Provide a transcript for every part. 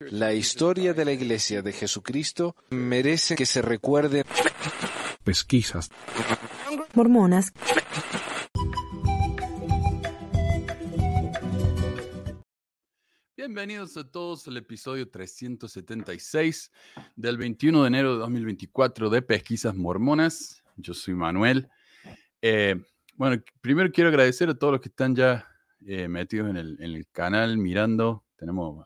La historia de la Iglesia de Jesucristo merece que se recuerde. Pesquisas. Mormonas. Bienvenidos a todos al episodio 376 del 21 de enero de 2024 de Pesquisas Mormonas. Yo soy Manuel. Eh, bueno, primero quiero agradecer a todos los que están ya eh, metidos en el, en el, canal, mirando. Tenemos,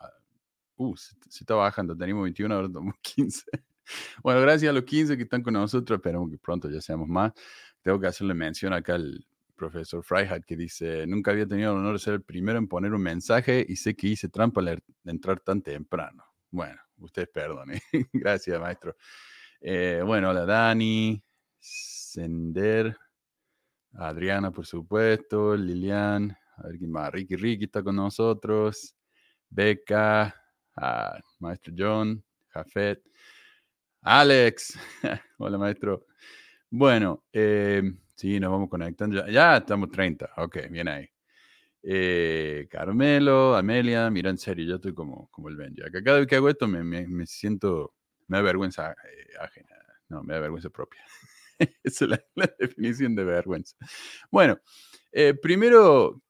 uh, se, está bajando, tenemos 21, ahora tenemos 15. Bueno, gracias a los 15 que están con nosotros, esperamos que pronto ya seamos más. Tengo que hacerle mención acá al profesor Freiheit que dice, nunca había tenido el honor de ser el primero en poner un mensaje y sé que hice trampa al entrar tan temprano. Bueno, ustedes perdonen. gracias, maestro. Eh, bueno, hola Dani, Sender, Adriana, por supuesto, Lilian, a ver quién más, Ricky Ricky está con nosotros, Beca, ah, Maestro John, Jafet, Alex, hola maestro. Bueno, eh, sí, nos vamos conectando, ya, ya, estamos 30, ok, bien ahí. Eh, Carmelo, Amelia, mira, en serio, yo estoy como, como el Benji. Cada vez que hago esto me, me, siento, me da vergüenza eh, ajena, no, me da vergüenza propia. Esa es la, definición de vergüenza. Bueno, eh, primero,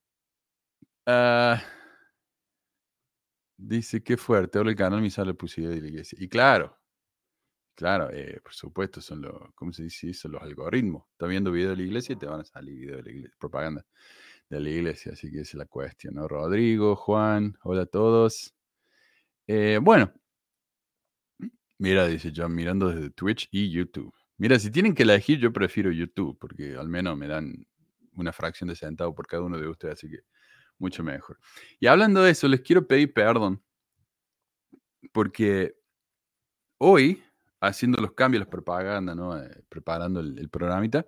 uh, dice que fuerte, ahora el canal me sale publicidad de la iglesia. Y claro, claro, eh, por supuesto, son los, ¿cómo se dice? Son los algoritmos. Estás viendo video de la iglesia y te van a salir video de la iglesia, propaganda de la iglesia. Así que esa es la cuestión, ¿no? Rodrigo, Juan, hola a todos. Eh, bueno, mira, dice John, mirando desde Twitch y YouTube. Mira, si tienen que elegir, yo prefiero YouTube, porque al menos me dan una fracción de centavo por cada uno de ustedes, así que mucho mejor. Y hablando de eso, les quiero pedir perdón, porque hoy, haciendo los cambios, las propaganda, ¿no? Eh, preparando el, el, programita,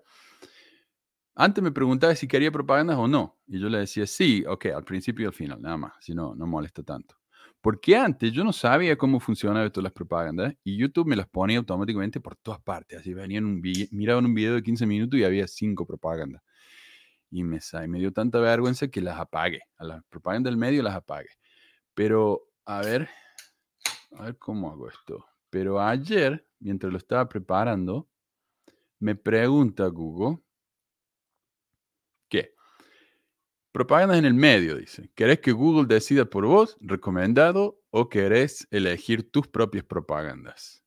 antes me preguntaba si quería propagandas o no, y yo le decía sí, ok, al principio y al final, nada más, si no, no molesta tanto. Porque antes yo no sabía cómo funcionaban todas las propagandas y YouTube me las ponía automáticamente por todas partes. Así venían un miraban un video de 15 minutos y había cinco propagandas. Y me, me dio tanta vergüenza que las apague. A las propagandas del medio las apague. Pero, a ver, a ver cómo hago esto. Pero ayer, mientras lo estaba preparando, me pregunta Google Propagandas en el medio, dice. ¿Querés que Google decida por vos, recomendado, o querés elegir tus propias propagandas?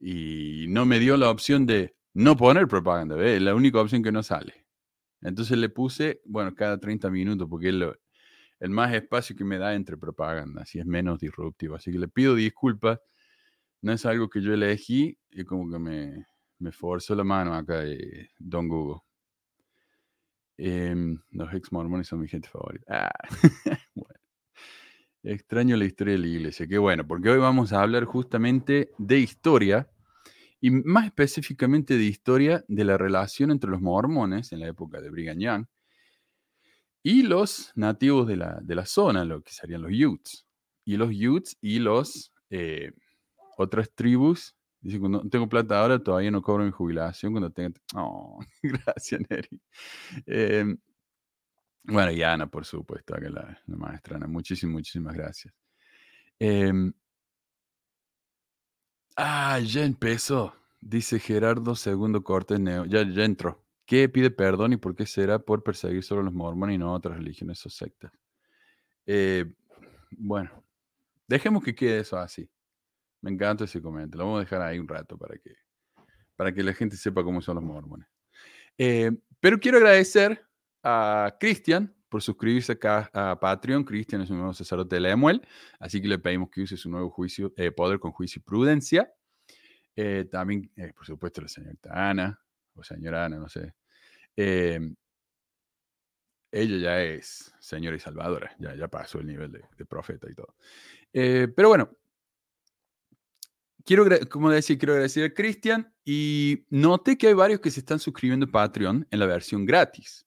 Y no me dio la opción de no poner propaganda. Es la única opción que no sale. Entonces le puse, bueno, cada 30 minutos, porque es el más espacio que me da entre propagandas y es menos disruptivo. Así que le pido disculpas. No es algo que yo elegí y como que me, me forzó la mano acá de Don Google. Em, los ex mormones son mi gente favorita. Ah, bueno. Extraño la historia de la iglesia. Qué bueno, porque hoy vamos a hablar justamente de historia y más específicamente de historia de la relación entre los mormones en la época de Brigham Young y los nativos de la, de la zona, lo que serían los Utes. Y los Utes y los eh, otras tribus Dice, cuando tengo plata ahora, todavía no cobro mi jubilación. Cuando tenga... Oh, gracias, Neri. Em, bueno, y Ana, por supuesto, que la, maestra Ana. Muchísimas, muchísimas gracias. Em, ah, ya empezó. Dice Gerardo Segundo Cortes Neo. Ya, ya entró. ¿Qué pide perdón y por qué será por perseguir solo a los mormones y no a otras religiones o sectas? Eh, bueno, dejemos que quede eso así. Me encanta ese comentario. Lo vamos a dejar ahí un rato para que, para que la gente sepa cómo son los mormones. Eh, pero quiero agradecer a Cristian por suscribirse acá a Patreon. Cristian es un nuevo sacerdote de Lemuel, así que le pedimos que use su nuevo juicio, eh, poder con juicio y prudencia. Eh, también, por supuesto, la señorita Ana, o señora Ana, no sé. ella ya es señora y salvadora, ya, ya pasó el nivel de, de profeta y todo. pero bueno, quiero, como decía, quiero agradecer a Cristian y noté que hay varios que se están suscribiendo a Patreon en la versión gratis.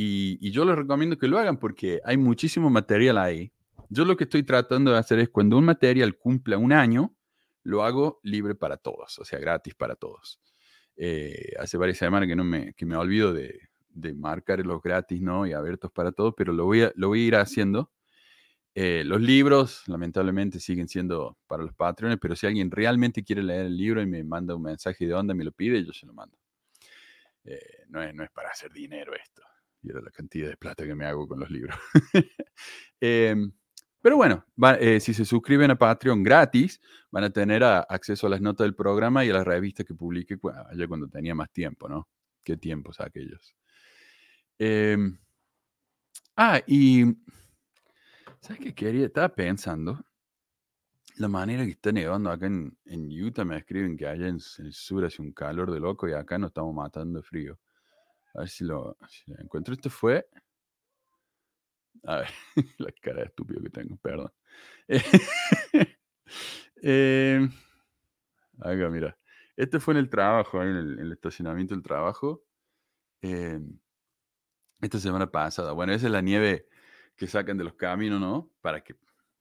Y, yo les recomiendo que lo hagan porque hay muchísimo material ahí. Yo lo que estoy tratando de hacer es cuando un material cumpla un año, lo hago libre para todos, o sea, gratis para todos. Eh, hace varias semanas que, no me, que me olvido de, de marcar los gratis ¿no? y abiertos para todos, pero lo voy a, lo voy a ir haciendo Eh, los libros, lamentablemente, siguen siendo para los patrones, pero si alguien realmente quiere leer el libro y me manda un mensaje de onda, me lo pide, yo se lo mando. Eh, no, es, no es para hacer dinero esto. Y era la cantidad de plata que me hago con los libros. Em, pero bueno, eh, si se suscriben a Patreon gratis, van a tener acceso a las notas del programa y a las revistas que publique allá cuando tenía más tiempo, ¿no? Qué tiempos aquellos. Em, ah, y ¿sabes qué quería? Estaba pensando la manera que está nevando acá en, Utah. Me escriben que allá en, el sur hace un calor de loco y acá nos estamos matando de frío. A ver si lo, encuentro. Esto fue. A ver, la cara de estúpido que tengo, perdón. eh, acá, mira. Este fue en el trabajo, en el, estacionamiento del trabajo. Em, esta semana pasada. Bueno, esa es la nieve que sacan de los caminos, ¿no? Para que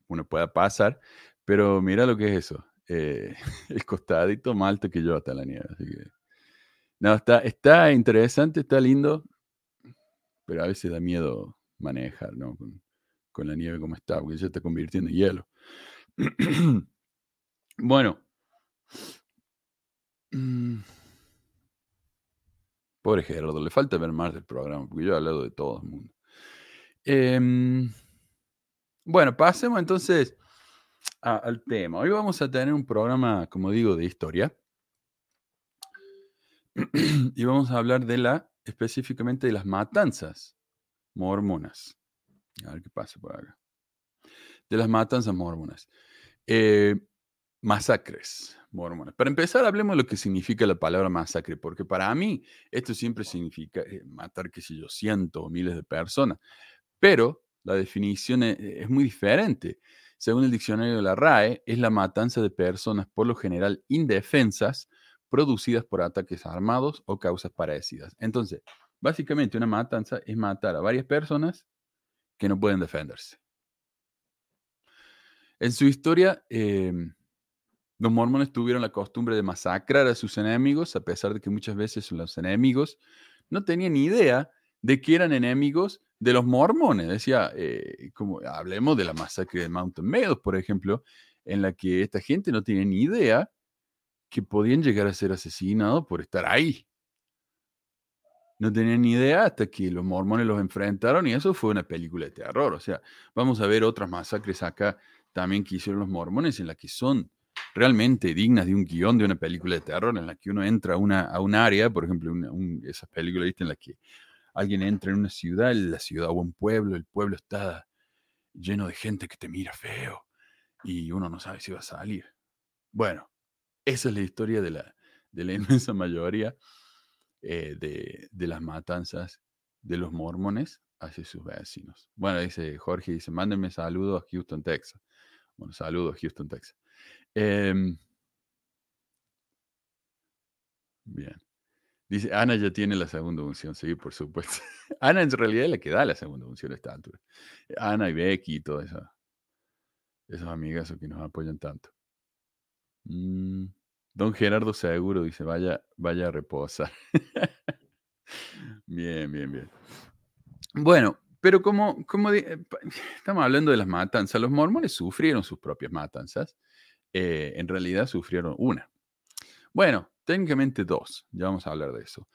uno pueda pasar. Pero mira lo que es eso. Eh, el costadito más alto que yo hasta la nieve. Así que. No, está, está interesante, está lindo. Pero a veces da miedo manejar, ¿no? Con, la nieve como está, porque se está convirtiendo en hielo. bueno. Mm. Pobre Gerardo, le falta ver más del programa, porque yo he hablado de todo el mundo. Em, bueno, pasemos entonces al tema. Hoy vamos a tener un programa, como digo, de historia. y vamos a hablar de la, específicamente de las matanzas mormonas. A ver qué pasa por acá. De las matanzas mormonas. Eh, masacres mormonas. Para empezar, hablemos de lo que significa la palabra masacre, porque para mí esto siempre significa eh, matar, qué sé yo, cientos o miles de personas. Pero la definición e, e, es, muy diferente. Según el diccionario de la RAE, es la matanza de personas por lo general indefensas producidas por ataques armados o causas parecidas. Entonces, básicamente una matanza es matar a varias personas que no pueden defenderse. En su historia, em, los mormones tuvieron la costumbre de masacrar a sus enemigos, a pesar de que muchas veces los enemigos no tenían idea de que eran enemigos de los mormones. Decía, eh, como hablemos de la masacre de Mountain Meadows, por ejemplo, en la que esta gente no tiene ni idea que podían llegar a ser asesinados por estar ahí. No tenían ni idea hasta que los mormones los enfrentaron y eso fue una película de terror. O sea, vamos a ver otras masacres acá también que hicieron los mormones en la que son realmente dignas de un guion de una película de terror, en la que uno entra a, una, a un área, por ejemplo, esas películas ¿viste? en las que alguien entra en una ciudad, la ciudad o un pueblo, el pueblo está lleno de gente que te mira feo y uno no sabe si va a salir. Bueno, esa es la historia de la, de la inmensa mayoría eh, de, de, las matanzas de los mormones hacia sus vecinos. Bueno, dice Jorge, dice, mándenme saludos a Houston, Texas. Bueno, saludos, Houston, Texas. Em, bien. Dice, Ana ya tiene la segunda unción, sí, por supuesto. Ana en realidad es la que da la segunda unción a esta altura. Ana y Becky y todas esas, esas amigas que nos apoyan tanto. Mm, don Gerardo Seguro dice, vaya, vaya a reposar. bien, bien, bien. Bueno, pero como, como eh, estamos hablando de las matanzas, los mormones sufrieron sus propias matanzas. Eh, en realidad sufrieron una. Bueno, técnicamente dos, ya vamos a hablar de eso.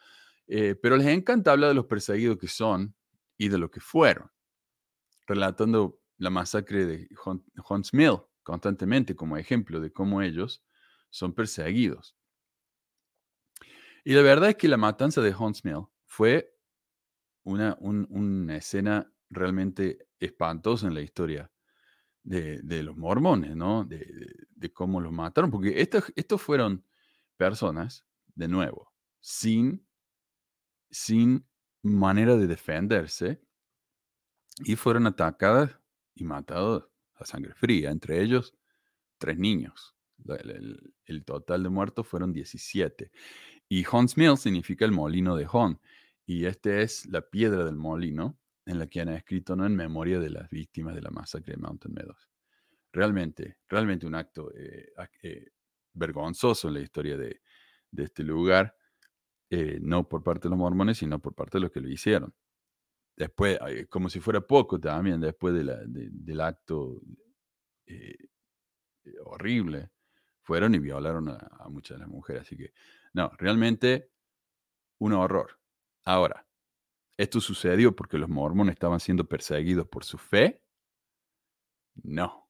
Eh, pero les encanta hablar de los perseguidos que son y de lo que fueron, relatando la masacre de Hunts Mill constantemente como ejemplo de cómo ellos son perseguidos. Y la verdad es que la matanza de Hunts Mill fue una, una escena realmente espantosa en la historia de, los mormones, ¿no? De, cómo los mataron, porque estos, estos fueron personas, de nuevo, sin, sin manera de defenderse y fueron atacadas y matados a sangre fría, entre ellos tres niños. El, total de muertos fueron 17. Y Hunts Mill significa el molino de Hon. Y esta es la piedra del molino en la que han escrito no en memoria de las víctimas de la masacre de Mountain Meadows. Realmente, realmente un acto eh, eh, vergonzoso en la historia de, este lugar, eh, no por parte de los mormones, sino por parte de los que lo hicieron. Después, como si fuera poco también, después del acto eh, eh, horrible, fueron y violaron a, muchas de las mujeres. Así que, no, realmente un horror. Ahora, ¿esto sucedió porque los mormones estaban siendo perseguidos por su fe? No.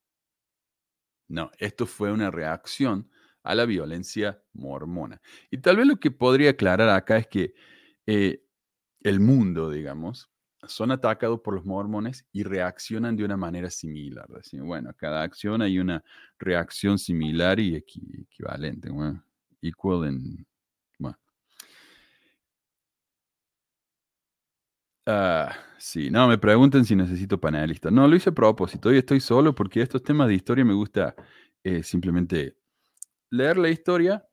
No, esto fue una reacción a la violencia mormona. Y tal vez lo que podría aclarar acá es que eh, el mundo, digamos, son atacados por los mormones y reaccionan de una manera similar. bueno, a cada acción hay una reacción similar y equivalente. Bueno, equal en. Bueno. Ah, sí, no, me preguntan si necesito panelista. No, lo hice a propósito. Hoy estoy solo porque estos temas de historia me gusta eh, simplemente leer la historia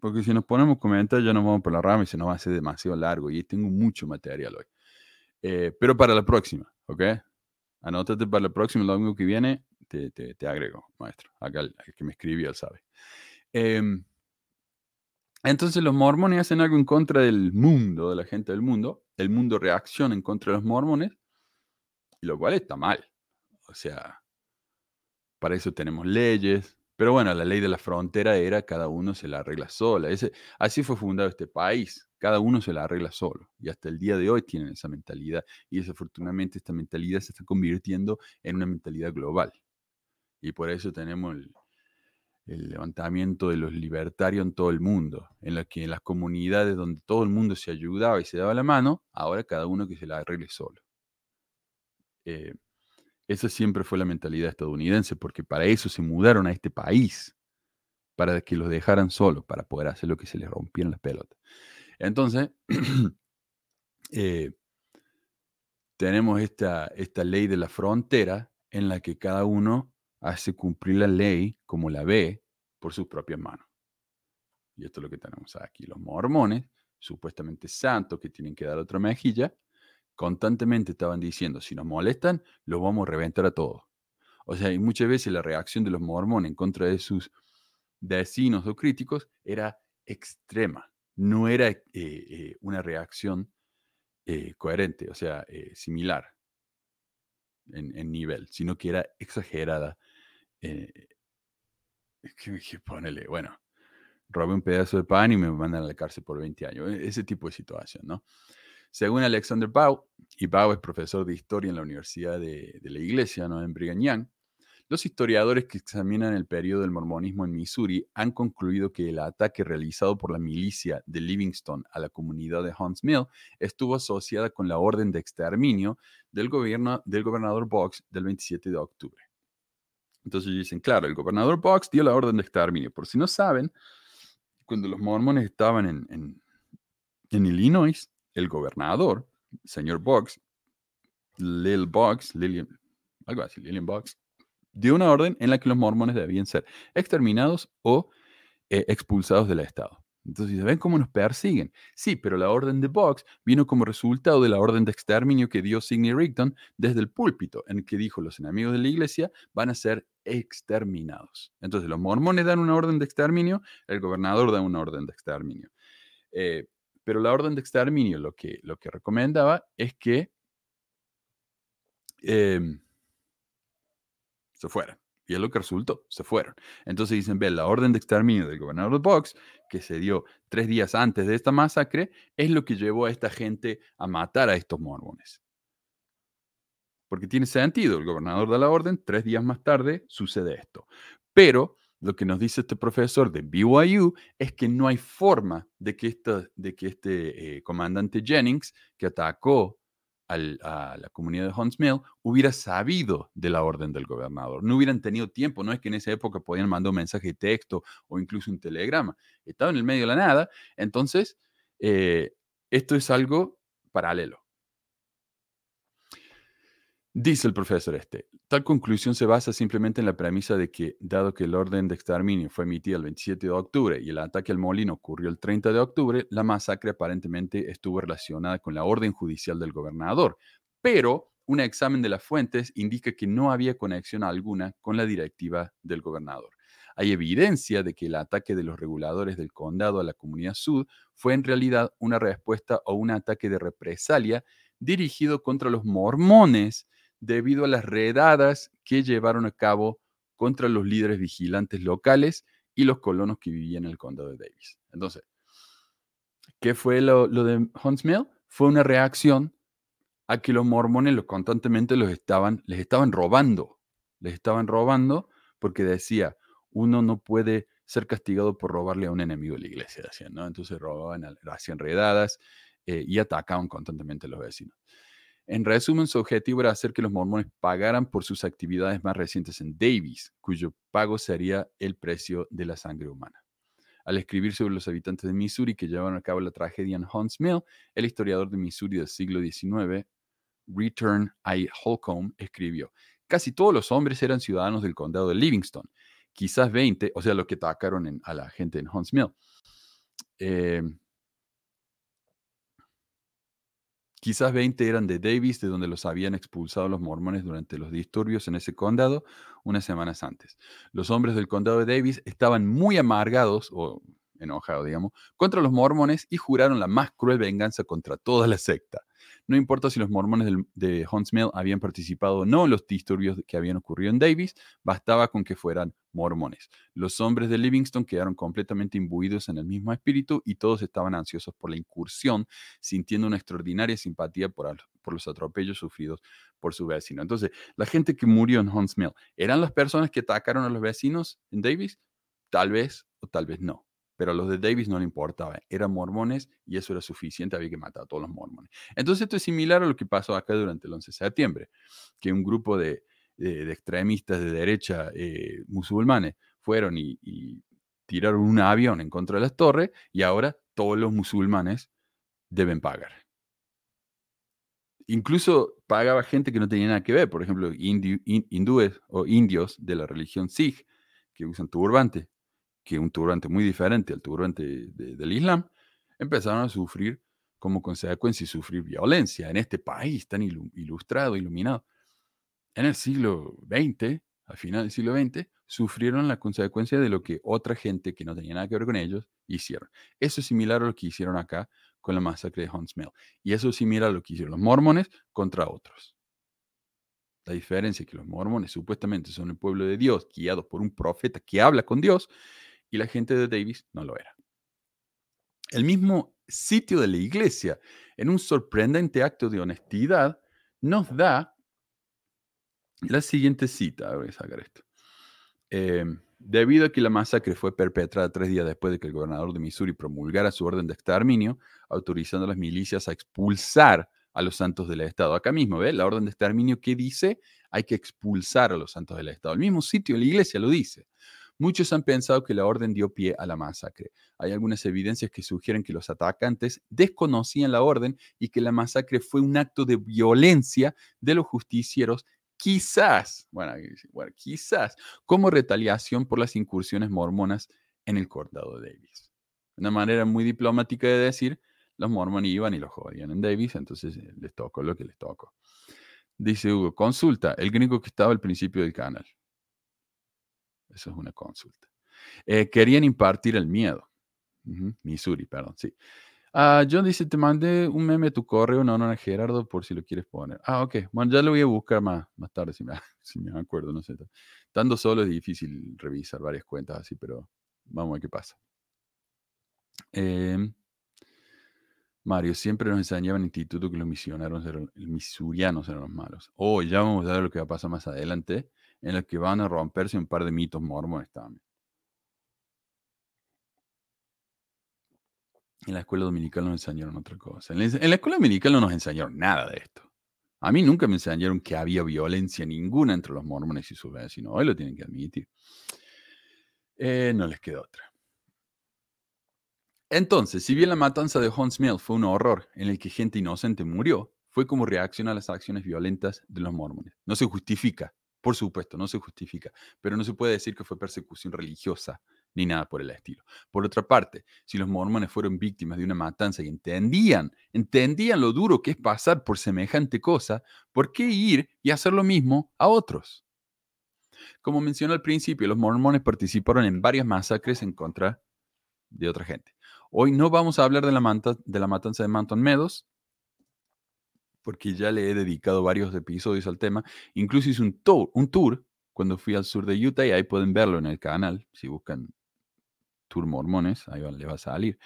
porque si nos ponemos comentar ya nos vamos por la rama y se nos va a hacer demasiado largo y tengo mucho material hoy. Eh, pero para la próxima, ¿ok? Anótate para la próxima, el domingo que viene, te, te, agrego, maestro. Acá el, que me escribió, sabe. Em, entonces los mormones hacen algo en contra del mundo, de la gente del mundo. El mundo reacciona en contra de los mormones, lo cual está mal. O sea, para eso tenemos leyes. Pero bueno, la ley de la frontera era cada uno se la arregla sola. Ese, así fue fundado este país cada uno se la arregla solo. Y hasta el día de hoy tienen esa mentalidad. Y desafortunadamente esta mentalidad se está convirtiendo en una mentalidad global. Y por eso tenemos el, levantamiento de los libertarios en todo el mundo, en la que en las comunidades donde todo el mundo se ayudaba y se daba la mano, ahora cada uno que se la arregle solo. Eh, esa siempre fue la mentalidad estadounidense, porque para eso se mudaron a este país, para que los dejaran solos, para poder hacer lo que se les rompieran las pelotas. Entonces, eh, tenemos esta, esta ley de la frontera en la que cada uno hace cumplir la ley como la ve por sus propias manos. Y esto es lo que tenemos aquí. Los mormones, supuestamente santos que tienen que dar otra mejilla, constantemente estaban diciendo, si nos molestan, los vamos a reventar a todos. O sea, y muchas veces la reacción de los mormones en contra de sus vecinos o críticos era extrema no era eh, eh, una reacción eh, coherente, o sea, similar en, nivel, sino que era exagerada. ¿qué, ponele? Bueno, robé un pedazo de pan y me mandan a la cárcel por 20 años. E, ese tipo de situación, ¿no? Según Alexander Bau, y Bau es profesor de historia en la Universidad de, la Iglesia, ¿no? En Brigham los historiadores que examinan el periodo del mormonismo en Missouri han concluido que el ataque realizado por la milicia de Livingston a la comunidad de Hunts Mill estuvo asociada con la orden de exterminio del, gobierno, del gobernador Box del 27 de octubre. Entonces dicen, claro, el gobernador Box dio la orden de exterminio. Por si no saben, cuando los mormones estaban en, en, Illinois, el gobernador, señor Box, Lil Box, Lillian, algo así, Lillian Box, dio una orden en la que los mormones debían ser exterminados o eh, expulsados del Estado. Entonces, ¿ven cómo nos persiguen? Sí, pero la orden de Box vino como resultado de la orden de exterminio que dio Sidney Rigdon desde el púlpito, en el que dijo los enemigos de la iglesia van a ser exterminados. Entonces, los mormones dan una orden de exterminio, el gobernador da una orden de exterminio. Eh, pero la orden de exterminio lo que, lo que recomendaba es que em, se fueron. Y es lo que resultó, se fueron. Entonces dicen, ve, la orden de exterminio del gobernador de Box, que se dio tres días antes de esta masacre, es lo que llevó a esta gente a matar a estos mormones. Porque tiene sentido, el gobernador da la orden, tres días más tarde sucede esto. Pero lo que nos dice este profesor de BYU es que no hay forma de que, de que este eh, comandante Jennings, que atacó a la comunidad de Hunts Mill hubiera sabido de la orden del gobernador. No hubieran tenido tiempo, no es que en esa época podían mandar un mensaje de texto o incluso un telegrama. Estaba en el medio de la nada. Entonces, eh, esto es algo paralelo. Dice el profesor este, tal conclusión se basa simplemente en la premisa de que, dado que el orden de exterminio fue emitido el 27 de octubre y el ataque al molino ocurrió el 30 de octubre, la masacre aparentemente estuvo relacionada con la orden judicial del gobernador. Pero un examen de las fuentes indica que no había conexión alguna con la directiva del gobernador. Hay evidencia de que el ataque de los reguladores del condado a la comunidad sud fue en realidad una respuesta o un ataque de represalia dirigido contra los mormones debido a las redadas que llevaron a cabo contra los líderes vigilantes locales y los colonos que vivían en el condado de Davis. Entonces, ¿qué fue lo, de Hunts Mill? Fue una reacción a que los mormones los constantemente los estaban, les estaban robando. Les estaban robando porque decía, uno no puede ser castigado por robarle a un enemigo de la iglesia, decían, ¿no? Entonces robaban, hacían redadas eh, y atacaban constantemente a los vecinos. En resumen, su objetivo era hacer que los mormones pagaran por sus actividades más recientes en Davis, cuyo pago sería el precio de la sangre humana. Al escribir sobre los habitantes de Missouri que llevaron a cabo la tragedia en Hunts Mill, el historiador de Missouri del siglo XIX, Return I. Holcomb, escribió, casi todos los hombres eran ciudadanos del condado de Livingston, quizás 20, o sea, los que atacaron a la gente en Hunts Mill. Eh, Quizás 20 eran de Davis, de donde los habían expulsado los mormones durante los disturbios en ese condado unas semanas antes. Los hombres del condado de Davis estaban muy amargados, o enojados, digamos, contra los mormones y juraron la más cruel venganza contra toda la secta. No importa si los mormones de Huntsville habían participado o no en los disturbios que habían ocurrido en Davis, bastaba con que fueran mormones. Los hombres de Livingston quedaron completamente imbuidos en el mismo espíritu y todos estaban ansiosos por la incursión, sintiendo una extraordinaria simpatía por, los atropellos sufridos por su vecino. Entonces, la gente que murió en Huntsville, ¿eran las personas que atacaron a los vecinos en Davis? Tal vez o tal vez no. Pero a los de Davis no le importaba, eran mormones y eso era suficiente, había que matar a todos los mormones. Entonces esto es similar a lo que pasó acá durante el 11 de septiembre, que un grupo de, extremistas de derecha eh, musulmanes fueron y, tiraron un avión en contra de las torres y ahora todos los musulmanes deben pagar. Incluso pagaba gente que no tenía nada que ver, por ejemplo, hindúes o indios de la religión Sikh que usan turbante que un turbante muy diferente al turbante del Islam, empezaron a sufrir como consecuencia y sufrir violencia en este país tan ilustrado, iluminado. En el siglo XX, al final del siglo XX, sufrieron la consecuencia de lo que otra gente que no tenía nada que ver con ellos hicieron. Eso es similar a lo que hicieron acá con la masacre de Hunts Mill. Y eso es similar a lo que hicieron los mormones contra otros. La diferencia es que los mormones supuestamente son el pueblo de Dios, guiados por un profeta que habla con Dios, y la gente de Davis no lo era. El mismo sitio de la iglesia, en un sorprendente acto de honestidad, nos da la siguiente cita. Voy a sacar esto. Em, debido a que la masacre fue perpetrada tres días después de que el gobernador de Missouri promulgara su orden de exterminio, autorizando a las milicias a expulsar a los santos del Estado. Acá mismo, ¿ve? La orden de exterminio que dice hay que expulsar a los santos del Estado. El mismo sitio la iglesia lo dice. Muchos han pensado que la orden dio pie a la masacre. Hay algunas evidencias que sugieren que los atacantes desconocían la orden y que la masacre fue un acto de violencia de los justicieros, quizás, bueno, quizás como retaliación por las incursiones mormonas en el condado de Davis. Una manera muy diplomática de decir, los mormones iban y los jodían en Davis, entonces eh, les tocó lo que les tocó. Dice Hugo, consulta, el gringo que estaba al principio del canal. Eso es una consulta. Eh, querían impartir el miedo. Missouri, perdón, sí. Ah, John dice, te mandé un meme a tu correo, no, no, Gerardo, por si lo quieres poner. Ah, ok. Bueno, ya lo voy a buscar más, más tarde, si me, si me acuerdo, no sé. Estando solo es difícil revisar varias cuentas así, pero vamos a ver qué pasa. Em, Mario, siempre nos enseñaban en el instituto que los misioneros eran, los misurianos eran los malos. Oh, ya vamos a ver lo que va a pasar más adelante en los que van a romperse un par de mitos mormones también. En la escuela dominical nos enseñaron otra cosa. En la, escuela dominical no nos enseñaron nada de esto. A mí nunca me enseñaron que había violencia ninguna entre los mormones y sus vecinos. Hoy lo tienen que admitir. Eh, no les queda otra. Entonces, si bien la matanza de Hunts Mill fue un horror en el que gente inocente murió, fue como reacción a las acciones violentas de los mormones. No se justifica, por supuesto, no se justifica, pero no se puede decir que fue persecución religiosa ni nada por el estilo. Por otra parte, si los mormones fueron víctimas de una matanza y entendían, entendían lo duro que es pasar por semejante cosa, ¿por qué ir y hacer lo mismo a otros? Como mencioné al principio, los mormones participaron en varias masacres en contra de otra gente. Hoy no vamos a hablar de la, matanza de Mountain Meadows, porque ya le he dedicado varios episodios al tema. Incluso hice un tour, un tour cuando fui al sur de Utah y ahí pueden verlo en el canal. Si buscan Tour Mormones, ahí le va a salir.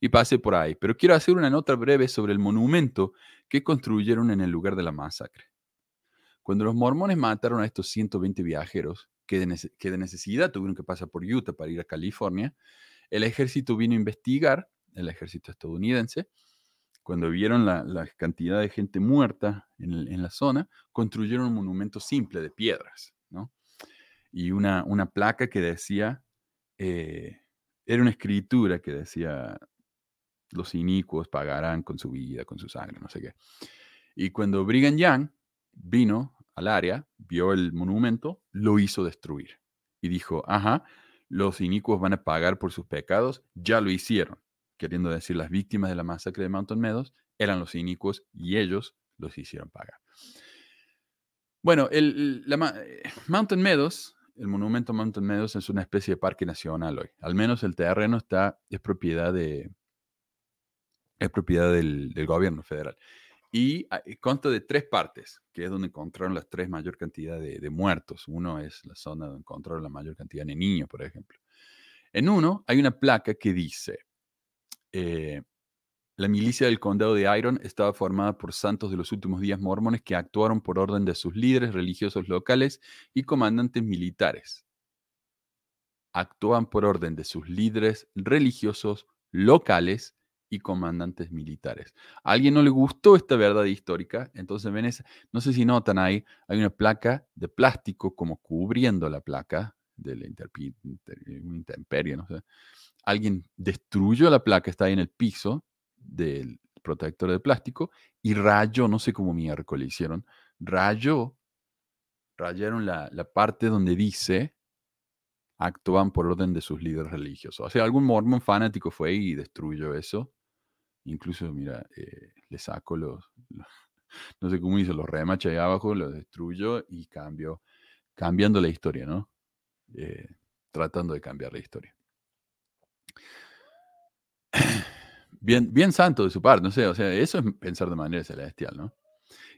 Y pasé por ahí. Pero quiero hacer una nota breve sobre el monumento que construyeron en el lugar de la masacre. Cuando los mormones mataron a estos 120 viajeros, que de necesidad tuvieron que pasar por Utah para ir a California, el ejército vino a investigar, el ejército estadounidense, cuando vieron la, cantidad de gente muerta en, la zona, construyeron un monumento simple de piedras, ¿no? Y una, placa que decía, eh, era una escritura que decía, los inicuos pagarán con su vida, con su sangre, no sé qué. Y cuando Brigham Young vino al área, vio el monumento, lo hizo destruir. Y dijo, ajá, los inicuos van a pagar por sus pecados, ya lo hicieron. Queriendo decir, las víctimas de la masacre de Mountain Meadows eran los inicuos y ellos los hicieron pagar. Bueno, el, eh, Mountain Meadows, el monumento Mountain Meadows es una especie de parque nacional hoy. Al menos el terreno está, es propiedad de, es propiedad del, gobierno federal. Y ah, consta de tres partes, que es donde encontraron las tres mayor cantidad de, muertos. Uno es la zona donde encontraron la mayor cantidad de niños, por ejemplo. En uno hay una placa que dice, eh, la milicia del condado de Iron estaba formada por santos de los últimos días mormones que actuaron por orden de sus líderes religiosos locales y comandantes militares. Actúan por orden de sus líderes religiosos locales y comandantes militares. A alguien no le gustó esta verdad histórica, entonces ven no sé si notan ahí, hay una placa de plástico como cubriendo la placa del intemperie, no sé. Alguien destruyó la placa, está ahí en el piso del protector de plástico y rayó, no sé cómo miércoles hicieron, rayó, rayaron la, la parte donde dice actúan por orden de sus líderes religiosos. O sea, algún mormón fanático fue y destruyó eso Incluso, mira, eh, le saco los, no sé cómo hizo, los remaches ahí abajo, los destruyo y cambio, cambiando la historia, ¿no? Eh, tratando de cambiar la historia. Bien, bien santo de su parte, no sé, o sea, eso es pensar de manera celestial, ¿no?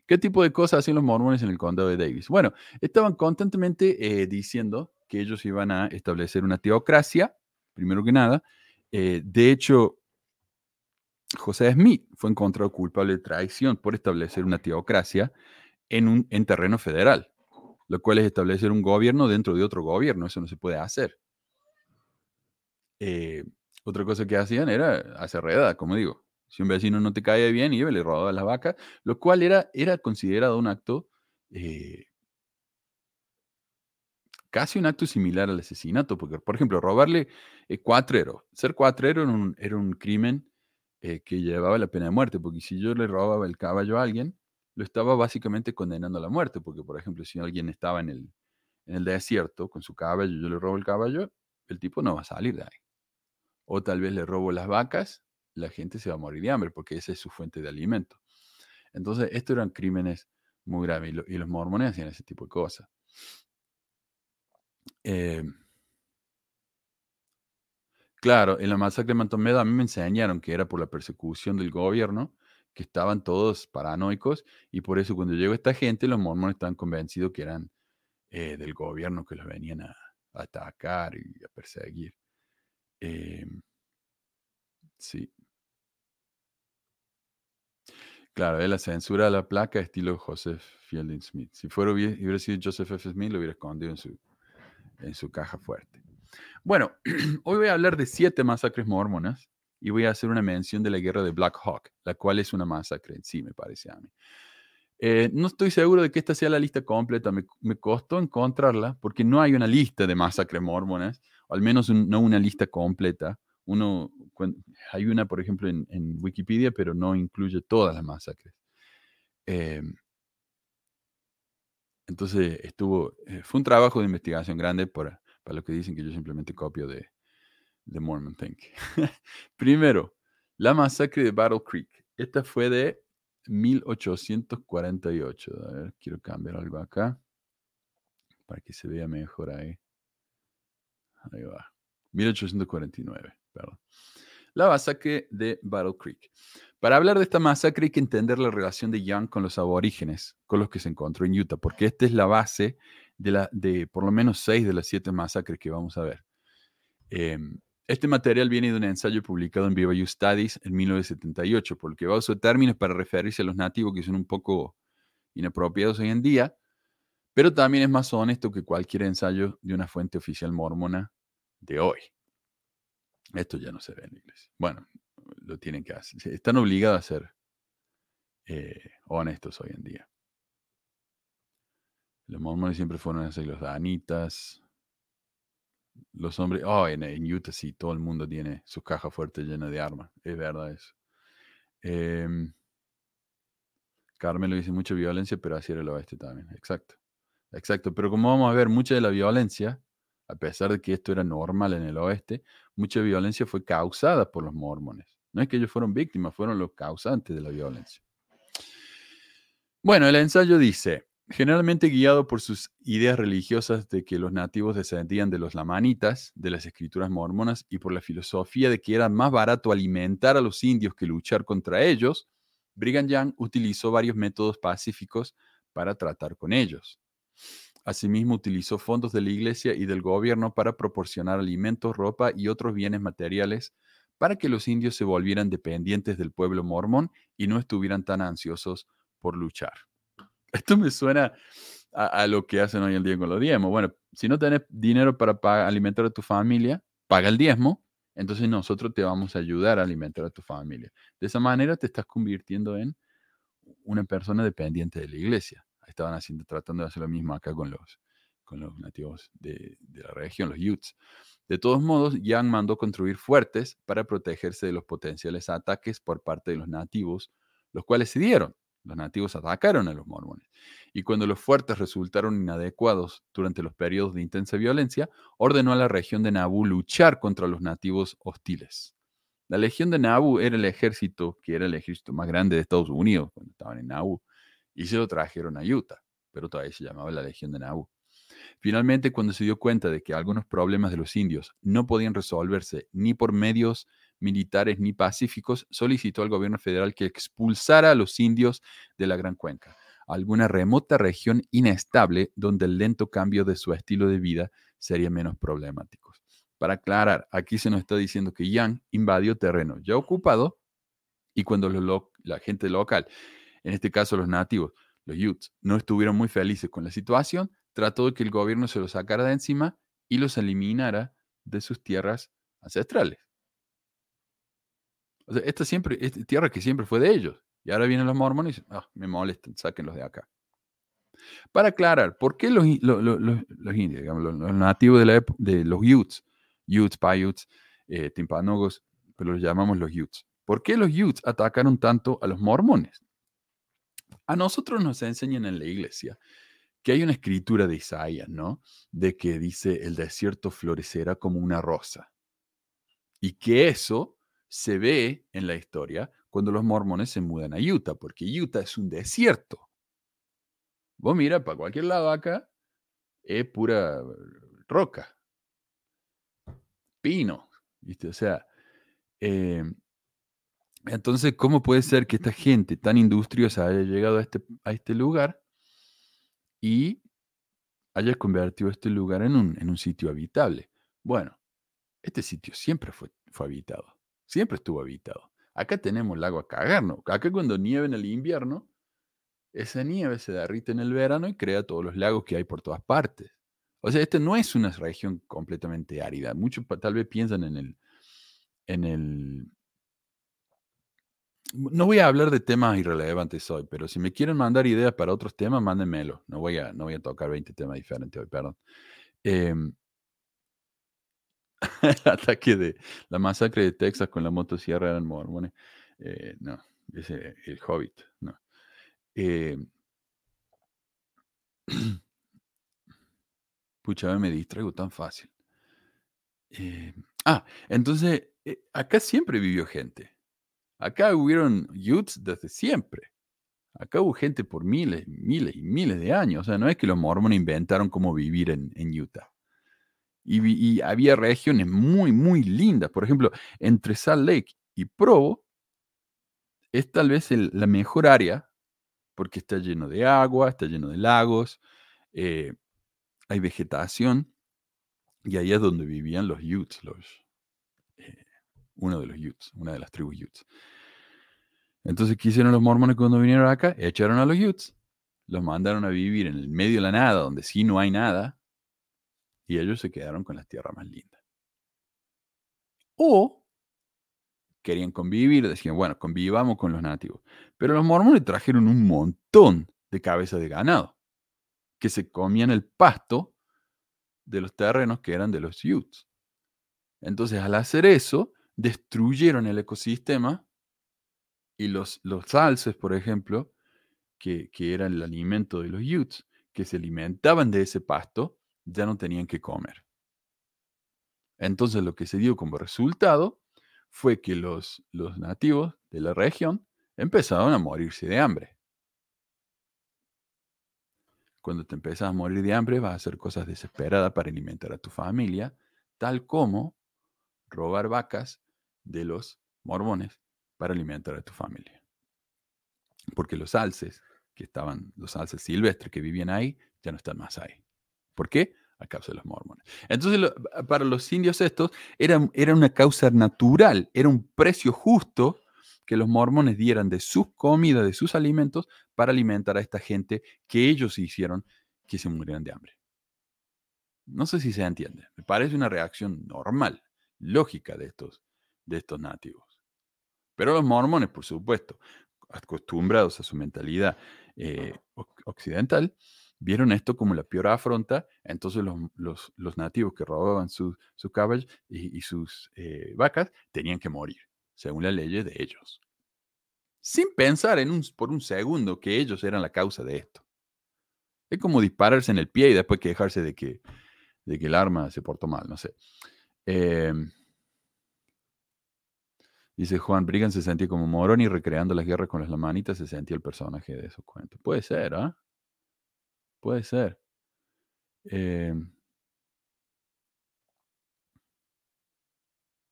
¿Qué tipo de cosas hacen los mormones en el condado de Davis? Bueno, estaban constantemente eh, diciendo que ellos iban a establecer una teocracia, primero que nada. de hecho, José Smith fue encontrado culpable de traición por establecer una teocracia en, un, en terreno federal, lo cual es establecer un gobierno dentro de otro gobierno. Eso no se puede hacer. Eh, otra cosa que hacían era hacer reda, como digo. Si un vecino no te cae bien, iba y le robaba las vacas, lo cual era, era considerado un acto, eh, casi un acto similar al asesinato, porque, por ejemplo, robarle eh, cuatrero, ser cuatrero era un, era un crimen eh, que llevaba la pena de muerte, porque si yo le robaba el caballo a alguien, lo estaba básicamente condenando a la muerte, porque por ejemplo, si alguien estaba en el, en el desierto con su caballo, yo le robo el caballo, el tipo no va a salir de ahí. O tal vez le robo las vacas, la gente se va a morir de hambre, porque esa es su fuente de alimento. Entonces, estos eran crímenes muy graves y, los mormones hacían ese tipo de cosas. Eh, Claro, en la masacre de Mantomedo a mí me enseñaron que era por la persecución del gobierno, que estaban todos paranoicos y por eso cuando llegó esta gente los mormones estaban convencidos que eran eh, del gobierno que los venían a, atacar y a perseguir. Em, sí. Claro, es la censura de la placa estilo Joseph Fielding Smith. Si fuera, hubiera sido Joseph F. Smith, lo hubiera escondido en su, en su caja fuerte. Bueno, hoy voy a hablar de siete masacres mormonas y voy a hacer una mención de la guerra de Black Hawk, la cual es una masacre en sí, me parece a mí. Eh, no estoy seguro de que esta sea la lista completa, me, costó encontrarla porque no hay una lista de masacres mormonas, o al menos no una lista completa. Uno, hay una, por ejemplo, en, Wikipedia, pero no incluye todas las masacres. Em, entonces, estuvo, eh, fue un trabajo de investigación grande por, para los que dicen que yo simplemente copio de, de Mormon Think. Primero, la masacre de Battle Creek. Esta fue de 1848. A ver, quiero cambiar algo acá para que se vea mejor ahí. Ahí va. 1849, perdón. La masacre de Battle Creek. Para hablar de esta masacre hay que entender la relación de Young con los aborígenes, con los que se encontró en Utah, porque esta es la base de, la, de por lo menos seis de las siete masacres que vamos a ver. Em, este material viene de un ensayo publicado en BYU Studies en 1978, por lo que va a usar términos para referirse a los nativos que son un poco inapropiados hoy en día, pero también es más honesto que cualquier ensayo de una fuente oficial mormona de hoy. Esto ya no se ve en la iglesia. Bueno, lo tienen que hacer. Están obligados a ser eh, honestos hoy en día. Los mormones siempre fueron así, los danitas, los hombres. Oh, en, Utah sí, todo el mundo tiene su caja fuerte llena de armas. Es verdad eso. Eh, Carmelo dice mucha violencia, pero así era el oeste también. Exacto. Exacto. Pero como vamos a ver, mucha de la violencia, a pesar de que esto era normal en el oeste, mucha violencia fue causada por los mormones. No es que ellos fueron víctimas, fueron los causantes de la violencia. Bueno, el ensayo dice, generalmente guiado por sus ideas religiosas de que los nativos descendían de los lamanitas, de las escrituras mormonas, y por la filosofía de que era más barato alimentar a los indios que luchar contra ellos, Brigham Young utilizó varios métodos pacíficos para tratar con ellos. Asimismo, utilizó fondos de la iglesia y del gobierno para proporcionar alimentos, ropa y otros bienes materiales para que los indios se volvieran dependientes del pueblo mormón y no estuvieran tan ansiosos por luchar. Esto me suena a, lo que hacen hoy en día con los diezmos. Bueno, si no tenés dinero para alimentar a tu familia, paga el diezmo, entonces nosotros te vamos a ayudar a alimentar a tu familia. De esa manera te estás convirtiendo en una persona dependiente de la iglesia. Estaban haciendo, tratando de hacer lo mismo acá con los, con los nativos de, de la región, los Utes. De todos modos, Young mandó construir fuertes para protegerse de los potenciales ataques por parte de los nativos, los cuales se dieron. Los nativos atacaron a los mormones. Y cuando los fuertes resultaron inadecuados durante los periodos de intensa violencia, ordenó a la región de Nauvoo luchar contra los nativos hostiles. La legión de Nauvoo era el ejército, que era el ejército más grande de Estados Unidos cuando estaban en Nauvoo, y se lo trajeron a Utah, pero todavía se llamaba la legión de Nauvoo. Finalmente, cuando se dio cuenta de que algunos problemas de los indios no podían resolverse ni por medios militares ni pacíficos, solicitó al gobierno federal que expulsara a los indios de la Gran Cuenca, alguna remota región inestable donde el lento cambio de su estilo de vida sería menos problemático. Para aclarar, aquí se nos está diciendo que Yang invadió terreno ya ocupado y cuando la gente local, en este caso los nativos, los Utes, no estuvieron muy felices con la situación, trató de que el gobierno se los sacara de encima y los eliminara de sus tierras ancestrales. Esta, siempre, esta tierra que siempre fue de ellos. Y ahora vienen los mormones y dicen, ah, me molestan, sáquenlos de acá. Para aclarar, ¿por qué los, los, indios, digamos, los, nativos de, la de los Utes, Utes, Paiutes, eh, Timpanogos, pero los llamamos los Utes? ¿Por qué los Utes atacaron tanto a los mormones? A nosotros nos enseñan en la iglesia que hay una escritura de Isaías, ¿no? De que dice, el desierto florecerá como una rosa. Y que eso se ve en la historia cuando los mormones se mudan a Utah, porque Utah es un desierto. Vos mira, para cualquier lado acá, es pura roca, pino, ¿viste? O sea, em, entonces, ¿cómo puede ser que esta gente tan industriosa haya llegado a este, a este lugar y haya convertido este lugar en un, en un sitio habitable. Bueno, este sitio siempre fue, fue habitado, siempre estuvo habitado. Acá tenemos el lago a cagarnos. Acá cuando nieve en el invierno, esa nieve se derrite en el verano y crea todos los lagos que hay por todas partes. O sea, esta no es una región completamente árida. Muchos tal vez piensan en el, en el, no voy a hablar de temas irrelevantes hoy, pero si me quieren mandar ideas para otros temas, mándenmelo. No voy a, no voy a tocar 20 temas diferentes hoy, perdón. Em, el ataque de la masacre de Texas con la motosierra eran mormones. Eh, no, ese el Hobbit, no. Em, pucha, me distraigo tan fácil. Em, ah, entonces, eh, acá siempre vivió gente. Acá hubieron youths desde siempre. Acá hubo gente por miles, miles y miles de años. O sea, no es que los mormones inventaron cómo vivir en, Utah. Y, había regiones muy, muy lindas. Por ejemplo, entre Salt Lake y Provo, es tal vez la mejor área porque está lleno de agua, está lleno de lagos, eh, hay vegetación y ahí es donde vivían los Utes, eh, uno de los Utes, una de las tribus Utes. Entonces, ¿qué hicieron los mormones cuando vinieron acá? Echaron a los Utes, los mandaron a vivir en el medio de la nada, donde sí no hay nada, y ellos se quedaron con las tierras más lindas. O querían convivir, decían, bueno, convivamos con los nativos. Pero los mormones trajeron un montón de cabezas de ganado que se comían el pasto de los terrenos que eran de los Utes. Entonces, al hacer eso, destruyeron el ecosistema y los, los alces, por ejemplo, que, que eran el alimento de los Utes, que se alimentaban de ese pasto, ya no tenían que comer. Entonces, lo que se dio como resultado fue que los, los nativos de la región empezaron a morirse de hambre. Cuando te empiezas a morir de hambre, vas a hacer cosas desesperadas para alimentar a tu familia, tal como robar vacas de los mormones para alimentar a tu familia. Porque los alces, que estaban, los alces silvestres que vivían ahí, ya no están más ahí. ¿Por qué? A causa de los mormones. Entonces, para los indios estos, era, era una causa natural, era un precio justo que los mormones dieran de sus comidas, de sus alimentos, para alimentar a esta gente que ellos hicieron que se murieran de hambre. No sé si se entiende. Me parece una reacción normal, lógica de estos, de estos nativos. Pero los mormones, por supuesto, acostumbrados a su mentalidad eh, oc- occidental, vieron esto como la peor afronta. Entonces los, los- los nativos que robaban sus sus caballos y, y sus eh, vacas tenían que morir, según las leyes de ellos. Sin pensar en un, por un segundo que ellos eran la causa de esto. Es como dispararse en el pie y después quejarse de que, de que el arma se portó mal, no sé. Em, Dice Juan, Brigham se sentía como Moroni recreando las guerras con las lamanitas, se sentía el personaje de esos cuentos. Puede ser, ¿ah? Puede ser. Em,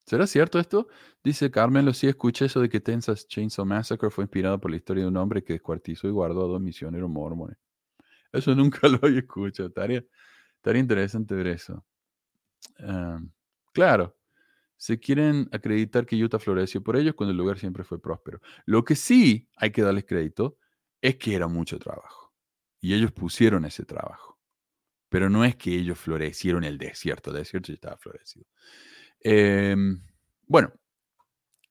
¿Será cierto esto? Dice Carmen, lo sí escuché eso de que Texas Chainsaw Massacre fue inspirado por la historia de un hombre que descuartizó y guardó a dos misioneros mormones. Eso nunca lo había escuchado. Estaría, estaría interesante ver eso. Em, claro, se quieren acreditar que Utah floreció por ellos cuando el lugar siempre fue próspero. Lo que sí hay que darles crédito es que era mucho trabajo. Y ellos pusieron ese trabajo. Pero no es que ellos florecieron el desierto. El desierto ya estaba florecido. Em, bueno,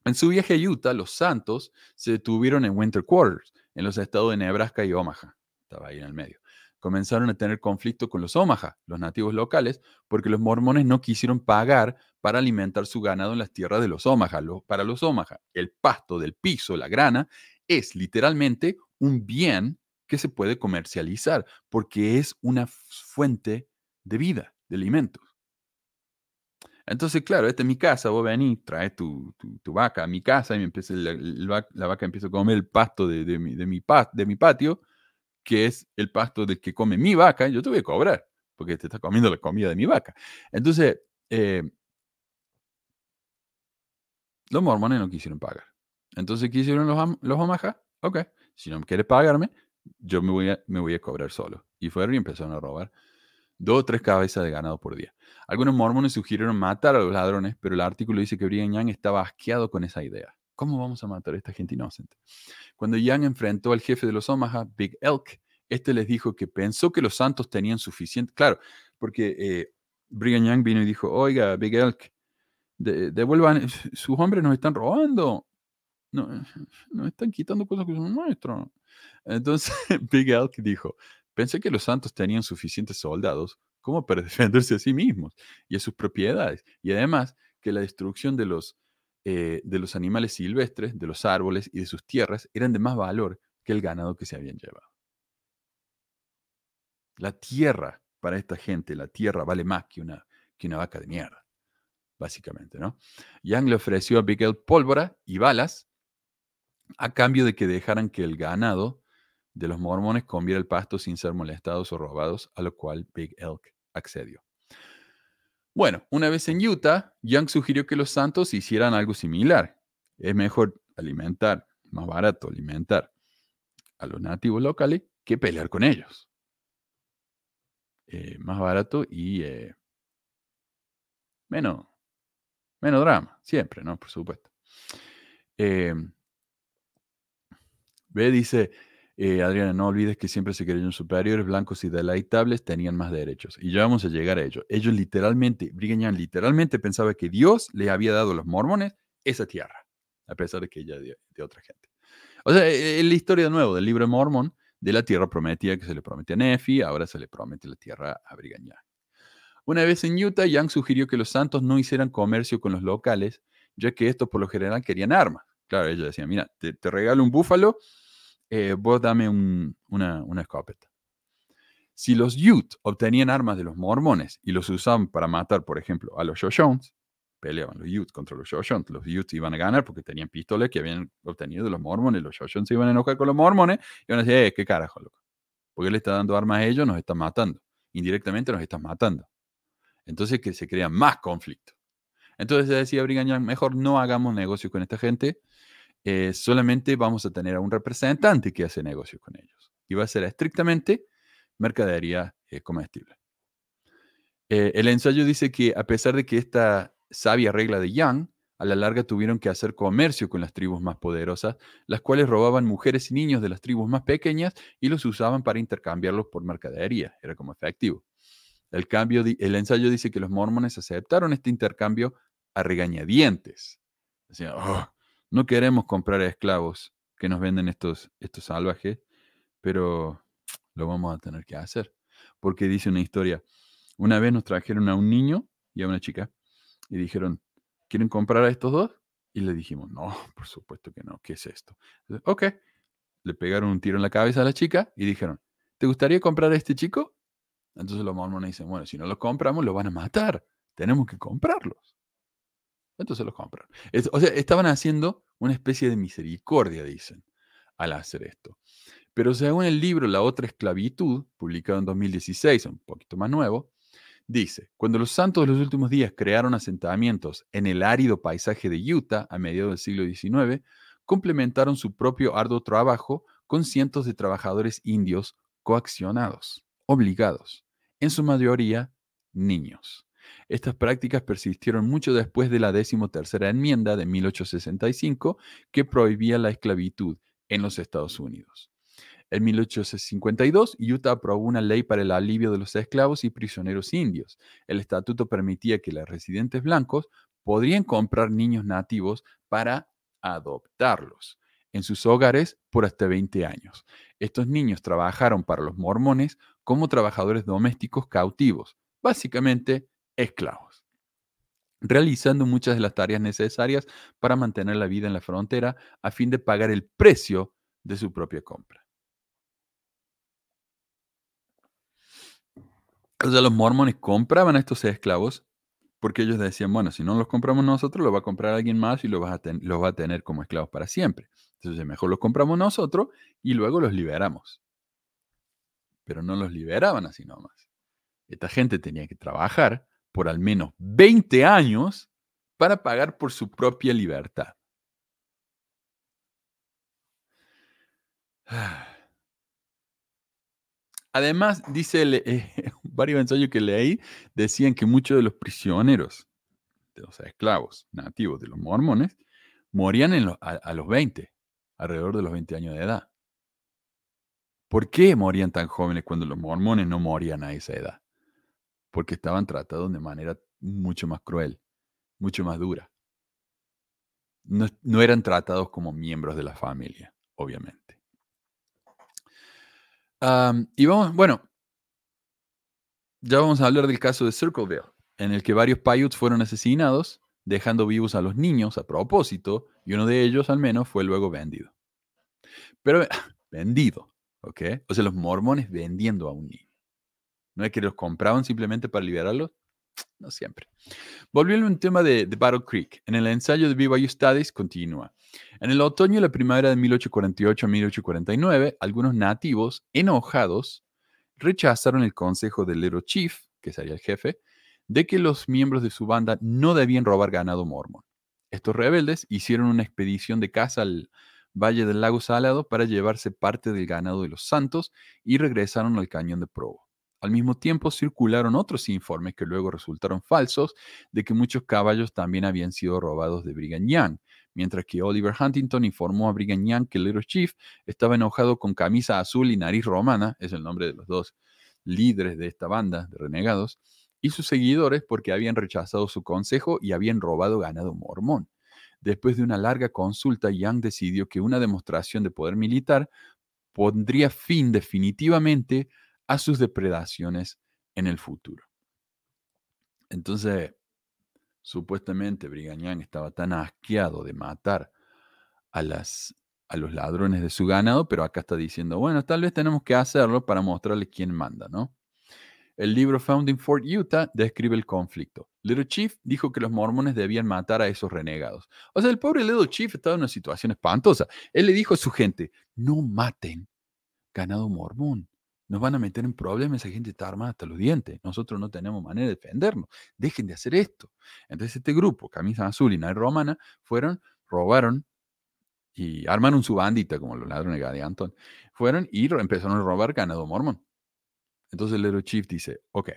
en su viaje a Utah, los Santos se detuvieron en Winter Quarters, en los estados de Nebraska y Omaha. Estaba ahí en el medio. Comenzaron a tener conflicto con los Omaha, los nativos locales, porque los mormones no quisieron pagar para alimentar su ganado en las tierras de los Omaha. Para los Omaha, el pasto del piso, la grana, es literalmente un bien que se puede comercializar, porque es una fuente de vida, de alimentos. Entonces, claro, esta es mi casa, vos venís, traes tu, tu- tu vaca a mi casa y me empieza, la, vac- la vaca empieza a comer el pasto de, de mi, de, mi de mi patio, que es el pasto del que come mi vaca, yo te voy a cobrar, porque te está comiendo la comida de mi vaca. Entonces, eh, los mormones no quisieron pagar. Entonces, ¿qué hicieron los, los Omaha? Ok, si no quieres pagarme, yo me voy, a, me voy a cobrar solo. Y fueron y empezaron a robar dos o tres cabezas de ganado por día. Algunos mormones sugirieron matar a los ladrones, pero el artículo dice que Brigham Young estaba asqueado con esa idea. ¿Cómo vamos a matar a esta gente inocente? Cuando Young enfrentó al jefe de los Omaha, Big Elk, este les dijo que pensó que los santos tenían suficiente. Claro, porque eh, Brigham Young vino y dijo: Oiga, Big Elk, de- devuelvan, sus hombres nos están robando. No, nos están quitando cosas que son nuestras. Entonces, Big Elk dijo: Pensé que los santos tenían suficientes soldados como para defenderse a sí mismos y a sus propiedades. Y además, que la destrucción de los, eh, de los animales silvestres, de los árboles y de sus tierras eran de más valor que el ganado que se habían llevado. La tierra para esta gente, la tierra vale más que una, que una vaca de mierda, básicamente, ¿no? Young le ofreció a Big Elk pólvora y balas a cambio de que dejaran que el ganado de los mormones comiera el pasto sin ser molestados o robados, a lo cual Big Elk accedió. Bueno, una vez en Utah, Young sugirió que los santos hicieran algo similar. Es mejor alimentar más barato alimentar a los nativos locales que pelear con ellos. Eh, más barato y eh, menos, menos drama, siempre, ¿no? Por supuesto. Eh, ve, dice Adriana, no olvides que siempre se creyeron superiores, blancos y deleitables tenían más derechos. Y ya vamos a llegar a ello. Ellos literalmente, Brigham Young literalmente pensaba que Dios le había dado a los mormones esa tierra, a pesar de que ella de, de otra gente. O sea, es la historia de nuevo del libro de Mormón de la tierra prometida que se le promete a Nefi, ahora se le promete la tierra a Brigham Young. Una vez en Utah, Young sugirió que los santos no hicieran comercio con los locales, ya que estos por lo general querían armas. Claro, ella decía, mira, te, regalo un búfalo, eh, vos dame una, escopeta. Si los Utes obtenían armas de los mormones y los usaban para matar, por ejemplo, a los Shoshones, peleaban los Utes contra los Shoshones. Los Utes iban a ganar porque tenían pistolas que habían obtenido de los mormones. Los Shoshones se iban a enojar con los mormones y iban a decir, eh, qué carajo, loco. Porque él está dando armas a ellos, nos está matando. Indirectamente nos están matando. Entonces que se crea más conflicto. Entonces decía Brigham mejor no hagamos negocio con esta gente, eh, solamente vamos a tener a un representante que hace negocio con ellos. Y va a ser estrictamente mercadería eh, comestible. el ensayo dice que a pesar de que esta sabia regla de Young, a la larga tuvieron que hacer comercio con las tribus más poderosas, las cuales robaban mujeres y niños de las tribus más pequeñas y los usaban para intercambiarlos por mercadería. Era como efectivo. El, cambio, el ensayo dice que los mormones aceptaron este intercambio a regañadientes. Decían, oh, no queremos comprar esclavos que nos venden estos, estos salvajes, pero lo vamos a tener que hacer. Porque dice una historia, una vez nos trajeron a un niño y a una chica y dijeron, ¿quieren comprar a estos dos? Y le dijimos, no, por supuesto que no, ¿qué es esto? ok, le pegaron un tiro en la cabeza a la chica y dijeron, ¿te gustaría comprar a este chico? Entonces los mormones dicen, bueno, si no los compramos, los van a matar, tenemos que comprarlos. Entonces los compran. o sea, estaban haciendo una especie de misericordia, dicen, al hacer esto. Pero según el libro La otra esclavitud, publicado en 2016, un poquito más nuevo, Dice, cuando los santos de los últimos días crearon asentamientos en el árido paisaje de Utah a mediados del siglo XIX, complementaron su propio arduo trabajo con cientos de trabajadores indios coaccionados, obligados, en su mayoría niños. Estas prácticas persistieron mucho después de la decimotercera enmienda de 1865 que prohibía la esclavitud en los Estados Unidos. En 1852, Utah aprobó una ley para el alivio de los esclavos y prisioneros indios. El estatuto permitía que los residentes blancos podrían comprar niños nativos para adoptarlos en sus hogares por hasta 20 años. Estos niños trabajaron para los mormones como trabajadores domésticos cautivos, básicamente esclavos, realizando muchas de las tareas necesarias para mantener la vida en la frontera a fin de pagar el precio de su propia compra. O sea, los mormones compraban a estos esclavos porque ellos decían, bueno, si no los compramos nosotros, los va a comprar alguien más y los va a, los va a tener como esclavos para siempre. Entonces, mejor los compramos nosotros y luego los liberamos. Pero no los liberaban así nomás. Esta gente tenía que trabajar por al menos 20 años para pagar por su propia libertad. Además, dice eh, varios ensayos que leí, decían que muchos de los prisioneros, de los esclavos nativos de los mormones, morían a, los 20, alrededor de los 20 años de edad. ¿Por qué morían tan jóvenes cuando los mormones no morían a esa edad? Porque estaban tratados de manera mucho más cruel, mucho más dura. no eran tratados como miembros de la familia, obviamente y vamos, bueno, ya vamos a hablar del caso de Circleville, en el que varios Paiutes fueron asesinados, dejando vivos a los niños a propósito, y uno de ellos al menos fue luego vendido. Pero vendido, ¿ok? O sea, los mormones vendiendo a un niño. No es que los compraban simplemente para liberarlos, no siempre. Volviendo a un tema de, de, Battle Creek, en el ensayo de BYU Studies continúa. En el otoño y la primavera de 1848 a 1849, algunos nativos, enojados, rechazaron el consejo del Little Chief, que sería el jefe, de que los miembros de su banda no debían robar ganado mormón. Estos rebeldes hicieron una expedición de caza al Valle del Lago Salado para llevarse parte del ganado de los Santos y regresaron al cañón de Provo. Al mismo tiempo circularon otros informes que luego resultaron falsos de que muchos caballos también habían sido robados de Brigham Young, mientras que Oliver Huntington informó a Brigham Young que Little Chief estaba enojado con camisa azul y nariz romana, es el nombre de los dos líderes de esta banda de renegados, y sus seguidores porque habían rechazado su consejo y habían robado ganado mormón. Después de una larga consulta, Young decidió que una demostración de poder militar pondría fin definitivamente a sus depredaciones en el futuro. Entonces, supuestamente Brigham estaba tan asqueado de matar a, las, a los ladrones de su ganado, pero acá está diciendo, bueno, tal vez tenemos que hacerlo para mostrarle quién manda, ¿no? El libro Found in Fort Utah describe el conflicto. Little Chief dijo que los mormones debían matar a esos renegados. O sea, el pobre Little Chief estaba en una situación espantosa. Él le dijo a su gente, no maten ganado mormón. Nos van a meter en problemas, esa gente está armada hasta los dientes. Nosotros no tenemos manera de defendernos. Dejen de hacer esto. Entonces este grupo, Camisa Azul y Night Romana, fueron, robaron y armaron su bandita, como los ladrones de Anton. Fueron y empezaron a robar ganado mormón. Entonces el Little Chief dice, ok,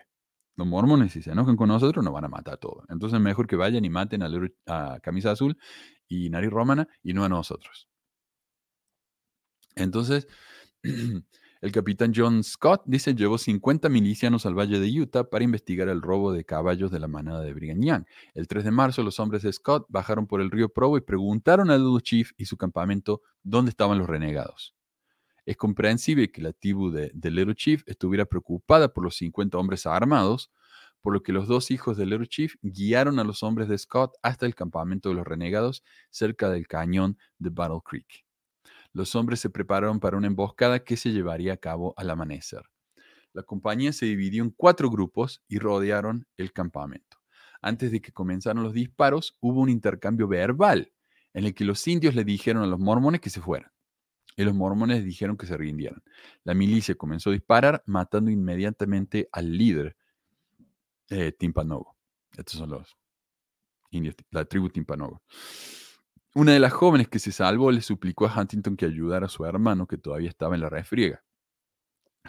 los mormones si se enojan con nosotros nos van a matar a todos. Entonces mejor que vayan y maten a, a Camisa Azul y Nariz Romana y no a nosotros. Entonces El capitán John Scott dice llevó 50 milicianos al valle de Utah para investigar el robo de caballos de la manada de Brigham Young. El 3 de marzo los hombres de Scott bajaron por el río Provo y preguntaron al Little Chief y su campamento dónde estaban los renegados. Es comprensible que la tribu de, Little Chief estuviera preocupada por los 50 hombres armados, por lo que los dos hijos de Little Chief guiaron a los hombres de Scott hasta el campamento de los renegados cerca del cañón de Battle Creek los hombres se prepararon para una emboscada que se llevaría a cabo al amanecer. La compañía se dividió en cuatro grupos y rodearon el campamento. Antes de que comenzaran los disparos, hubo un intercambio verbal en el que los indios le dijeron a los mormones que se fueran y los mormones dijeron que se rindieran. La milicia comenzó a disparar, matando inmediatamente al líder eh, Timpanogo. Estos son los indios, la tribu Timpanogo. Una de las jóvenes que se salvó le suplicó a Huntington que ayudara a su hermano que todavía estaba en la refriega.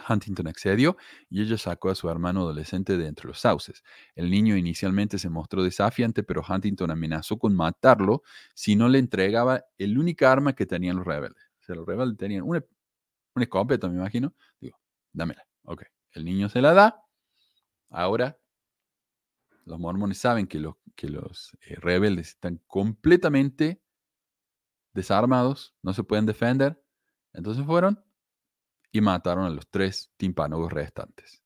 Huntington accedió y ella sacó a su hermano adolescente de entre los sauces. El niño inicialmente se mostró desafiante, pero Huntington amenazó con matarlo si no le entregaba el única arma que tenían los rebeldes. O sea, los rebeldes tenían una, escopeta, me imagino. Digo, dámela. Ok. El niño se la da. Ahora, los mormones saben que los, que los eh, rebeldes están completamente desarmados, no se pueden defender. Entonces fueron y mataron a los tres timpánogos restantes.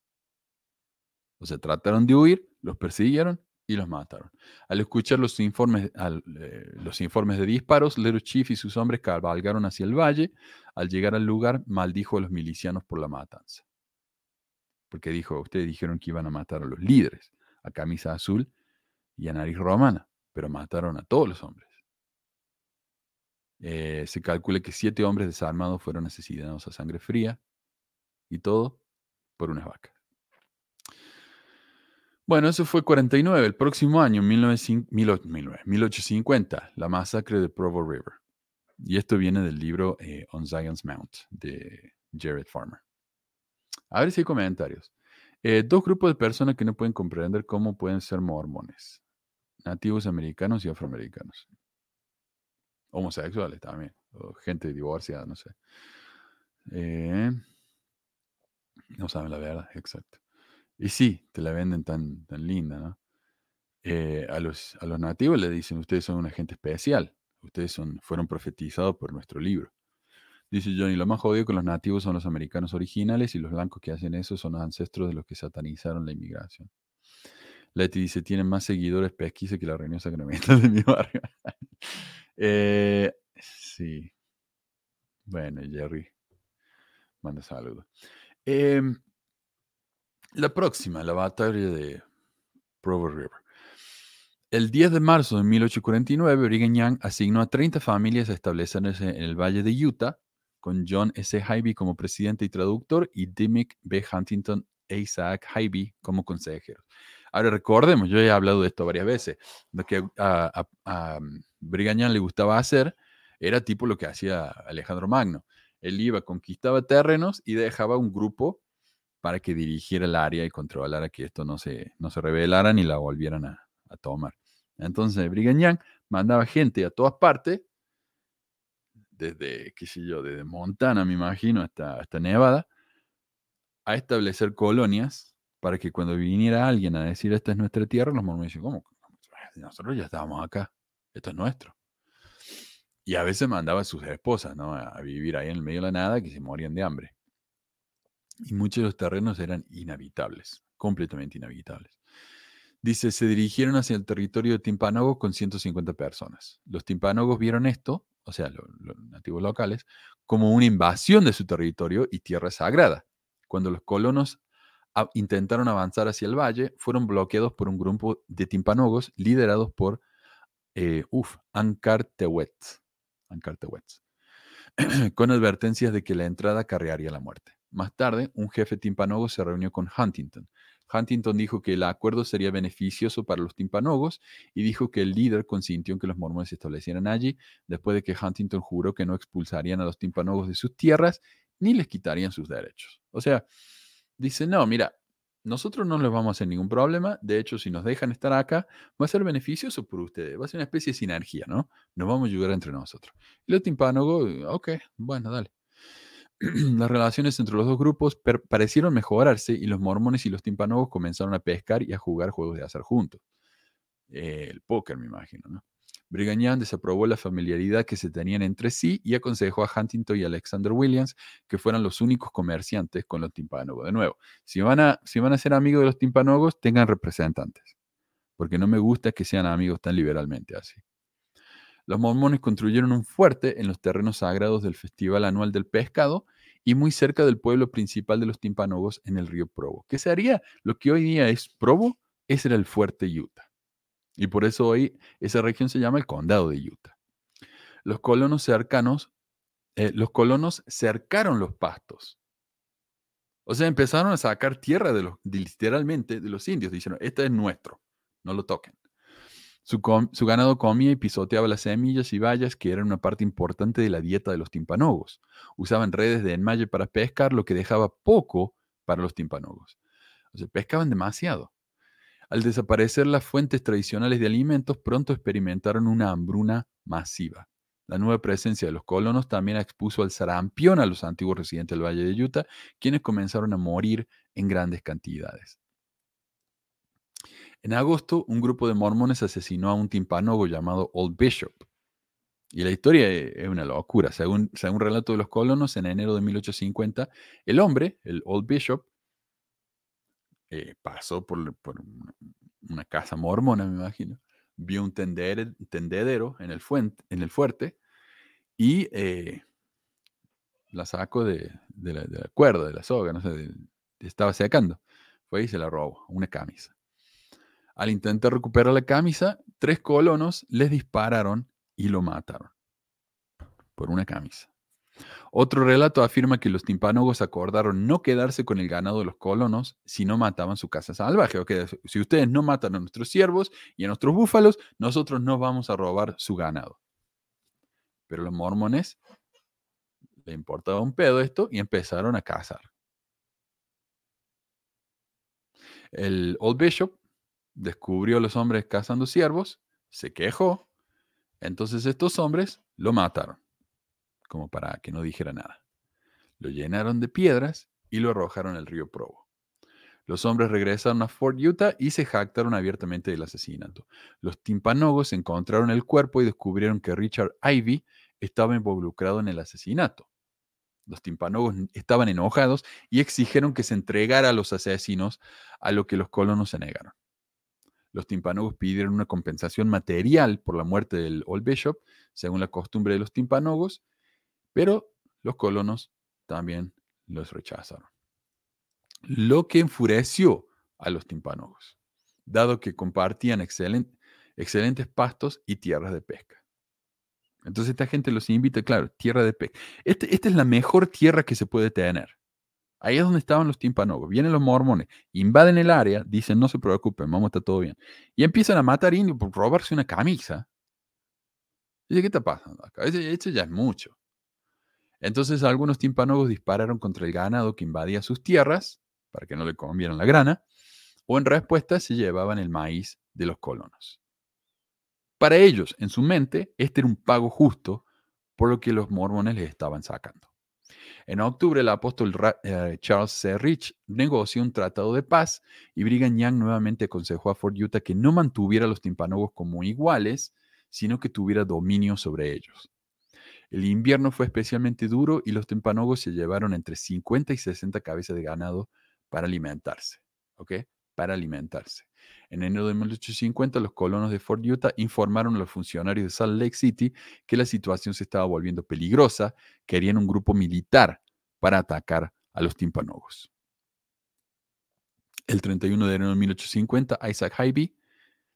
O sea, trataron de huir, los persiguieron y los mataron. Al escuchar los informes, eh, los informes de disparos, Little Chief y sus hombres cabalgaron hacia el valle. Al llegar al lugar, maldijo a los milicianos por la matanza. Porque dijo, ustedes dijeron que iban a matar a los líderes, a camisa azul y a nariz romana, pero mataron a todos los hombres. Eh, se calcula que siete hombres desarmados fueron asesinados a sangre fría y todo por unas vacas. Bueno, eso fue 49. El próximo año, 1850, la masacre de Provo River. Y esto viene del libro eh, On Zion's Mount de Jared Farmer. A ver si hay comentarios. Eh, dos grupos de personas que no pueden comprender cómo pueden ser mormones. Nativos americanos y afroamericanos homosexuales también, o gente divorciada, no sé. Eh, no saben la verdad, exacto. Y sí, te la venden tan, tan linda, ¿no? Eh, a, los, a los nativos le dicen, ustedes son una gente especial, ustedes son, fueron profetizados por nuestro libro. Dice Johnny, lo más jodido con los nativos son los americanos originales y los blancos que hacen eso son los ancestros de los que satanizaron la inmigración. Leti dice, tienen más seguidores pesquisa que la reunión sacramental de mi barrio. Eh, sí. Bueno, Jerry. Manda saludos. Em, la próxima, la batalla de Provo River. El 10 de marzo de 1849, Brigham Young asignó a 30 familias a establecerse en el Valle de Utah, con John S. Hybe como presidente y traductor y Dimmick B. Huntington e Isaac Hybe como consejeros. Ahora recordemos, yo he hablado de esto varias veces, lo que a, a, le gustaba hacer Era tipo lo que hacía Alejandro Magno. Él iba, conquistaba terrenos y dejaba un grupo para que dirigiera el área y controlara que esto no se, no se revelara ni la volvieran a, tomar. Entonces, Brigham Young mandaba gente a todas partes, desde, qué sé yo, desde Montana, me imagino, hasta, hasta Nevada, a establecer colonias para que cuando viniera alguien a decir esta es nuestra tierra, los mormones dicen, ¿cómo? Nosotros ya estábamos acá, esto es nuestro. Y a veces mandaba a sus esposas ¿no? a vivir ahí en el medio de la nada que se morían de hambre. Y muchos de los terrenos eran inhabitables, completamente inhabitables. Dice, se dirigieron hacia el territorio de Timpanogo con 150 personas. Los Timpanogos vieron esto, o sea, los, los nativos locales, como una invasión de su territorio y tierra sagrada. Cuando los colonos intentaron avanzar hacia el valle, fueron bloqueados por un grupo de timpanogos liderados por, eh, uf, Ancartewet, con advertencias de que la entrada carrearía la muerte. Más tarde, un jefe timpanogo se reunió con Huntington. Huntington dijo que el acuerdo sería beneficioso para los timpanogos y dijo que el líder consintió en que los mormones se establecieran allí, después de que Huntington juró que no expulsarían a los timpanogos de sus tierras ni les quitarían sus derechos. O sea, dice, no, mira, nosotros no les vamos a hacer ningún problema. De hecho, si nos dejan estar acá, va a ser beneficioso por ustedes. Va a ser una especie de sinergia, ¿no? Nos vamos a ayudar entre nosotros. Y los timpánogos, ok, bueno, dale. Las relaciones entre los dos grupos parecieron mejorarse y los mormones y los timpanogos comenzaron a pescar y a jugar juegos de azar juntos. el póker, me imagino, ¿no? Brigham desaprobó la familiaridad que se tenían entre sí y aconsejó a Huntington y Alexander Williams que fueran los únicos comerciantes con los timpanogos. De nuevo, si van, a, si van a ser amigos de los timpanogos, tengan representantes, porque no me gusta que sean amigos tan liberalmente así. Los mormones construyeron un fuerte en los terrenos sagrados del Festival Anual del Pescado y muy cerca del pueblo principal de los timpanogos en el río Provo. ¿Qué sería lo que hoy día es Provo? Ese era el fuerte Utah. Y por eso hoy esa región se llama el condado de Utah. Los colonos cercanos, eh, los colonos cercaron los pastos. O sea, empezaron a sacar tierra de los, literalmente de los indios. Dijeron, este es nuestro, no lo toquen. Su, ganado comía y pisoteaba las semillas y bayas que eran una parte importante de la dieta de los timpanogos. Usaban redes de enmalle para pescar, lo que dejaba poco para los timpanogos. O sea, pescaban demasiado. Al desaparecer las fuentes tradicionales de alimentos, pronto experimentaron una hambruna masiva. La nueva presencia de los colonos también expuso al sarampión a los antiguos residentes del Valle de Utah, quienes comenzaron a morir en grandes cantidades. En agosto, un grupo de mormones asesinó a un timpanogo llamado Old Bishop. Y la historia e, es una locura. Según, según relato de los colonos, en enero de 1850, el hombre, el Old Bishop, eh, pasó por, una casa mormona, me imagino, vio un tendedero en el, en el fuerte y eh, la sacó de, la, cuerda, de la soga, no sé, estaba secando. Fue y se la robó, una camisa. Al intentar recuperar la camisa, tres colonos les dispararon y lo mataron por una camisa. Otro relato afirma que los timpánogos acordaron no quedarse con el ganado de los colonos si no mataban su casa salvaje. si ustedes no matan a nuestros siervos y a nuestros búfalos, nosotros no vamos a robar su ganado. Pero los mormones le importaba un pedo esto y empezaron a cazar. El Old Bishop descubrió a los hombres cazando siervos, se quejó, entonces estos hombres lo mataron como para que no dijera nada. Lo llenaron de piedras y lo arrojaron al río Provo. Los hombres regresaron a Fort Utah y se jactaron abiertamente del asesinato. Los timpanogos encontraron el cuerpo y descubrieron que Richard Ivy estaba involucrado en el asesinato. Los timpanogos estaban enojados y exigieron que se entregara a los asesinos, a lo que los colonos se negaron. Los timpanogos pidieron una compensación material por la muerte del Old Bishop, según la costumbre de los timpanogos, pero los colonos también los rechazaron. Lo que enfureció a los timpanogos, dado que compartían excelentes pastos y tierras de pesca. Entonces esta gente los invita, claro, tierra de pesca. Este, esta es la mejor tierra que se puede tener. Ahí es donde estaban los timpanogos. Vienen los mormones, invaden el área, dicen, no se preocupen, vamos a estar todo bien. Y empiezan a matar indios por robarse una camisa Dice, ¿qué está pasando acá? Esto ya es mucho. Entonces algunos timpanogos dispararon contra el ganado que invadía sus tierras, para que no le comieran la grana, o en respuesta se llevaban el maíz de los colonos. Para ellos, en su mente, este era un pago justo por lo que los mormones les estaban sacando. En octubre, el apóstol eh, Charles C. Rich negoció un tratado de paz y Brigham Young nuevamente aconsejó a Fort Utah que no mantuviera a los timpanogos como iguales, sino que tuviera dominio sobre ellos. El invierno fue especialmente duro y los timpanogos se llevaron entre 50 y 60 cabezas de ganado para alimentarse. ¿Ok? Para alimentarse. En enero de 1850, los colonos de Fort Utah informaron a los funcionarios de Salt Lake City que la situación se estaba volviendo peligrosa, querían un grupo militar para atacar a los timpanogos. El 31 de enero de 1850, Isaac Hybe,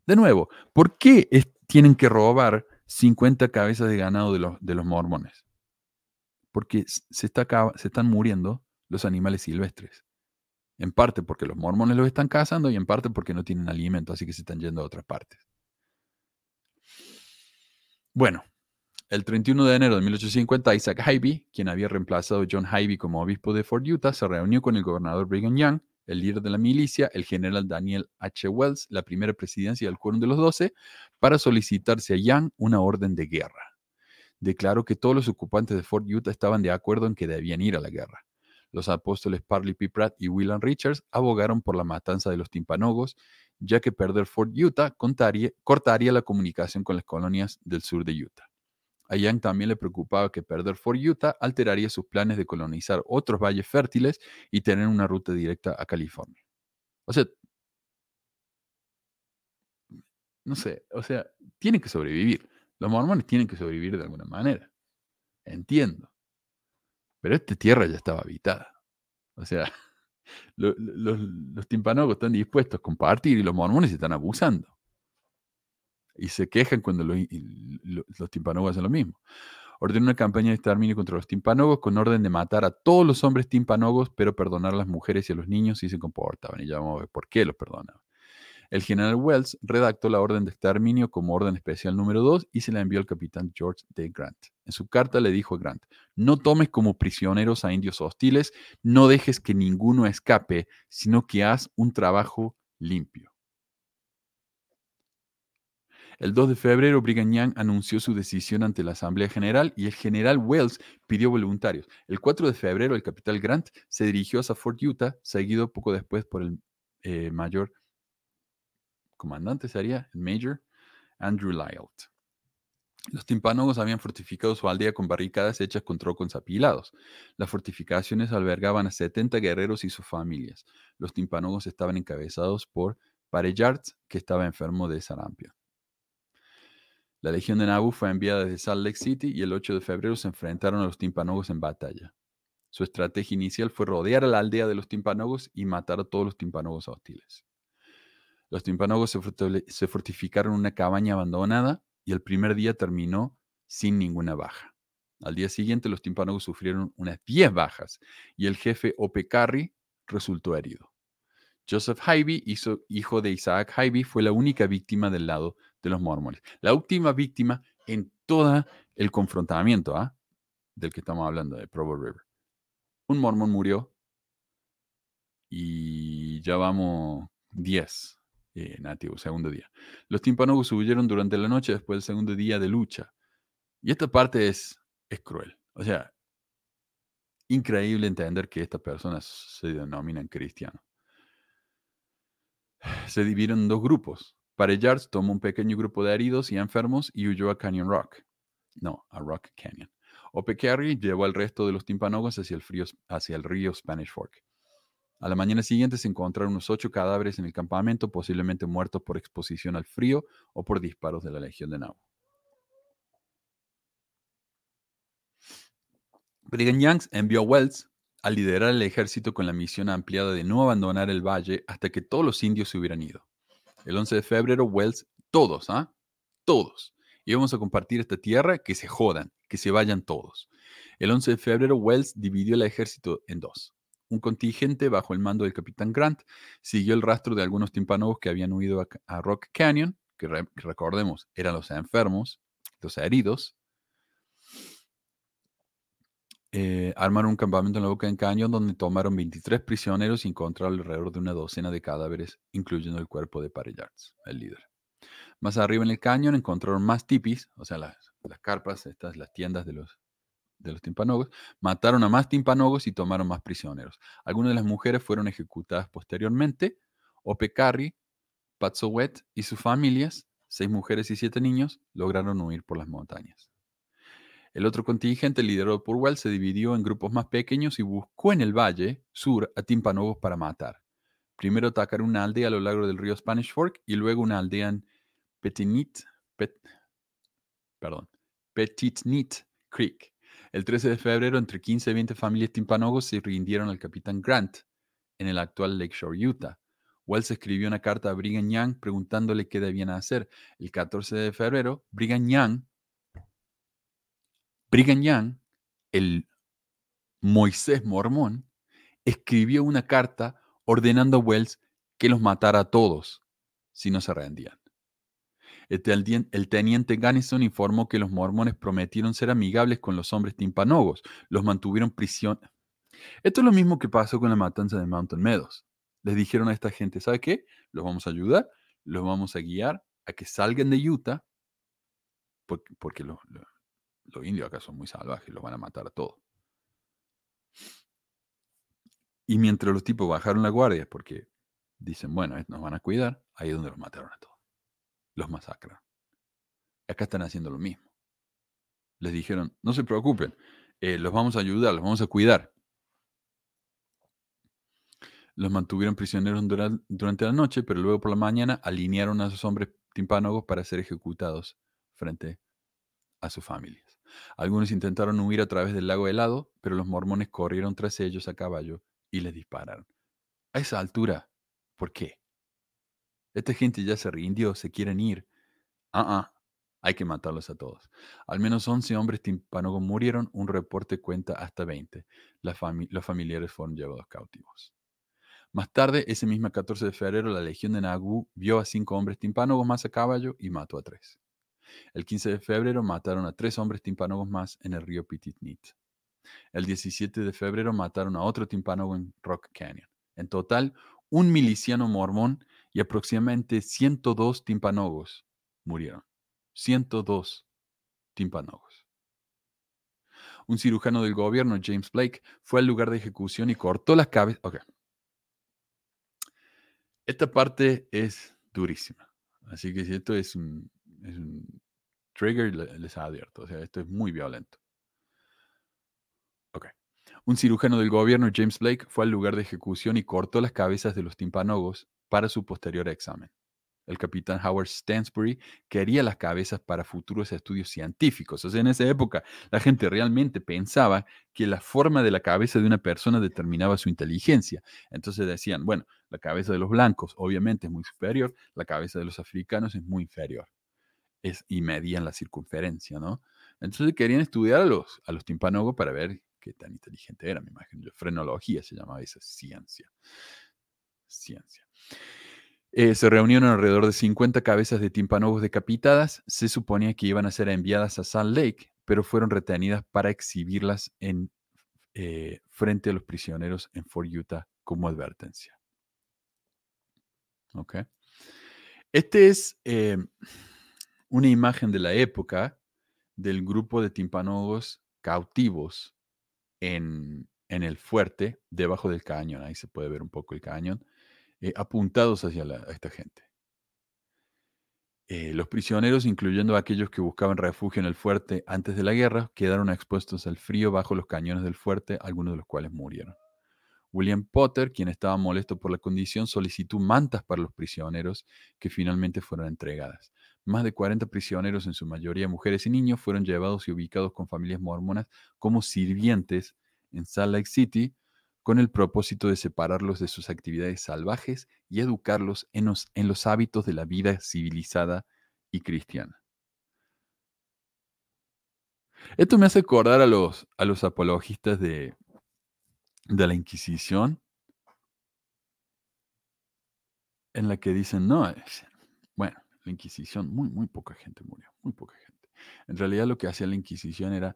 de nuevo, ¿por qué tienen que robar 50 cabezas de ganado de los, de los mormones? Porque se, está, se están muriendo los animales silvestres. En parte porque los mormones los están cazando y en parte porque no tienen alimento, así que se están yendo a otras partes. Bueno, el 31 de enero de 1850, Isaac Hybe, quien había reemplazado a John Hybe como obispo de Fort Utah, se reunió con el gobernador Brigham Young, el líder de la milicia, el general Daniel H. Wells, la primera presidencia del Quórum de los Doce, para solicitarse a Young una orden de guerra. Declaró que todos los ocupantes de Fort Utah estaban de acuerdo en que debían ir a la guerra. Los apóstoles Parley P. Pratt y William Richards abogaron por la matanza de los timpanogos, ya que perder Fort Utah cortaría la comunicación con las colonias del sur de Utah. A Young también le preocupaba que perder Fort Utah alteraría sus planes de colonizar otros valles fértiles y tener una ruta directa a California. O sea, no sé, o sea, tienen que sobrevivir. Los mormones tienen que sobrevivir de alguna manera. Entiendo. Pero esta tierra ya estaba habitada. O sea, los, los timpanogos están dispuestos a compartir y los mormones están abusando. Y se quejan cuando los, timpanogos hacen lo mismo. Ordenó una campaña de exterminio contra los timpanogos con orden de matar a todos los hombres timpanogos, pero perdonar a las mujeres y a los niños si se comportaban. Y ya vamos a ver por qué los perdonaban. El general Wells redactó la orden de exterminio como orden especial número 2 y se la envió al capitán George D. Grant. En su carta le dijo a Grant, no tomes como prisioneros a indios hostiles, no dejes que ninguno escape, sino que haz un trabajo limpio. El 2 de febrero, Brigham Young anunció su decisión ante la Asamblea General y el general Wells pidió voluntarios. El 4 de febrero, el capitán Grant se dirigió a Fort Utah, seguido poco después por el eh, mayor comandante sería el Major Andrew Lyot. Los timpanogos habían fortificado su aldea con barricadas hechas con trocos apilados. Las fortificaciones albergaban a 70 guerreros y sus familias. Los timpanogos estaban encabezados por Parellard, que estaba enfermo de sarampion. La legión de Nabu fue enviada desde Salt Lake City y el 8 de febrero se enfrentaron a los timpanogos en batalla. Su estrategia inicial fue rodear a la aldea de los timpanogos y matar a todos los timpanogos hostiles. Los timpanogos se fortificaron en una cabaña abandonada y el primer día terminó sin ninguna baja. Al día siguiente los timpanogos sufrieron unas 10 bajas y el jefe Ope Carry resultó herido. Joseph Hybe, hijo de Isaac Hybe, fue la única víctima del lado de los mormones. La última víctima en todo el confrontamiento ¿ah? del que estamos hablando, de Provo River. Un mormón murió y ya vamos 10 eh, nativo, segundo día. Los timpanogos huyeron durante la noche después del segundo día de lucha. Y esta parte es, es cruel. O sea, increíble entender que estas personas se denominan cristianos. Se dividieron en dos grupos. Parellards tomó un pequeño grupo de heridos y enfermos y huyó a Canyon Rock. No, a Rock Canyon. Opecarry llevó al resto de los timpanogos hacia el, hacia el río Spanish Fork. A la mañana siguiente se encontraron unos ocho cadáveres en el campamento, posiblemente muertos por exposición al frío o por disparos de la Legión de Nabo. Brigham Young envió a Wells a liderar el ejército con la misión ampliada de no abandonar el valle hasta que todos los indios se hubieran ido. El 11 de febrero, Wells, todos, ¿ah? Todos. Íbamos a compartir esta tierra, que se jodan, que se vayan todos. El 11 de febrero, Wells dividió el ejército en dos. Un contingente bajo el mando del capitán Grant siguió el rastro de algunos timpanogos que habían huido a, Rock Canyon, que recordemos eran los enfermos, los heridos. Eh, armaron un campamento en la boca del cañón donde tomaron 23 prisioneros y encontraron alrededor de una docena de cadáveres, incluyendo el cuerpo de Parillards, el líder. Más arriba en el cañón encontraron más tipis, o sea, las, las carpas, estas, las tiendas de los, de los timpanogos, mataron a más timpanogos y tomaron más prisioneros. Algunas de las mujeres fueron ejecutadas posteriormente. Opecarri, Patsowet y sus familias, seis mujeres y siete niños, lograron huir por las montañas. El otro contingente, liderado por Wells, se dividió en grupos más pequeños y buscó en el valle sur a timpanogos para matar. Primero atacaron una aldea a lo largo del río Spanish Fork y luego una aldea en Petinit, perdón, Petitnit Creek. El 13 de febrero, entre 15 y 20 familias timpanogos se rindieron al capitán Grant en el actual Lakeshore, Utah. Wells escribió una carta a Brigham Young preguntándole qué debían hacer. El 14 de febrero, Brigham Young Brigham Young, el Moisés mormón, escribió una carta ordenando a Wells que los matara a todos si no se rendían. El teniente Gunnison informó que los mormones prometieron ser amigables con los hombres timpanogos, los mantuvieron prisión. Esto es lo mismo que pasó con la matanza de Mountain Meadows. Les dijeron a esta gente, ¿sabe qué? Los vamos a ayudar, los vamos a guiar a que salgan de Utah, porque, los indios acá son muy salvajes, los van a matar a todos. Y mientras los tipos bajaron la guardia, porque dicen, bueno, nos van a cuidar, ahí es donde los mataron a todos. Los masacran. Acá están haciendo lo mismo. Les dijeron, no se preocupen, eh, los vamos a ayudar, los vamos a cuidar. Los mantuvieron prisioneros durante la noche, pero luego por la mañana alinearon a esos hombres timpánogos para ser ejecutados frente a sus familias. Algunos intentaron huir a través del lago helado, pero los mormones corrieron tras ellos a caballo y les dispararon. A esa altura, ¿por qué? Esta gente ya se rindió, se quieren ir. Ah, ah, hay que matarlos a todos. Al menos 11 hombres timpanogos murieron, un reporte cuenta hasta 20. los familiares fueron llevados cautivos. Más tarde, ese mismo 14 de febrero, la Legión de Nagu vio a cinco hombres timpanogos más a caballo y mató a tres. El 15 de febrero mataron a tres hombres timpanogos más en el río Pititnit. El 17 de febrero mataron a otro timpanogo en Rock Canyon. En total, un miliciano mormón y aproximadamente 102 timpanogos murieron. 102 timpanogos. Un cirujano del gobierno, James Blake, fue al lugar de ejecución y cortó las cabezas. Ok. Esta parte es durísima. Así que si esto es un, es un trigger, les advierto. O sea, esto es muy violento. Un cirujano del gobierno, James Blake, fue al lugar de ejecución y cortó las cabezas de los timpanogos para su posterior examen. El capitán Howard Stansbury quería las cabezas para futuros estudios científicos. O sea, en esa época la gente realmente pensaba que la forma de la cabeza de una persona determinaba su inteligencia. Entonces decían, bueno, la cabeza de los blancos obviamente es muy superior, la cabeza de los africanos es muy inferior es, y medían la circunferencia, ¿no? Entonces querían estudiar a los, a los timpanogos para ver qué tan inteligente era, me imagino. Frenología se llamaba esa ciencia. Ciencia. Eh, se reunieron alrededor de 50 cabezas de timpanogos decapitadas. Se suponía que iban a ser enviadas a Salt Lake, pero fueron retenidas para exhibirlas en, eh, frente a los prisioneros en Fort Utah como advertencia. ¿Ok? Este es... Eh, una imagen de la época del grupo de timpanogos cautivos en, el fuerte, debajo del cañón, ahí se puede ver un poco el cañón, eh, apuntados hacia esta gente. Eh, los prisioneros, incluyendo aquellos que buscaban refugio en el fuerte antes de la guerra, quedaron expuestos al frío bajo los cañones del fuerte, algunos de los cuales murieron. William Potter, quien estaba molesto por la condición, solicitó mantas para los prisioneros que finalmente fueron entregadas. Más de 40 prisioneros, en su mayoría mujeres y niños, fueron llevados y ubicados con familias mormonas como sirvientes en Salt Lake City con el propósito de separarlos de sus actividades salvajes y educarlos en los, hábitos de la vida civilizada y cristiana. Esto me hace acordar a los, a los apologistas de, de la Inquisición, en la que dicen, no, bueno, la Inquisición, muy, muy poca gente murió, muy poca gente. En realidad lo que hacía la Inquisición era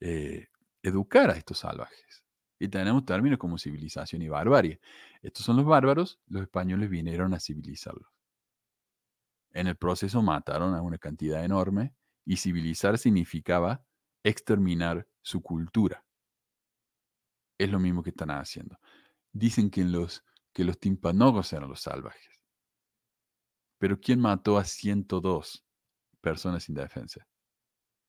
eh, educar a estos salvajes. Y tenemos términos como civilización y barbarie. Estos son los bárbaros, los españoles vinieron a civilizarlos. En el proceso mataron a una cantidad enorme y civilizar significaba exterminar su cultura. Es lo mismo que están haciendo. Dicen que, los, que los timpanogos eran los salvajes. Pero ¿quién mató a 102 personas sin defensa?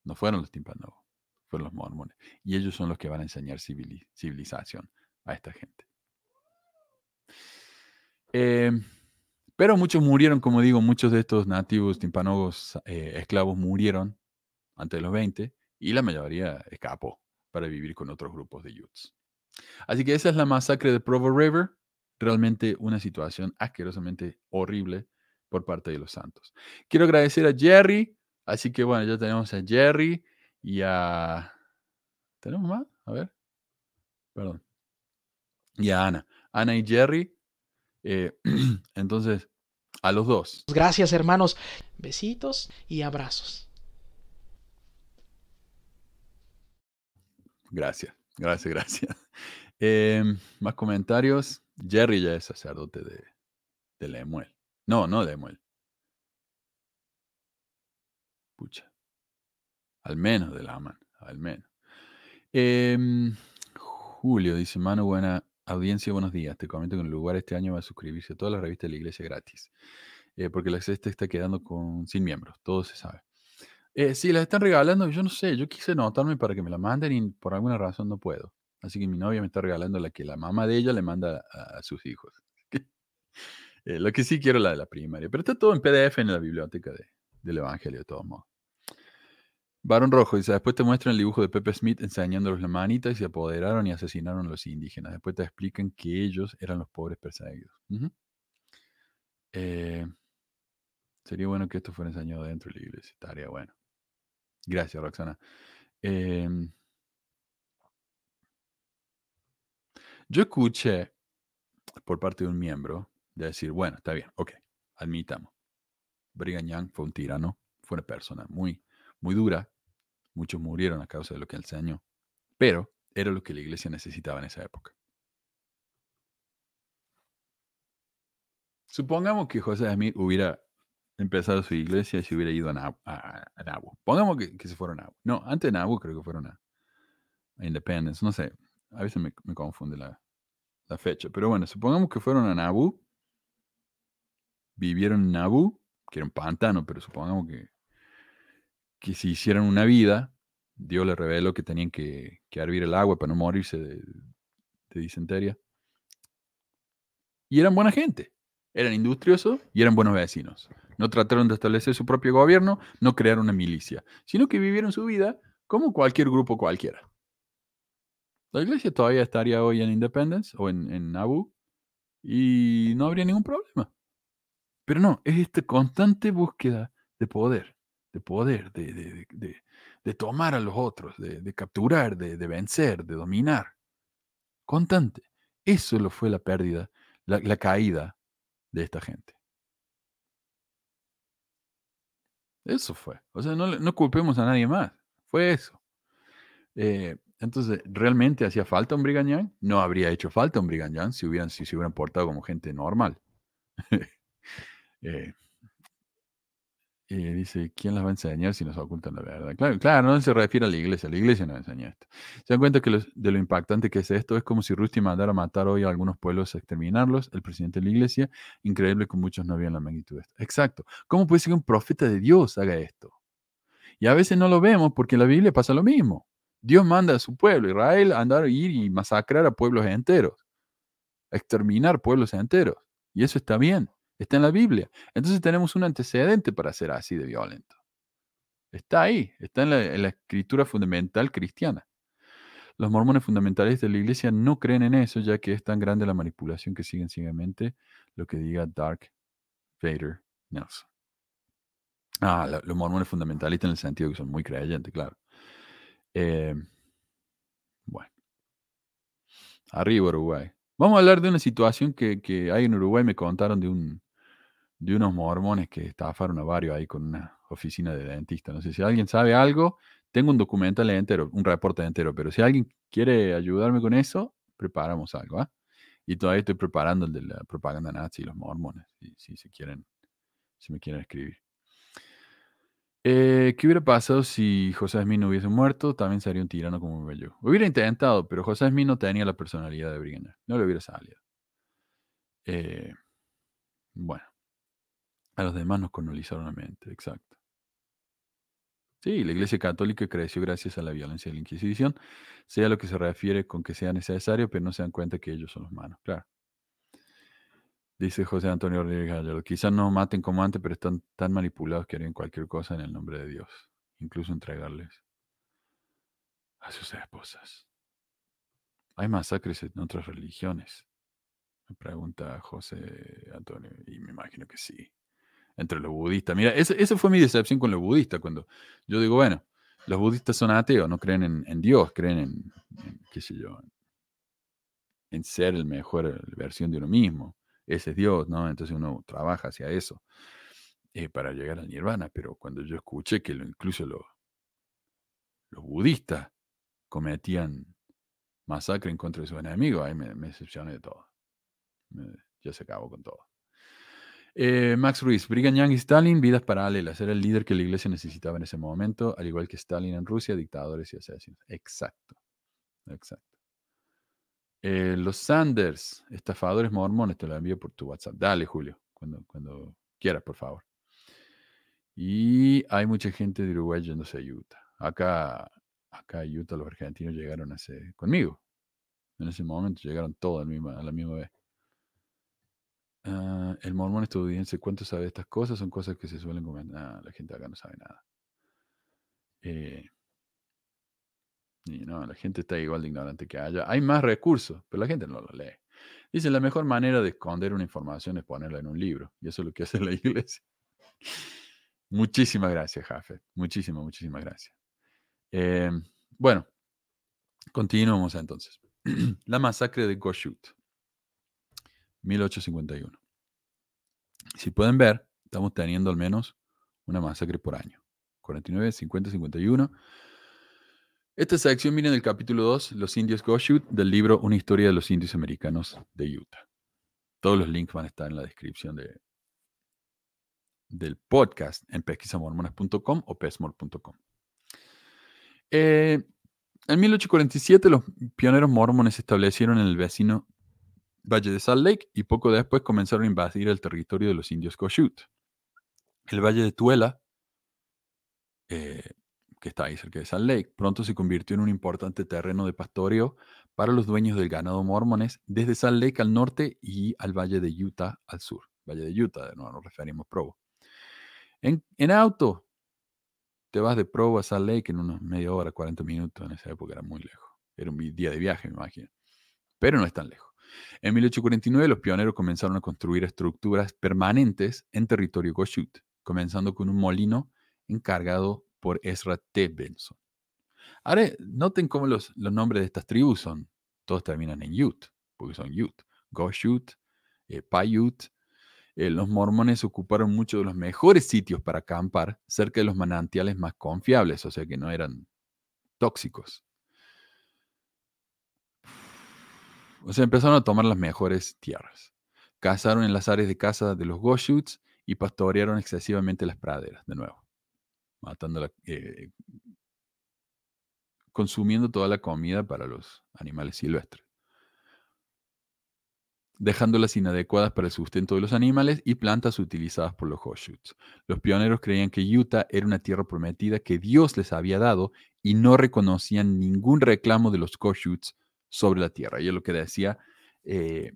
No fueron los timpanogos, fueron los mormones. Y ellos son los que van a enseñar civilización a esta gente. Eh, pero muchos murieron, como digo, muchos de estos nativos timpanogos eh, esclavos murieron antes de los 20 y la mayoría escapó para vivir con otros grupos de Utes. Así que esa es la masacre de Provo River, realmente una situación asquerosamente horrible por parte de los Santos. Quiero agradecer a Jerry, así que bueno, ya tenemos a Jerry y a... ¿Tenemos más? A ver. Perdón. Y a Ana. Ana y Jerry eh, entonces, a los dos. Gracias, hermanos. Besitos y abrazos. Gracias, gracias, gracias. Em, más comentarios. Jerry ya es sacerdote de, de Lemuel. No, no Lemuel. Pucha. Al menos de la al menos. Em, Julio dice, mano buena, Audiencia, buenos días. Te comento que en el lugar este año va a suscribirse a todas las revistas de la iglesia gratis. Eh, porque la sexta está quedando con, sin miembros, todo se sabe. Eh, sí, las están regalando, yo no sé, yo quise anotarme para que me la manden y por alguna razón no puedo. Así que mi novia me está regalando la que la mamá de ella le manda a, sus hijos. Eh, lo que sí quiero la de la primaria, pero está todo en PDF en la biblioteca del Evangelio de todos modos. Barón Rojo dice, después te muestran el dibujo de Pepe Smith enseñándolos la manita y se apoderaron y asesinaron a los indígenas. Después te explican que ellos eran los pobres perseguidos. Eh, sería bueno que esto fuera enseñado dentro de la iglesia. Estaría bueno. Gracias, Roxana. Em, yo escuché por parte de un miembro de decir, bueno, está bien, ok, admitamos. Brigham Young fue un tirano, fue una persona muy, muy dura, Muchos murieron a causa de lo que enseñó, pero era lo que la iglesia necesitaba en esa época. Supongamos que José Smith hubiera empezado su iglesia y se hubiera ido a, Nabu. Pongamos que, se fuera a Nabu. No, antes de Nabu creo que fueron a, Independence. No sé, a veces me, confunde la, la, fecha. Pero bueno, supongamos que fueron a Nabu, vivieron en Nabu, que era un pantano, pero supongamos que que si hicieran una vida, Dios les reveló que tenían que, hervir el agua para no morirse de, disentería. Y eran buena gente, eran industriosos y eran buenos vecinos. No trataron de establecer su propio gobierno, no crearon una milicia, sino que vivieron su vida como cualquier grupo cualquiera. La iglesia todavía estaría hoy en Independence o en, en y no habría ningún problema. Pero no, es esta constante búsqueda de poder de poder, de, tomar a los otros, de, capturar, de, vencer, de dominar. Constante. Eso lo fue la pérdida, la, caída de esta gente. Eso fue. O sea, no, no culpemos a nadie más. Fue eso. Eh, entonces, ¿realmente hacía falta un Brigañán? No habría hecho falta un Brigañán si, hubieran, si se hubieran portado como gente normal. eh, y dice, ¿quién las va a enseñar si nos ocultan la verdad? Claro, claro, no se refiere a la iglesia, la iglesia no enseña esto. Se dan cuenta que de lo impactante que es esto, es como si Rusty mandara a matar hoy a algunos pueblos, a exterminarlos, el presidente de la iglesia, increíble que muchos no vean la magnitud de esto. Exacto. ¿Cómo puede ser que un profeta de Dios haga esto? Y a veces no lo vemos porque en la Biblia pasa lo mismo. Dios manda a su pueblo, Israel, a andar, ir y masacrar a pueblos enteros, a exterminar pueblos enteros. Y eso está bien. Está en la Biblia. Entonces tenemos un antecedente para ser así de violento. Está ahí, está en la, escritura fundamental cristiana. Los mormones fundamentales de la iglesia no creen en eso, ya que es tan grande la manipulación que siguen ciegamente lo que diga Dark Vader Nelson. Ah, los mormones fundamentalistas en el sentido que son muy creyentes, claro. Eh, bueno. Arriba Uruguay. Vamos a hablar de una situación que, que hay en Uruguay. Me contaron de un, de unos mormones que estafaron a varios ahí con una, oficina de dentista. No sé si alguien sabe algo, tengo un documental entero, un reporte entero, pero si alguien quiere ayudarme con eso, preparamos algo. ¿ah? Y todavía estoy preparando el de la propaganda nazi y los mormones, si, si, quieren, si me quieren escribir. Eh, ¿Qué hubiera pasado si José Smith no hubiese muerto? También sería un tirano como yo. Hubiera intentado, pero José Smith no tenía la personalidad de Brigham No le hubiera salido. Eh, bueno. A los demás nos colonizaron la mente, exacto. Sí, la Iglesia Católica creció gracias a la violencia de la Inquisición, sea lo que se refiere con que sea necesario, pero no se dan cuenta que ellos son los malos, claro. Dice José Antonio Rodríguez Gallardo, quizás no maten como antes, pero están tan manipulados que harían cualquier cosa en el nombre de Dios, incluso entregarles a sus esposas. Hay masacres en otras religiones, me pregunta José Antonio, y me imagino que sí, entre los budistas. Mira, esa fue mi decepción con los budistas, cuando yo digo, bueno, los budistas son ateos, no creen en, Dios, creen en, qué sé yo, en ser el mejor versión de uno mismo ese es Dios, ¿no? Entonces uno trabaja hacia eso eh, para llegar al nirvana, pero cuando yo escuché que lo, incluso los, los budistas cometían masacre en contra de sus enemigos, ahí me, decepcioné de todo. ya se acabó con todo. Eh, Max Ruiz, Brigham Young y Stalin, vidas paralelas. Era el líder que la iglesia necesitaba en ese momento, al igual que Stalin en Rusia, dictadores y asesinos. Exacto. Exacto. Eh, los Sanders, estafadores mormones, te lo envío por tu WhatsApp. Dale, Julio, cuando, quieras, por favor. Y hay mucha gente de Uruguay yéndose a Utah. Acá, acá a Utah los argentinos llegaron hace, conmigo. En ese momento llegaron todos a la misma, vez. Ah, el mormón estadounidense, ¿cuánto sabe estas cosas? Son cosas que se suelen comentar. la gente acá no sabe nada. Eh, y no, la gente está igual de ignorante que haya. Hay más recursos, pero la gente no lo lee. Dice, la mejor manera de esconder una información es ponerla en un libro. Y eso es lo que hace la iglesia. Muchísimas gracias, Jafet. Muchísimas, muchísimas gracias. Eh, bueno, continuamos entonces. la masacre de Goshut, 1851. Si pueden ver, estamos teniendo al menos una masacre por año. 49, 50, 51. Esta sección viene del capítulo 2, Los indios Goshut, del libro Una historia de los indios americanos de Utah. Todos los links van a estar en la descripción de, del podcast en pesquisamormonas.com o pesmor.com. Eh, en 1847 los pioneros mormones establecieron en el vecino Valle de Salt Lake y poco después comenzaron a invadir el territorio de los indios Goshut. El Valle de Tuela eh, que está ahí cerca de Salt Lake, pronto se convirtió en un importante terreno de pastoreo para los dueños del ganado mormones desde Salt Lake al norte y al Valle de Utah al sur. Valle de Utah, no nos referimos Provo. En, en, auto, te vas de Provo a Salt Lake en unos media hora, 40 minutos. En esa época era muy lejos. Era un día de viaje, me imagino. Pero no es tan lejos. En 1849 los pioneros comenzaron a construir estructuras permanentes en territorio Goshut, comenzando con un molino encargado por Ezra T. Benson. Ahora, noten cómo los, nombres de estas tribus son, todos terminan en Yut, porque son Yut, Goshut, eh, Paiute. Eh, los mormones ocuparon muchos de los mejores sitios para acampar cerca de los manantiales más confiables, o sea que no eran tóxicos. O sea, empezaron a tomar las mejores tierras. Cazaron en las áreas de caza de los Goshuts y pastorearon excesivamente las praderas, de nuevo matando eh, consumiendo toda la comida para los animales silvestres, dejándolas inadecuadas para el sustento de los animales y plantas utilizadas por los Hoshuts. Los pioneros creían que Utah era una tierra prometida que Dios les había dado y no reconocían ningún reclamo de los Hoshuts sobre la tierra. Y es lo que decía, eh,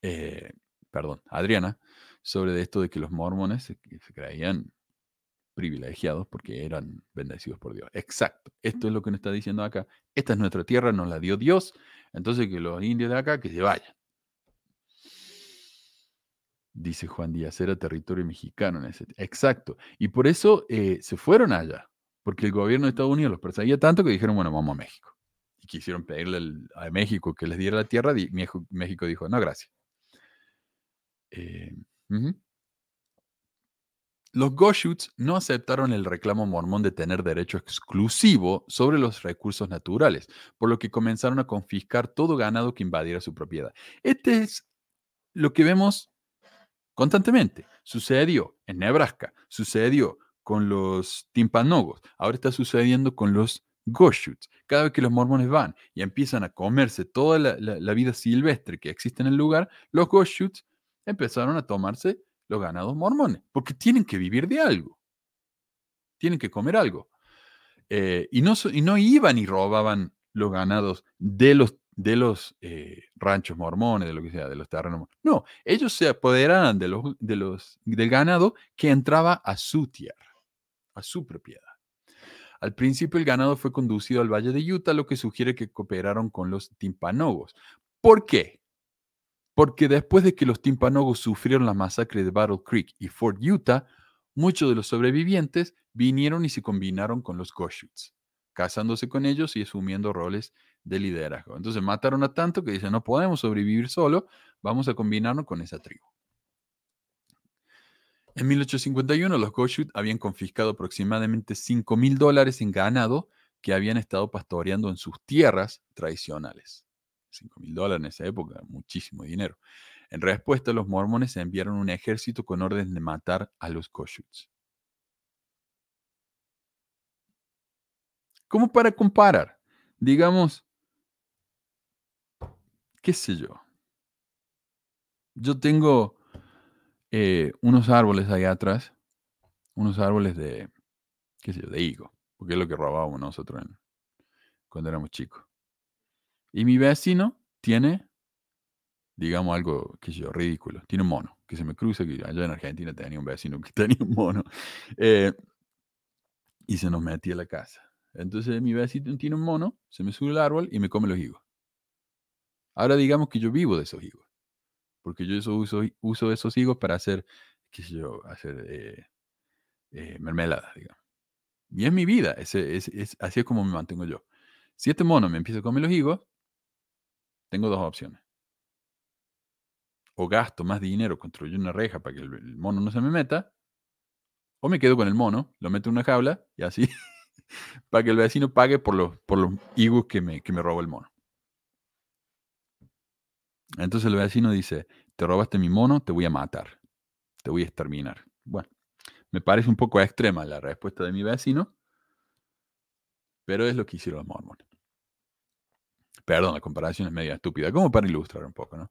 eh, perdón, Adriana, sobre esto de que los mormones se creían privilegiados porque eran bendecidos por Dios. Exacto. Esto es lo que nos está diciendo acá. Esta es nuestra tierra, nos la dio Dios. Entonces que los indios de acá que se vayan. Dice Juan Díaz, era territorio mexicano en ese. Exacto. Y por eso eh, se fueron allá. Porque el gobierno de Estados Unidos los perseguía tanto que dijeron, bueno, vamos a México. Quisieron pedirle a México que les diera la tierra. Y México dijo, no, gracias. Eh, Los Goshutes no aceptaron el reclamo mormón de tener derecho exclusivo sobre los recursos naturales, por lo que comenzaron a confiscar todo ganado que invadiera su propiedad. Este es lo que vemos constantemente. Sucedió en Nebraska, sucedió con los timpanogos, ahora está sucediendo con los Goshutes. Cada vez que los mormones van y empiezan a comerse toda la, vida silvestre que existe en el lugar, los Goshutes empezaron a tomarse los ganados mormones, porque tienen que vivir de algo, tienen que comer algo. Eh, y, no, y no iban y robaban los ganados de los, de los eh, ranchos mormones, de lo que sea, de los terrenos. No, ellos se apoderaban de los, de los, del ganado que entraba a su tierra, a su propiedad. Al principio el ganado fue conducido al Valle de Utah, lo que sugiere que cooperaron con los timpanogos. ¿Por qué? Porque después de que los timpanogos sufrieron la masacre de Battle Creek y Fort Utah, muchos de los sobrevivientes vinieron y se combinaron con los Goshutes, casándose con ellos y asumiendo roles de liderazgo. Entonces mataron a tanto que dicen, no podemos sobrevivir solo, vamos a combinarnos con esa tribu. En 1851, los Goshut habían confiscado aproximadamente 5 mil dólares en ganado que habían estado pastoreando en sus tierras tradicionales. 5 mil dólares en esa época, muchísimo dinero. En respuesta, los mormones enviaron un ejército con orden de matar a los Koshuts. ¿Cómo para comparar? Digamos, qué sé yo. Yo tengo eh, unos árboles allá atrás, unos árboles de, qué sé yo, de higo, porque es lo que robábamos nosotros cuando éramos chicos. Y mi vecino tiene, digamos, algo, qué sé yo, ridículo. Tiene un mono que se me cruza, que allá en Argentina tenía un vecino que tenía un mono. Eh, y se nos metía a la casa. Entonces mi vecino tiene un mono, se me sube el árbol y me come los higos. Ahora digamos que yo vivo de esos higos. Porque yo uso, uso esos higos para hacer, qué sé yo, hacer eh, eh, mermelada, digamos. Y es mi vida, es, así es como me mantengo yo. Si este mono me empieza a comer los higos, tengo dos opciones. O gasto más dinero, construyo una reja para que el, mono no se me meta, o me quedo con el mono, lo meto en una jaula y así, para que el vecino pague por los, por los higos que me, que me robó el mono. Entonces el vecino dice, te robaste mi mono, te voy a matar, te voy a exterminar. Bueno, me parece un poco extrema la respuesta de mi vecino, pero es lo que hicieron los mormones. Perdón, la comparación es media estúpida, como para ilustrar un poco, ¿no?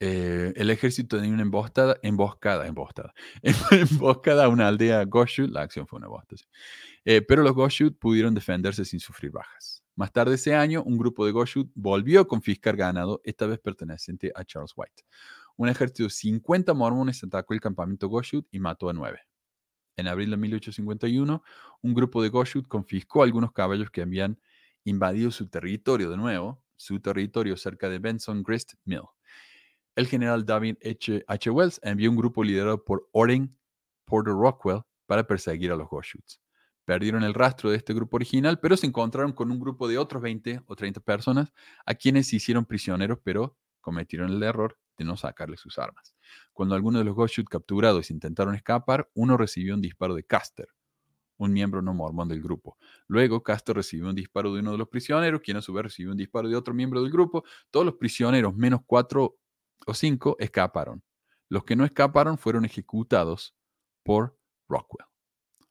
Eh, el ejército tenía una emboscada, emboscada, emboscada, emboscada a una aldea Goshut, la acción fue una emboscada, eh, pero los Goshut pudieron defenderse sin sufrir bajas. Más tarde ese año, un grupo de Goshut volvió a confiscar ganado, esta vez perteneciente a Charles White. Un ejército de 50 mormones atacó el campamento Goshut y mató a nueve. En abril de 1851, un grupo de Goshut confiscó algunos caballos que habían invadido su territorio de nuevo, su territorio cerca de Benson Grist Mill. El general David H. H. Wells envió un grupo liderado por Oren Porter Rockwell para perseguir a los Goshuts. Perdieron el rastro de este grupo original, pero se encontraron con un grupo de otros 20 o 30 personas a quienes se hicieron prisioneros, pero cometieron el error de no sacarle sus armas. Cuando algunos de los Goshut capturados intentaron escapar, uno recibió un disparo de Caster, un miembro no mormón del grupo. Luego, Castro recibió un disparo de uno de los prisioneros, quien a su vez recibió un disparo de otro miembro del grupo. Todos los prisioneros, menos cuatro o cinco, escaparon. Los que no escaparon fueron ejecutados por Rockwell.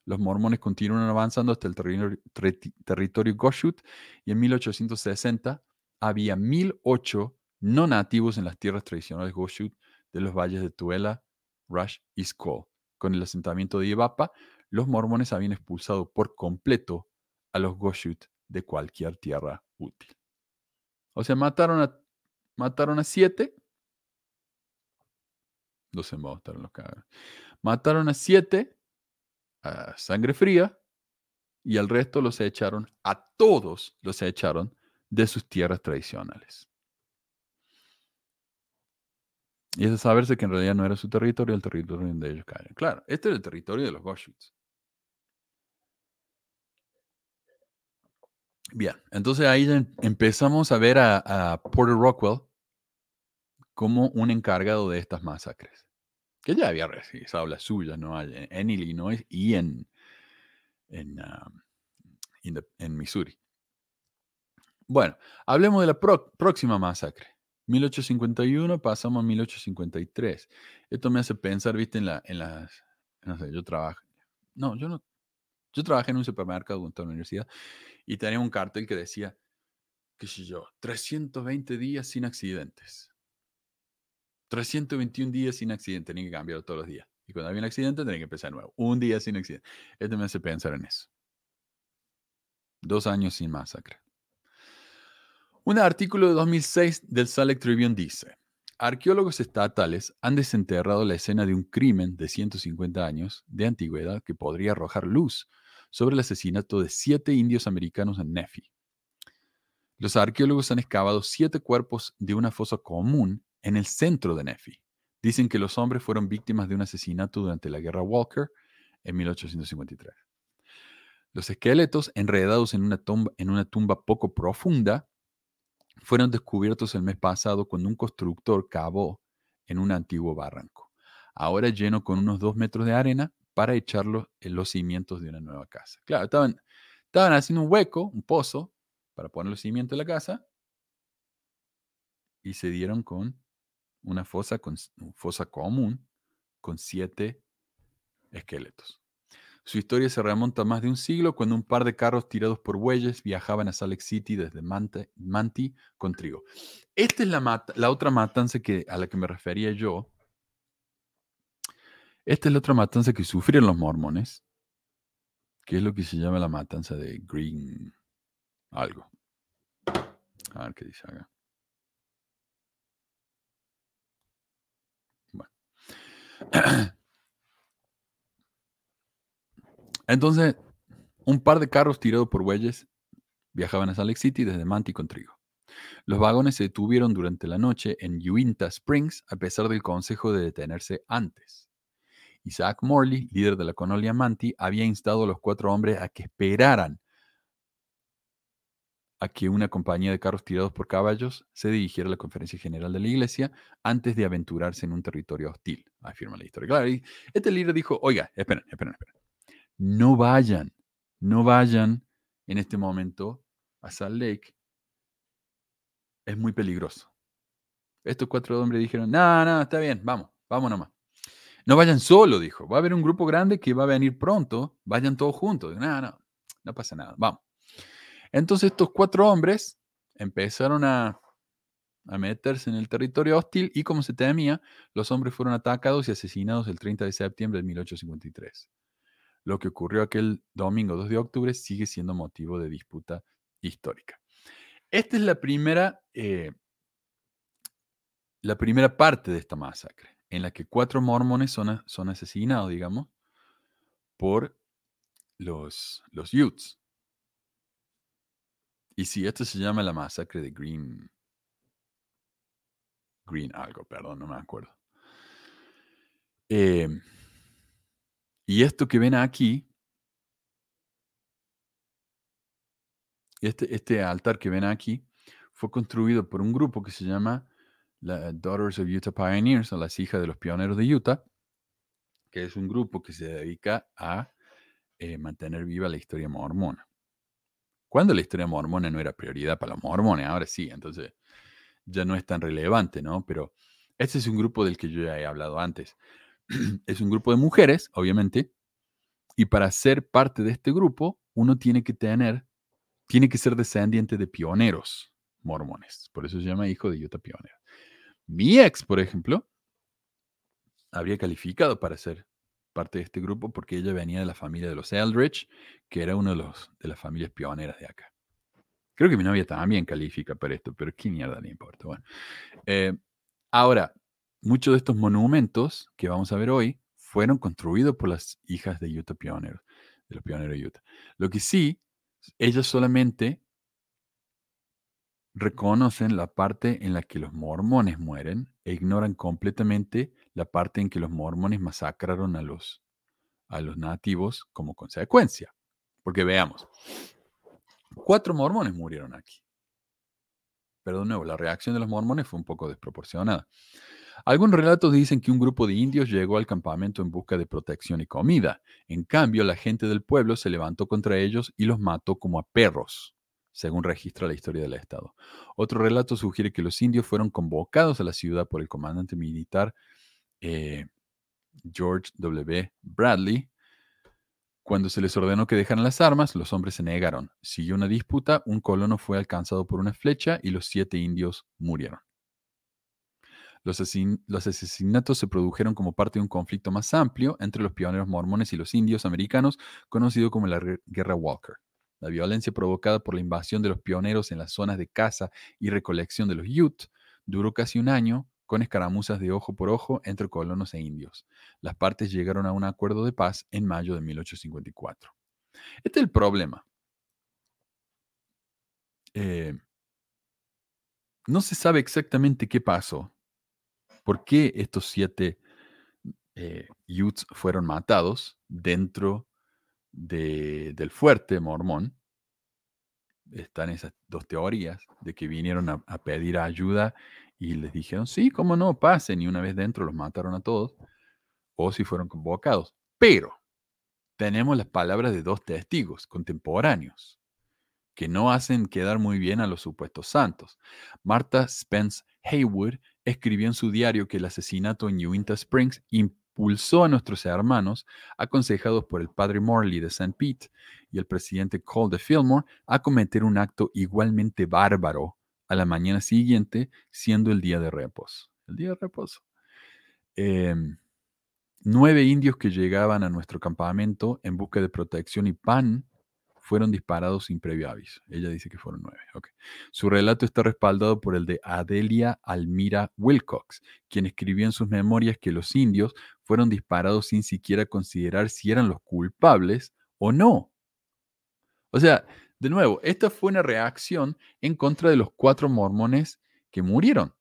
Los mormones continuaron avanzando hasta el territorio Goshut y en 1860 había 1008 no nativos en las tierras tradicionales Goshut de los valles de Tuela, Rush y Skull. Con el asentamiento de Ibapa, los mormones habían expulsado por completo a los Goshut de cualquier tierra útil. O sea, mataron a, mataron a siete. Los mataron los cabros. Mataron a siete a sangre fría y al resto los echaron, a todos los echaron de sus tierras tradicionales. Y es de saberse que en realidad no era su territorio, el territorio donde ellos caen. Claro, este era el territorio de los Goshuts. Bien, entonces ahí empezamos a ver a, Porter Rockwell como un encargado de estas masacres. Que ya había realizado las suyas, ¿no? En, Illinois y en, en, ah, en Missouri. Bueno, hablemos de la próxima masacre. 1851 pasamos a 1853. Esto me hace pensar, viste, en, la, en las... No sé, yo trabajo... No, yo no... Yo trabajé en un supermercado junto a la universidad y tenía un cartel que decía, qué sé yo, 320 días sin accidentes. 321 días sin accidente, tenía que cambiar todos los días. Y cuando había un accidente, tenía que empezar de nuevo. Un día sin accidente. Esto me hace pensar en eso. Dos años sin masacre. Un artículo de 2006 del Lake Tribune dice, arqueólogos estatales han desenterrado la escena de un crimen de 150 años de antigüedad que podría arrojar luz sobre el asesinato de siete indios americanos en Nefi. Los arqueólogos han excavado siete cuerpos de una fosa común en el centro de Nefi. Dicen que los hombres fueron víctimas de un asesinato durante la Guerra Walker en 1853. Los esqueletos, enredados en una tumba, en una tumba poco profunda, fueron descubiertos el mes pasado cuando un constructor cavó en un antiguo barranco, ahora lleno con unos dos metros de arena para echarlo en los cimientos de una nueva casa. Claro, estaban, estaban haciendo un hueco, un pozo, para poner los cimientos de la casa y se dieron con una fosa, con, fosa común con siete esqueletos. Su historia se remonta a más de un siglo cuando un par de carros tirados por bueyes viajaban a Salt Lake City desde Manti con trigo. Esta es la, la otra matanza que, a la que me refería yo. Esta es la otra matanza que sufrieron los mormones, que es lo que se llama la matanza de Green algo. A ver qué dice acá. Bueno. Entonces, un par de carros tirados por bueyes viajaban a Salt Lake City desde Manti con trigo. Los vagones se detuvieron durante la noche en Uinta Springs a pesar del consejo de detenerse antes. Isaac Morley, líder de la colonia Manti, había instado a los cuatro hombres a que esperaran a que una compañía de carros tirados por caballos se dirigiera a la conferencia general de la iglesia antes de aventurarse en un territorio hostil, afirma la historia. Claro, y este líder dijo, oiga, esperen, esperen, esperen. No vayan, no vayan en este momento a Salt Lake. Es muy peligroso. Estos cuatro hombres dijeron, no, no, está bien, vamos, vamos nomás. No vayan solo, dijo. Va a haber un grupo grande que va a venir pronto. Vayan todos juntos. No, no, no pasa nada. Vamos. Entonces estos cuatro hombres empezaron a, meterse en el territorio hostil y como se temía, los hombres fueron atacados y asesinados el 30 de septiembre de 1853. Lo que ocurrió aquel domingo 2 de octubre sigue siendo motivo de disputa histórica. Esta es la primera, eh, la primera parte de esta masacre, en la que cuatro mormones son, son asesinados, digamos, por los, los Utes. Y sí, esto se llama la masacre de Green. Green algo, perdón, no me acuerdo. Eh, y esto que ven aquí, este, este altar que ven aquí, fue construido por un grupo que se llama la Daughters of Utah Pioneers, o las hijas de los pioneros de Utah, que es un grupo que se dedica a eh, mantener viva la historia mormona. Cuando la historia mormona no era prioridad para los mormones, ahora sí, entonces ya no es tan relevante, ¿no? Pero este es un grupo del que yo ya he hablado antes. es un grupo de mujeres, obviamente, y para ser parte de este grupo, uno tiene que tener, tiene que ser descendiente de pioneros mormones. Por eso se llama hijo de Utah pionero. Mi ex, por ejemplo, habría calificado para ser parte de este grupo porque ella venía de la familia de los Eldridge, que era uno de, los, de las familias pioneras de acá. Creo que mi novia también califica para esto, pero qué mierda le importa. Bueno, eh, ahora, muchos de estos monumentos que vamos a ver hoy fueron construidos por las hijas de Utah pioneros, de los pioneros de Utah. Lo que sí, ellas solamente reconocen la parte en la que los mormones mueren e ignoran completamente la parte en que los mormones masacraron a los, a los nativos como consecuencia. Porque veamos, cuatro mormones murieron aquí. Pero de nuevo, la reacción de los mormones fue un poco desproporcionada. Algunos relatos dicen que un grupo de indios llegó al campamento en busca de protección y comida. En cambio, la gente del pueblo se levantó contra ellos y los mató como a perros, según registra la historia del Estado. Otro relato sugiere que los indios fueron convocados a la ciudad por el comandante militar eh, George W. Bradley. Cuando se les ordenó que dejaran las armas, los hombres se negaron. Siguió una disputa, un colono fue alcanzado por una flecha y los siete indios murieron. Los, asesinatos se produjeron como parte de un conflicto más amplio entre los pioneros mormones y los indios americanos, conocido como la Guerra Walker. La violencia provocada por la invasión de los pioneros en las zonas de caza y recolección de los Ute duró casi un año con escaramuzas de ojo por ojo entre colonos e indios. Las partes llegaron a un acuerdo de paz en mayo de 1854. Este es el problema. Eh, no se sabe exactamente qué pasó ¿Por qué estos siete eh, Utes fueron matados dentro del fuerte mormón? Están esas dos teorías de que vinieron a, pedir ayuda y les dijeron, sí, cómo no, pasen, y una vez dentro los mataron a todos, o si fueron convocados. Pero tenemos las palabras de dos testigos contemporáneos que no hacen quedar muy bien a los supuestos santos. Martha Spence Haywood escribió en su diario que el asesinato en Uinta Springs impulsó a nuestros hermanos, aconsejados por el padre Morley de St. Pete y el presidente Cole de Fillmore, a cometer un acto igualmente bárbaro a la mañana siguiente, siendo el día de reposo. El día de reposo. Em, nueve indios que llegaban a nuestro campamento en busca de protección y pan fueron disparados sin previo aviso. Ella dice que fueron nueve. Su relato está respaldado por el de Adelia Almira Wilcox, quien escribió en sus memorias que los indios fueron disparados sin siquiera considerar si eran los culpables o no. O sea, de nuevo, esta fue una reacción en contra de los cuatro mormones que murieron.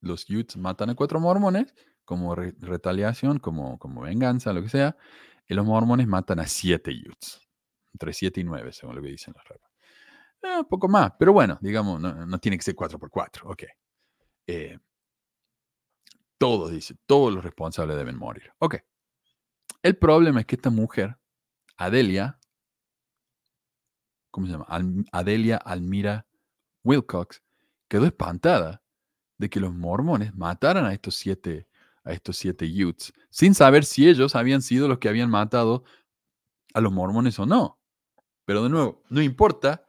Los Utes matan a cuatro mormones como retaliación, como, como venganza, lo que sea. Y los mormones matan a siete Utes, entre siete y nueve, según lo que dicen las reglas. Eh, poco más, pero bueno, digamos, no, tiene que ser cuatro por cuatro, ok. Eh, todos, dice, todos los responsables deben morir. Ok. El problema es que esta mujer, Adelia, ¿cómo se llama? Adelia Almira Wilcox, quedó espantada de que los mormones mataran a estos siete a estos siete Utes, sin saber si ellos habían sido los que habían matado a los mormones o no. Pero de nuevo, no importa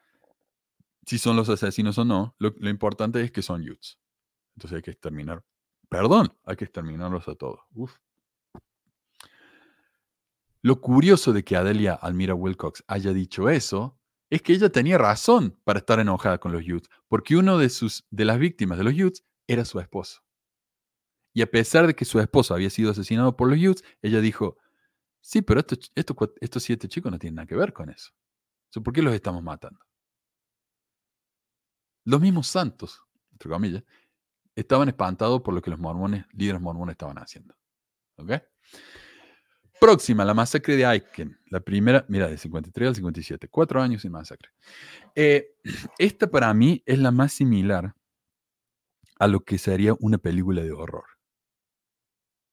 si son los asesinos o no, lo, importante es que son Utes. Entonces hay que exterminar, perdón, hay que exterminarlos a todos. Lo curioso de que Adelia Almira Wilcox haya dicho eso es que ella tenía razón para estar enojada con los Utes, porque uno de, sus, de las víctimas de los Utes era su esposo. Y a pesar de que su esposo había sido asesinado por los Utes, ella dijo, sí, pero estos, siete chicos no tienen nada que ver con eso. ¿Por qué los estamos matando? Los mismos santos, entre comillas, estaban espantados por lo que los mormones, líderes mormones estaban haciendo. ¿Ok? Próxima, la masacre de Aiken. La primera, mira, de 53 al 57, cuatro años sin masacre. Eh, esta para mí es la más similar a lo que sería una película de horror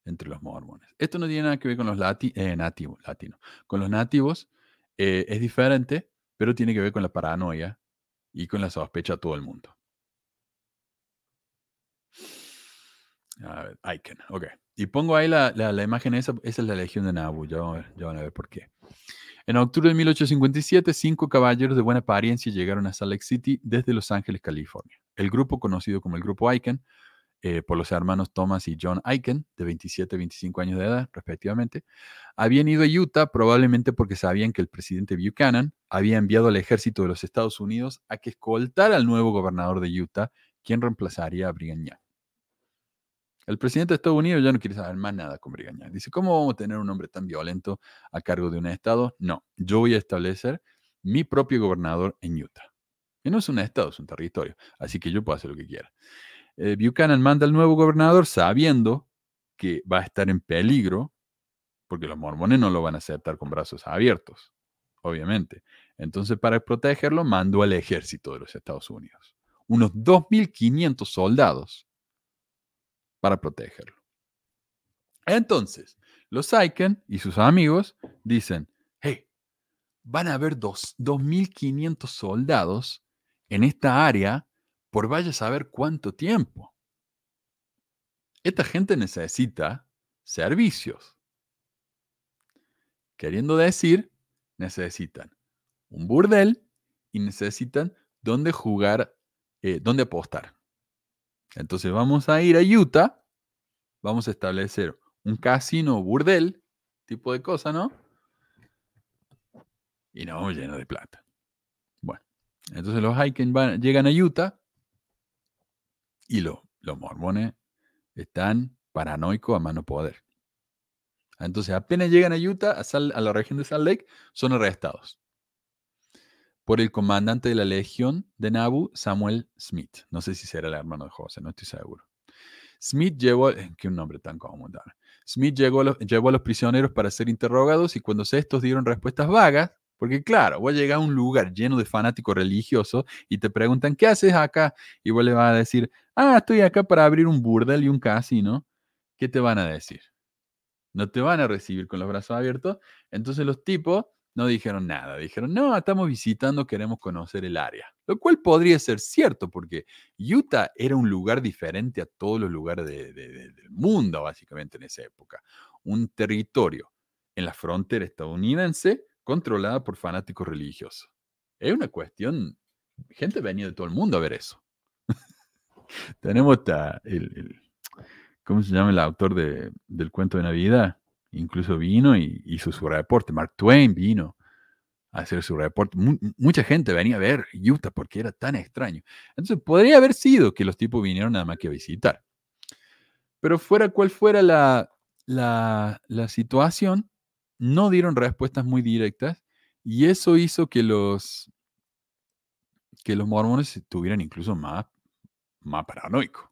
entre los mormones. Esto no tiene nada que ver con los eh, nativos, latinos. Con los nativos eh, es diferente, pero tiene que ver con la paranoia y con la sospecha a todo el mundo. A ver, ok. Y pongo ahí la, imagen, esa, es la legión de Nabu, ya, ya van a ver por qué. En octubre de 1857, cinco caballeros de buena apariencia llegaron a Salt Lake City desde Los Ángeles, California. El grupo, conocido como el Grupo Icon, eh, por los hermanos Thomas y John Aiken, de 27 y 25 años de edad, respectivamente, habían ido a Utah probablemente porque sabían que el presidente Buchanan había enviado al ejército de los Estados Unidos a que escoltara al nuevo gobernador de Utah, quien reemplazaría a Brigham Young. El presidente de Estados Unidos ya no quiere saber más nada con Brigham Young. Dice, ¿cómo vamos a tener un hombre tan violento a cargo de un estado? No, yo voy a establecer mi propio gobernador en Utah. Y no es un estado, es un territorio, así que yo puedo hacer lo que quiera. Eh, Buchanan manda al nuevo gobernador sabiendo que va a estar en peligro, porque los mormones no lo van a aceptar con brazos abiertos, obviamente. Entonces, para protegerlo, mandó al ejército de los Estados Unidos. Unos 2.500 soldados para protegerlo. Entonces, los Aiken y sus amigos dicen, hey, van a haber dos- 2.500 soldados en esta área por vaya a saber cuánto tiempo. Esta gente necesita servicios. Queriendo decir, necesitan un burdel y necesitan dónde jugar, eh, dónde apostar. Entonces vamos a ir a Utah, vamos a establecer un casino burdel, tipo de cosa, ¿no? Y no lleno de plata. Bueno, entonces los Aiken van, llegan a Utah y lo- los mormones están paranoicos a mano poder. Entonces apenas llegan a Utah, a, a la región de Salt Lake, son arrestados por el comandante de la legión de Nabu, Samuel Smith. No sé si será el hermano de José, no estoy seguro. Smith llevó, eh, qué un nombre tan común. Smith llevó a los prisioneros para ser interrogados y cuando estos dieron respuestas vagas, porque claro, vos llegas a un lugar lleno de fanáticos religiosos y te preguntan, ¿qué haces acá? Y vos le vas a decir, ah, estoy acá para abrir un burdel y un casino. ¿Qué te van a decir? No te van a recibir con los brazos abiertos. Entonces los tipos no dijeron nada. Dijeron, no, estamos visitando, queremos conocer el área. Lo cual podría ser cierto, porque Utah era un lugar diferente a todos los lugares de- de- de- del mundo, básicamente, en esa época. Un territorio en la frontera estadounidense controlada por fanáticos religiosos. Es una cuestión, gente venía de todo el mundo a ver eso. Tenemos el, ¿cómo se llama el autor de- del cuento de Navidad? Incluso vino y hizo su reporte. Mark Twain vino a hacer su reporte. Mu- mucha gente venía a ver Utah porque era tan extraño. Entonces podría haber sido que los tipos vinieron nada más que a visitar. Pero fuera cual fuera la, la situación, no dieron respuestas muy directas y eso hizo que los, que los mormones estuvieran incluso más, más paranoicos.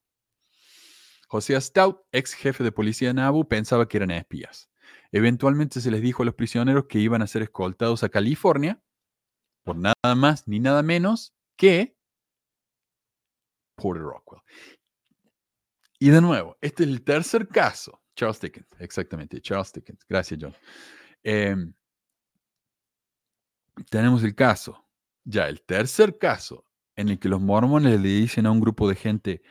José Stout, ex jefe de policía de Nabu, pensaba que eran espías. Eventualmente se les dijo a los prisioneros que iban a ser escoltados a California por nada más ni nada menos que Porter Rockwell. Y de nuevo, este es el tercer caso. Charles Dickens, exactamente, Charles Dickens. Gracias, John. Em, tenemos el caso, ya el tercer caso, en el que los mormones le dicen a un grupo de gente,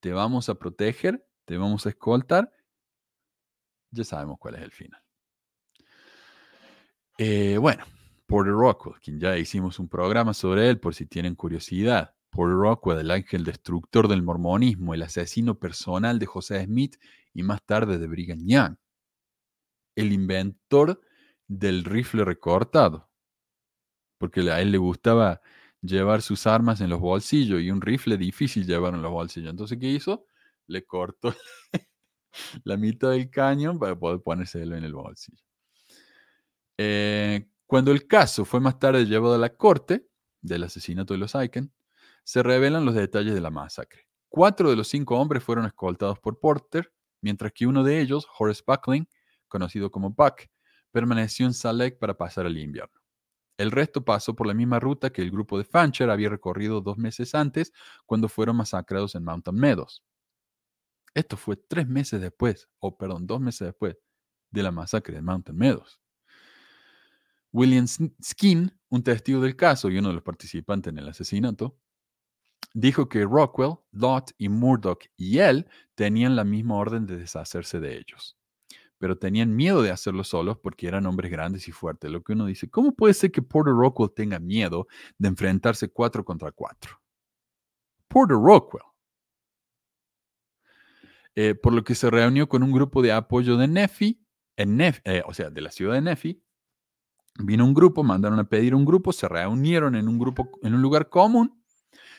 te vamos a proteger, te vamos a escoltar, ya sabemos cuál es el final. Eh, bueno, Porter Rockwell, quien ya hicimos un programa sobre él por si tienen curiosidad. Porter Rockwell, el ángel destructor del mormonismo, el asesino personal de José Smith y más tarde de Brigham Young. El inventor del rifle recortado, porque a él le gustaba llevar sus armas en los bolsillos y un rifle difícil llevar en los bolsillos. Entonces, ¿qué hizo? Le cortó la mitad del cañón para poder ponérselo en el bolsillo. Eh, cuando el caso fue más tarde llevado a la corte del asesinato de los Aiken, se revelan los detalles de la masacre. Cuatro de los cinco hombres fueron escoltados por Porter, mientras que uno de ellos, Horace Buckling, conocido como Buck, permaneció en Salt Lake para pasar el invierno. El resto pasó por la misma ruta que el grupo de Fancher había recorrido dos meses antes cuando fueron masacrados en Mountain Meadows. Esto fue tres meses después, o perdón, dos meses después de la masacre de Mountain Meadows. William Skin, un testigo del caso y uno de los participantes en el asesinato, dijo que Rockwell, Lott y Murdoch y él tenían la misma orden de deshacerse de ellos, pero tenían miedo de hacerlo solos porque eran hombres grandes y fuertes. Lo que uno dice, ¿cómo puede ser que Porter Rockwell tenga miedo de enfrentarse cuatro contra cuatro? Porter Rockwell. Eh, por lo que se reunió con un grupo de apoyo de Nefi, en eh, o sea, de la ciudad de Nefi, Vino un grupo, mandaron a pedir un grupo, se reunieron en un grupo, en un lugar común.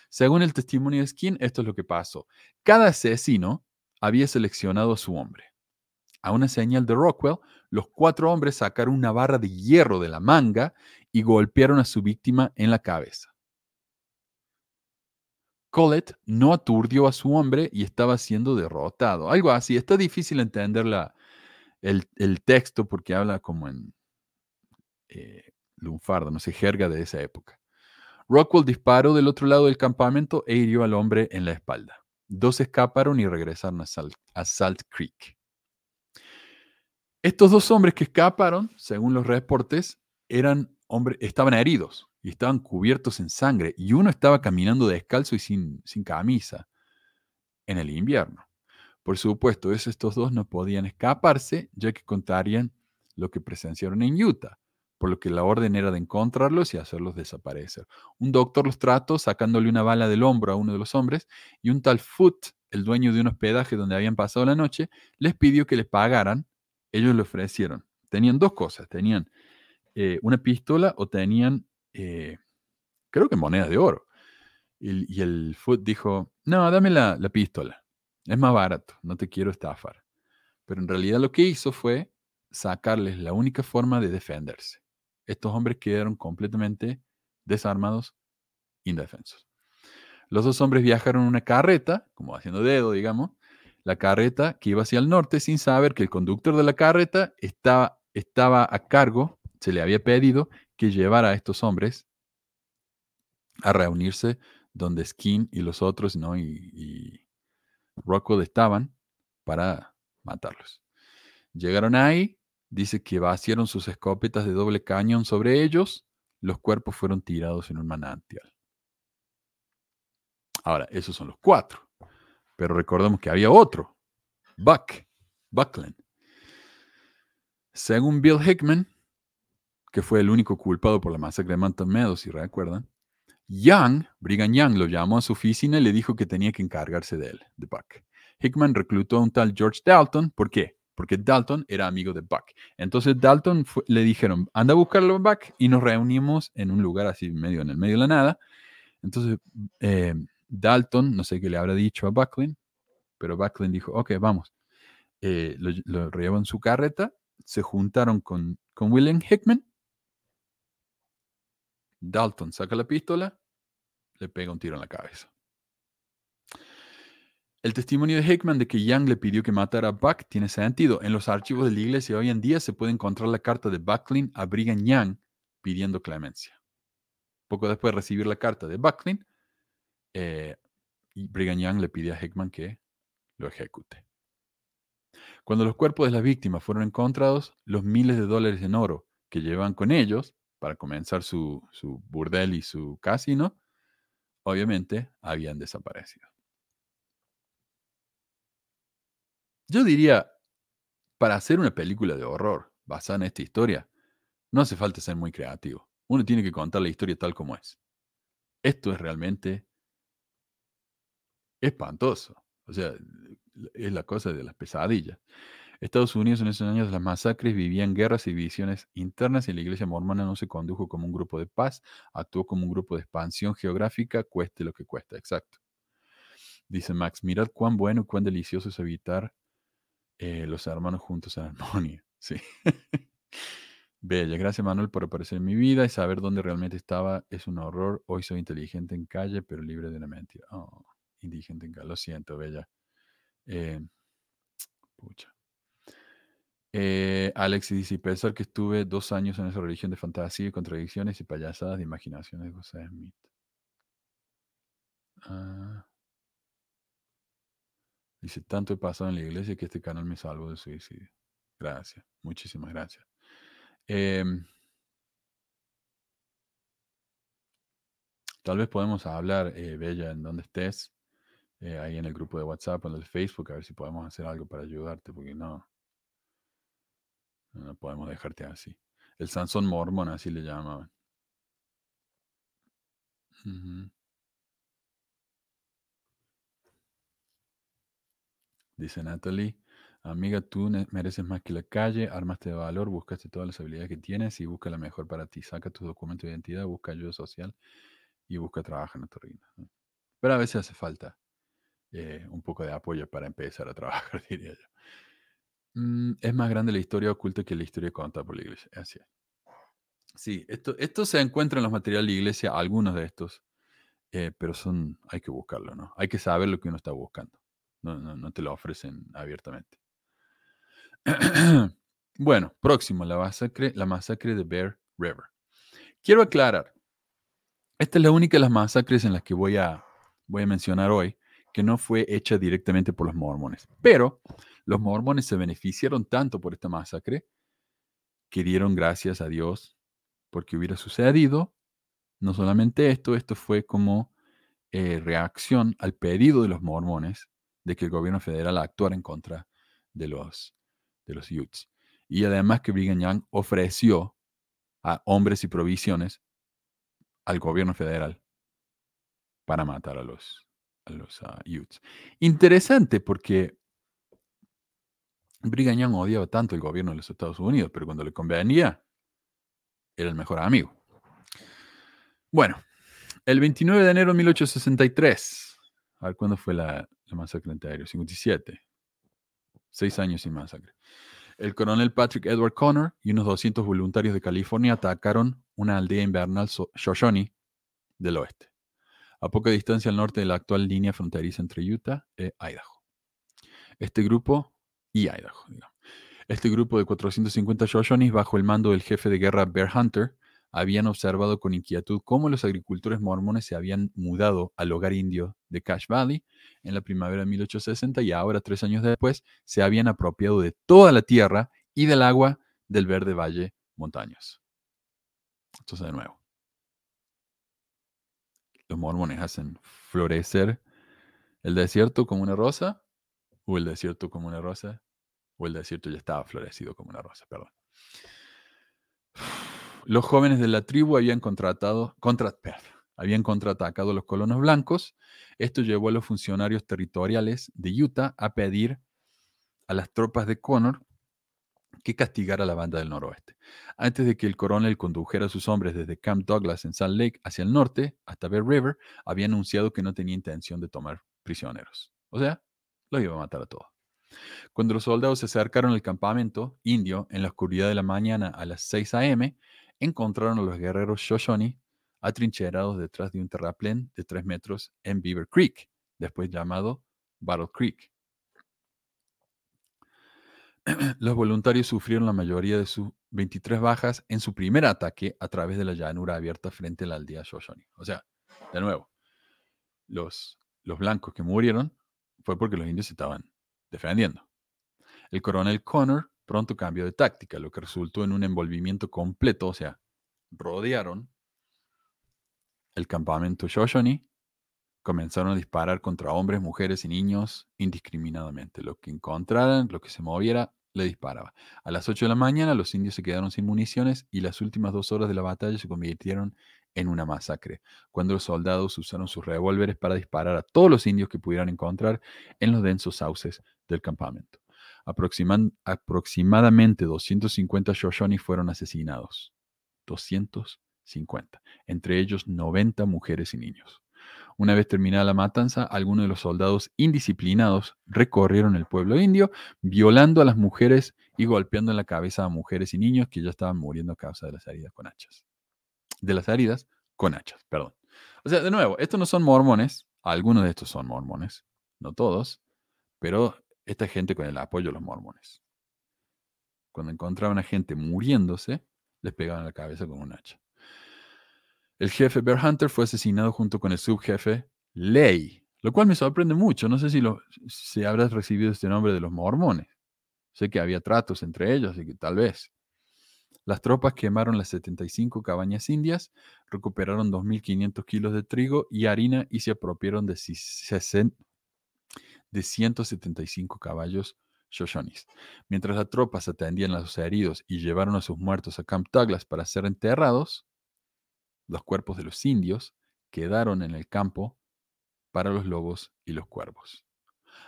Según el testimonio de Skin, esto es lo que pasó. Cada asesino había seleccionado a su hombre. A una señal de Rockwell, los cuatro hombres sacaron una barra de hierro de la manga y golpearon a su víctima en la cabeza. Colette no aturdió a su hombre y estaba siendo derrotado. Algo así. Está difícil entender la, el, texto porque habla como en eh, lunfardo, no sé, jerga de esa época. Rockwell disparó del otro lado del campamento e hirió al hombre en la espalda. Dos escaparon y regresaron a Salt Creek. Estos dos hombres que escaparon, según los reportes, eran hombres, estaban heridos y estaban cubiertos en sangre. Y uno estaba caminando descalzo y sin, sin camisa en el invierno. Por supuesto, estos dos no podían escaparse, ya que contarían lo que presenciaron en Utah, por lo que la orden era de encontrarlos y hacerlos desaparecer. Un doctor los trató sacándole una bala del hombro a uno de los hombres y un tal Foot, el dueño de un hospedaje donde habían pasado la noche, les pidió que les pagaran ellos le ofrecieron. Tenían dos cosas, tenían eh, una pistola o tenían, eh, creo que moneda de oro. Y, el Foot dijo, no, dame la, la pistola, es más barato, no te quiero estafar. Pero en realidad lo que hizo fue sacarles la única forma de defenderse. Estos hombres quedaron completamente desarmados, indefensos. Los dos hombres viajaron en una carreta, como haciendo dedo, digamos, la carreta que iba hacia el norte sin saber que el conductor de la carreta estaba, estaba a cargo, se le había pedido que llevara a estos hombres a reunirse donde Skin y los otros, ¿no? Y, y Rockwell estaban para matarlos. Llegaron ahí, dice que vaciaron sus escopetas de doble cañón sobre ellos, los cuerpos fueron tirados en un manantial. Ahora, esos son los cuatro. Pero recordemos que había otro, Buck, Buckland. Según Bill Hickman, que fue el único culpado por la masacre de Mountain Meadows, si recuerdan, Young, Brigham Young, lo llamó a su oficina y le dijo que tenía que encargarse de él, de Buck. Hickman reclutó a un tal George Dalton. ¿Por qué? Porque Dalton era amigo de Buck. Entonces Dalton le dijeron, anda a buscarlo a Buck y nos reunimos en un lugar así medio en el medio de la nada. Entonces eh, Dalton, no sé qué le habrá dicho a Bucklin, pero Bucklin dijo, ok, vamos. Eh, lo, lo en su carreta, se juntaron con, con William Hickman. Dalton saca la pistola, le pega un tiro en la cabeza. El testimonio de Hickman de que Young le pidió que matara a Buck tiene sentido. En los archivos de la iglesia hoy en día se puede encontrar la carta de Bucklin a Brigham Young pidiendo clemencia. Poco después de recibir la carta de Bucklin, eh, y Brigham Young le pide a Hickman que lo ejecute. Cuando los cuerpos de las víctimas fueron encontrados, los miles de dólares en oro que llevan con ellos para comenzar su, su burdel y su casino, obviamente habían desaparecido. Yo diría, para hacer una película de horror basada en esta historia, no hace falta ser muy creativo. Uno tiene que contar la historia tal como es. Esto es realmente espantoso. O sea, es la cosa de las pesadillas. Estados Unidos en esos años de las masacres vivía en guerras y divisiones internas y la iglesia mormona no se condujo como un grupo de paz, actuó como un grupo de expansión geográfica, cueste lo que cuesta. Exacto. Dice Max, mirad cuán bueno y cuán delicioso es habitar eh, los hermanos juntos en armonía. Sí. Bella, gracias Manuel por aparecer en mi vida y saber dónde realmente estaba es un horror. Hoy soy inteligente en calle, pero libre de una mentira. Oh indigente. Lo siento, Bella. Eh, pucha. Eh, Alex dice, pensar que estuve dos años en esa religión de fantasía y contradicciones y payasadas de imaginaciones de José Smith. Ah. Dice, tanto he pasado en la iglesia que este canal me salvó del suicidio. Gracias, muchísimas gracias. Em, tal vez podemos hablar, eh, Bella, en donde estés, eh, ahí en el grupo de WhatsApp o en el Facebook, a ver si podemos hacer algo para ayudarte, porque no, no podemos dejarte así. El Sansón Mormon, así le llamaban. Dice Natalie, amiga, tú mereces más que la calle, armaste de valor, buscaste todas las habilidades que tienes y busca la mejor para ti. Saca tu documento de identidad, busca ayuda social y busca trabajo en tu reino. Pero a veces hace falta eh, un poco de apoyo para empezar a trabajar, diría yo. Mm, es más grande la historia oculta que la historia contada por la iglesia. Sí, esto se encuentra en los materiales de la iglesia, algunos de estos, eh, pero son, hay que buscarlo, ¿no? Hay que saber lo que uno está buscando. No, no, no te lo ofrecen abiertamente. bueno, próximo, la masacre, la masacre de Bear River. Quiero aclarar, esta es la única de las masacres en las que voy a, voy a mencionar hoy que no fue hecha directamente por los mormones. Pero los mormones se beneficiaron tanto por esta masacre que dieron gracias a Dios porque hubiera sucedido. No solamente esto, esto fue como eh, reacción al pedido de los mormones de que el gobierno federal actuara en contra de los, de los Utes. Y además que Brigham Young ofreció a hombres y provisiones al gobierno federal para matar a los, a los ah, Utes. Interesante porque Brigham odiaba tanto el gobierno de los Estados Unidos, pero cuando le convenía, era el mejor amigo. Bueno, el 29 de enero de 1863, a ver cuándo fue la, masacre en Tahrir, 57, seis años sin masacre. El coronel Patrick Edward Connor y unos 200 voluntarios de California atacaron una aldea invernal Shoshone del oeste, a poca distancia al norte de la actual línea fronteriza entre Utah e Idaho. Este grupo, y Idaho, Este grupo de 450 Shoshones, bajo el mando del jefe de guerra Bear Hunter, habían observado con inquietud cómo los agricultores mormones se habían mudado al hogar indio de Cache Valley en la primavera de 1860 y ahora, tres años después, se habían apropiado de toda la tierra y del agua del verde valle montañoso. Entonces, de nuevo, los mormones hacen florecer el desierto como una rosa, o el desierto como una rosa, o el desierto ya estaba florecido como una rosa, perdón. Los jóvenes de la tribu habían contratado, contra, habían contraatacado a los colonos blancos. Esto llevó a los funcionarios territoriales de Utah a pedir a las tropas de Connor que castigara a la banda del noroeste. Antes de que el coronel condujera a sus hombres desde Camp Douglas en Salt Lake hacia el norte, hasta Bear River, había anunciado que no tenía intención de tomar prisioneros. O sea, los iba a matar a todos. Cuando los soldados se acercaron al campamento indio en la oscuridad de la mañana a las 6 a.m., encontraron a los guerreros Shoshone atrincherados detrás de un terraplén de 3 metros en Beaver Creek, después llamado Battle Creek. Los voluntarios sufrieron la mayoría de sus 23 bajas en su primer ataque a través de la llanura abierta frente a la aldea Shoshone. O sea, de nuevo, los, los blancos que murieron fue porque los indios se estaban defendiendo. El coronel Connor pronto cambió de táctica, lo que resultó en un envolvimiento completo, o sea, rodearon el campamento Shoshone, comenzaron a disparar contra hombres, mujeres y niños indiscriminadamente. Lo que encontraran, lo que se moviera, le disparaba. A las 8 de la mañana los indios se quedaron sin municiones y las últimas dos horas de la batalla se convirtieron en una masacre, cuando los soldados usaron sus revólveres para disparar a todos los indios que pudieran encontrar en los densos sauces del campamento aproximadamente 250 Shoshone fueron asesinados. 250, entre ellos 90 mujeres y niños. Una vez terminada la matanza, algunos de los soldados indisciplinados recorrieron el pueblo indio, violando a las mujeres y golpeando en la cabeza a mujeres y niños que ya estaban muriendo a causa de las heridas con hachas. De las heridas con hachas, perdón. O sea, de nuevo, estos no son mormones, algunos de estos son mormones, no todos, pero esta gente con el apoyo de los mormones. Cuando encontraban a gente muriéndose, les pegaban la cabeza con un hacha. El jefe Bear Hunter fue asesinado junto con el subjefe Ley, lo cual me sorprende mucho. No sé si, lo, si habrás recibido este nombre de los mormones. Sé que había tratos entre ellos, así que tal vez. Las tropas quemaron las 75 cabañas indias, recuperaron 2.500 kilos de trigo y harina y se apropiaron de 60, de 175 caballos Shoshonis. Mientras las tropas atendían a sus heridos y llevaron a sus muertos a Camp Douglas para ser enterrados, los cuerpos de los indios quedaron en el campo para los lobos y los cuervos.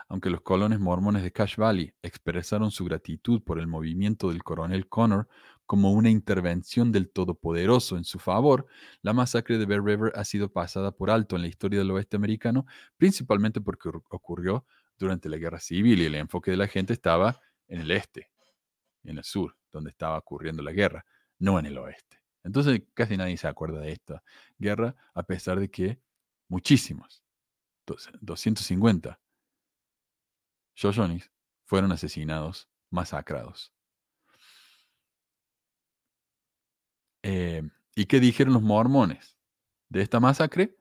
Aunque los colones mormones de Cache Valley expresaron su gratitud por el movimiento del coronel Connor como una intervención del Todopoderoso en su favor, la masacre de Bear River ha sido pasada por alto en la historia del oeste americano, principalmente porque ocurrió durante la Guerra Civil y el enfoque de la gente estaba en el este, en el sur, donde estaba ocurriendo la guerra, no en el oeste. Entonces casi nadie se acuerda de esta guerra, a pesar de que muchísimos, 250 Shoshonis fueron asesinados, masacrados. Eh, ¿Y qué dijeron los mormones de esta masacre?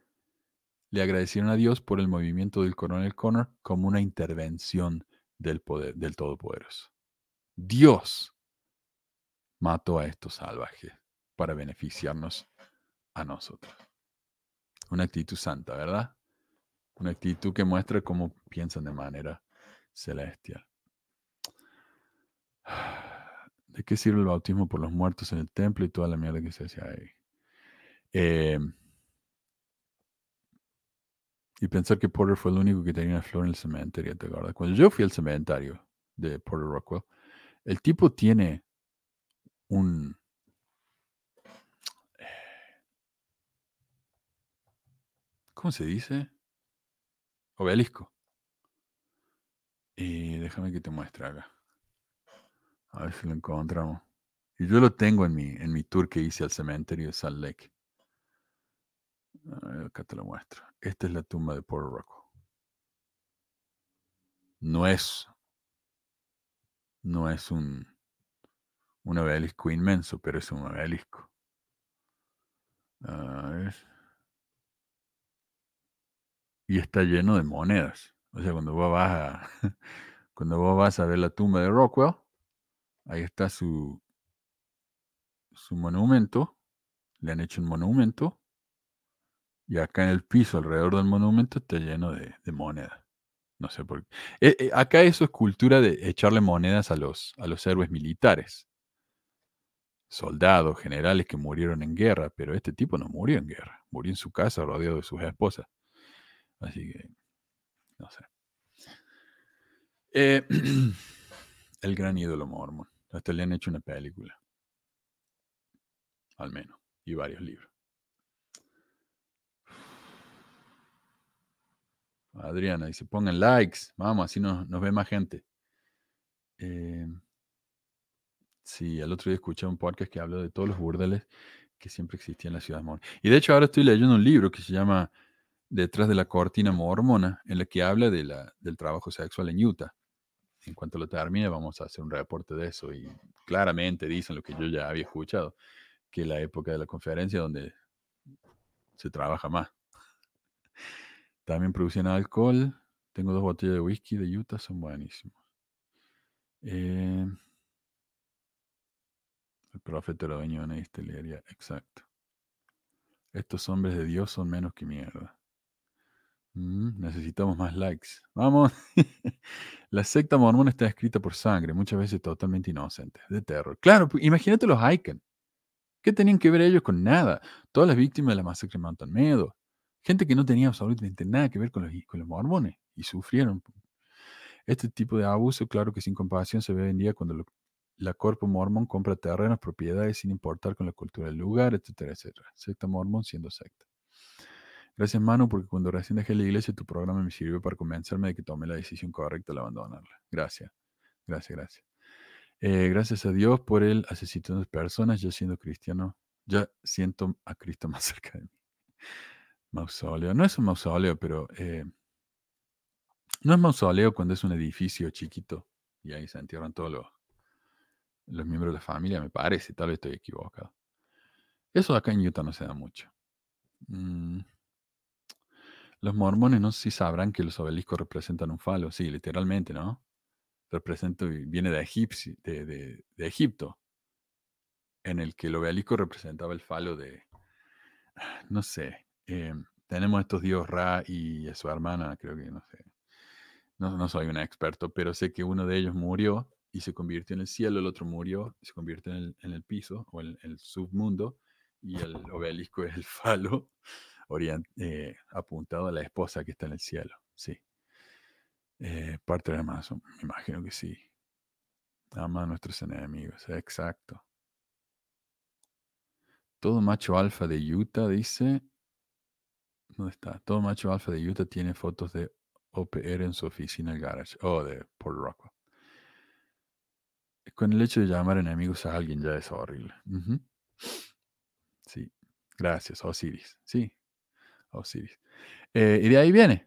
le agradecieron a Dios por el movimiento del coronel Connor como una intervención del poder del Todopoderoso. Dios mató a estos salvajes para beneficiarnos a nosotros. Una actitud santa, ¿verdad? Una actitud que muestra cómo piensan de manera celestial. ¿De qué sirve el bautismo por los muertos en el templo y toda la mierda que se hacía ahí? Eh, y pensar que Porter fue el único que tenía una flor en el cementerio, ¿te acuerdas? Cuando yo fui al cementerio de Porter Rockwell, el tipo tiene un... ¿Cómo se dice? Obelisco. Y déjame que te muestre acá. A ver si lo encontramos. Y yo lo tengo en mi, en mi tour que hice al cementerio de Salt Lake. acá te lo muestro. Esta es la tumba de Porter Rockwell. No es, no es un, un obelisco inmenso, pero es un obelisco. A ver. Y está lleno de monedas. O sea, cuando vos vas a, cuando vas a ver la tumba de Rockwell, ahí está su, su monumento. Le han hecho un monumento. Y acá en el piso, alrededor del monumento, está lleno de, de monedas. No sé por qué. Eh, eh, acá eso es cultura de echarle monedas a los, a los héroes militares soldados, generales que murieron en guerra, pero este tipo no murió en guerra, murió en su casa rodeado de sus esposas. Así que, no sé. Eh, el gran ídolo mormón. Hasta le han hecho una película. Al menos. Y varios libros. Adriana dice, pongan likes. Vamos, así nos, nos ve más gente. Eh, Sí, el otro día escuché un podcast que habló de todos los burdeles que siempre existían en la ciudad mormona. Y de hecho ahora estoy leyendo un libro que se llama Detrás de la cortina mormona, en el que habla de la, del trabajo sexual en Utah. En cuanto lo termine vamos a hacer un reporte de eso y claramente dicen lo que yo ya había escuchado, que la época de la conferencia donde se trabaja más. También producían alcohol. Tengo dos botellas de whisky de Utah, son buenísimos. Eh, el profeta era dueño de una exacto. Estos hombres de Dios son menos que mierda. Mm, necesitamos más likes. Vamos. la secta mormona está escrita por sangre, muchas veces totalmente inocente, de terror. Claro, pues, imagínate los Icon. ¿Qué tenían que ver ellos con nada? Todas las víctimas de la masacre de Mountain. Gente que no tenía absolutamente nada que ver con los, mormones y sufrieron. Este tipo de abuso, claro que sin compasión, se ve en día cuando la Corpo Mormon compra terrenos, propiedades sin importar con la cultura del lugar, etcétera, etcétera. Secta Mormon siendo secta. Gracias, Manu, porque cuando recién dejé la iglesia, tu programa me sirvió para convencerme de que tomé la decisión correcta de abandonarla. Gracias, gracias, gracias. Eh, gracias a Dios por el asesinato de personas, yo siendo cristiano, ya siento a Cristo más cerca de mí. Mausoleo. No es un mausoleo, pero eh, no es mausoleo cuando es un edificio chiquito y ahí se entierran todos los los miembros de la familia, me parece, tal vez estoy equivocado. Eso acá en Utah no se da mucho. Mm. Los mormones no sé si sabrán que los obeliscos representan un falo, sí, literalmente, ¿no? Representa, viene de, Egipto, en el que el obelisco representaba el falo de, no sé, eh, tenemos estos dios Ra y su hermana, creo que no sé, no, soy un experto, pero sé que uno de ellos murió y se convirtió en el cielo, el otro murió, se convierte en el, piso o en el submundo, y el obelisco es el falo eh, apuntado a la esposa que está en el cielo. Sí. Eh, parte de Amazon, me imagino que sí. Ama a nuestros enemigos, exacto. Todo macho alfa de Utah dice. ¿Dónde está? Todo macho alfa de Utah tiene fotos de OPR en su oficina, el garage. Oh, de Port Rockwell con el hecho de llamar enemigos a alguien ya es horrible. Sí, gracias, Osiris. Sí, Osiris. Eh, y de ahí viene.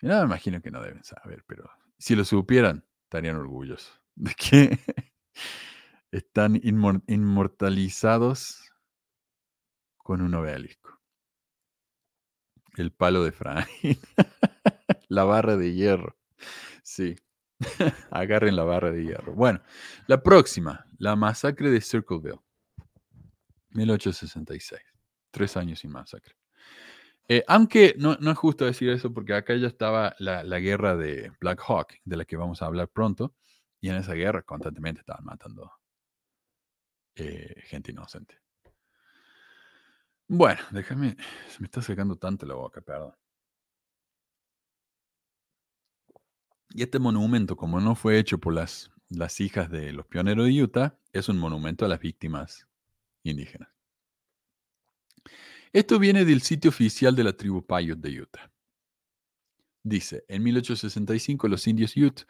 Y no me imagino que no deben saber, pero si lo supieran, estarían orgullosos de que están inmortalizados con un obelisco. El palo de Frank. la barra de hierro. Sí. Agarren la barra de hierro. Bueno, la próxima, la masacre de Circleville. 1866. Tres años sin masacre. Eh, aunque no, es justo decir eso porque acá ya estaba la, la, guerra de Black Hawk, de la que vamos a hablar pronto, y en esa guerra constantemente estaban matando eh, gente inocente. Bueno, déjame, se me está secando tanto la boca, perdón. Y este monumento, como no fue hecho por las, las hijas de los pioneros de Utah, es un monumento a las víctimas indígenas. Esto viene del sitio oficial de la tribu Paiute de Utah. Dice, en 1865 los indios Ute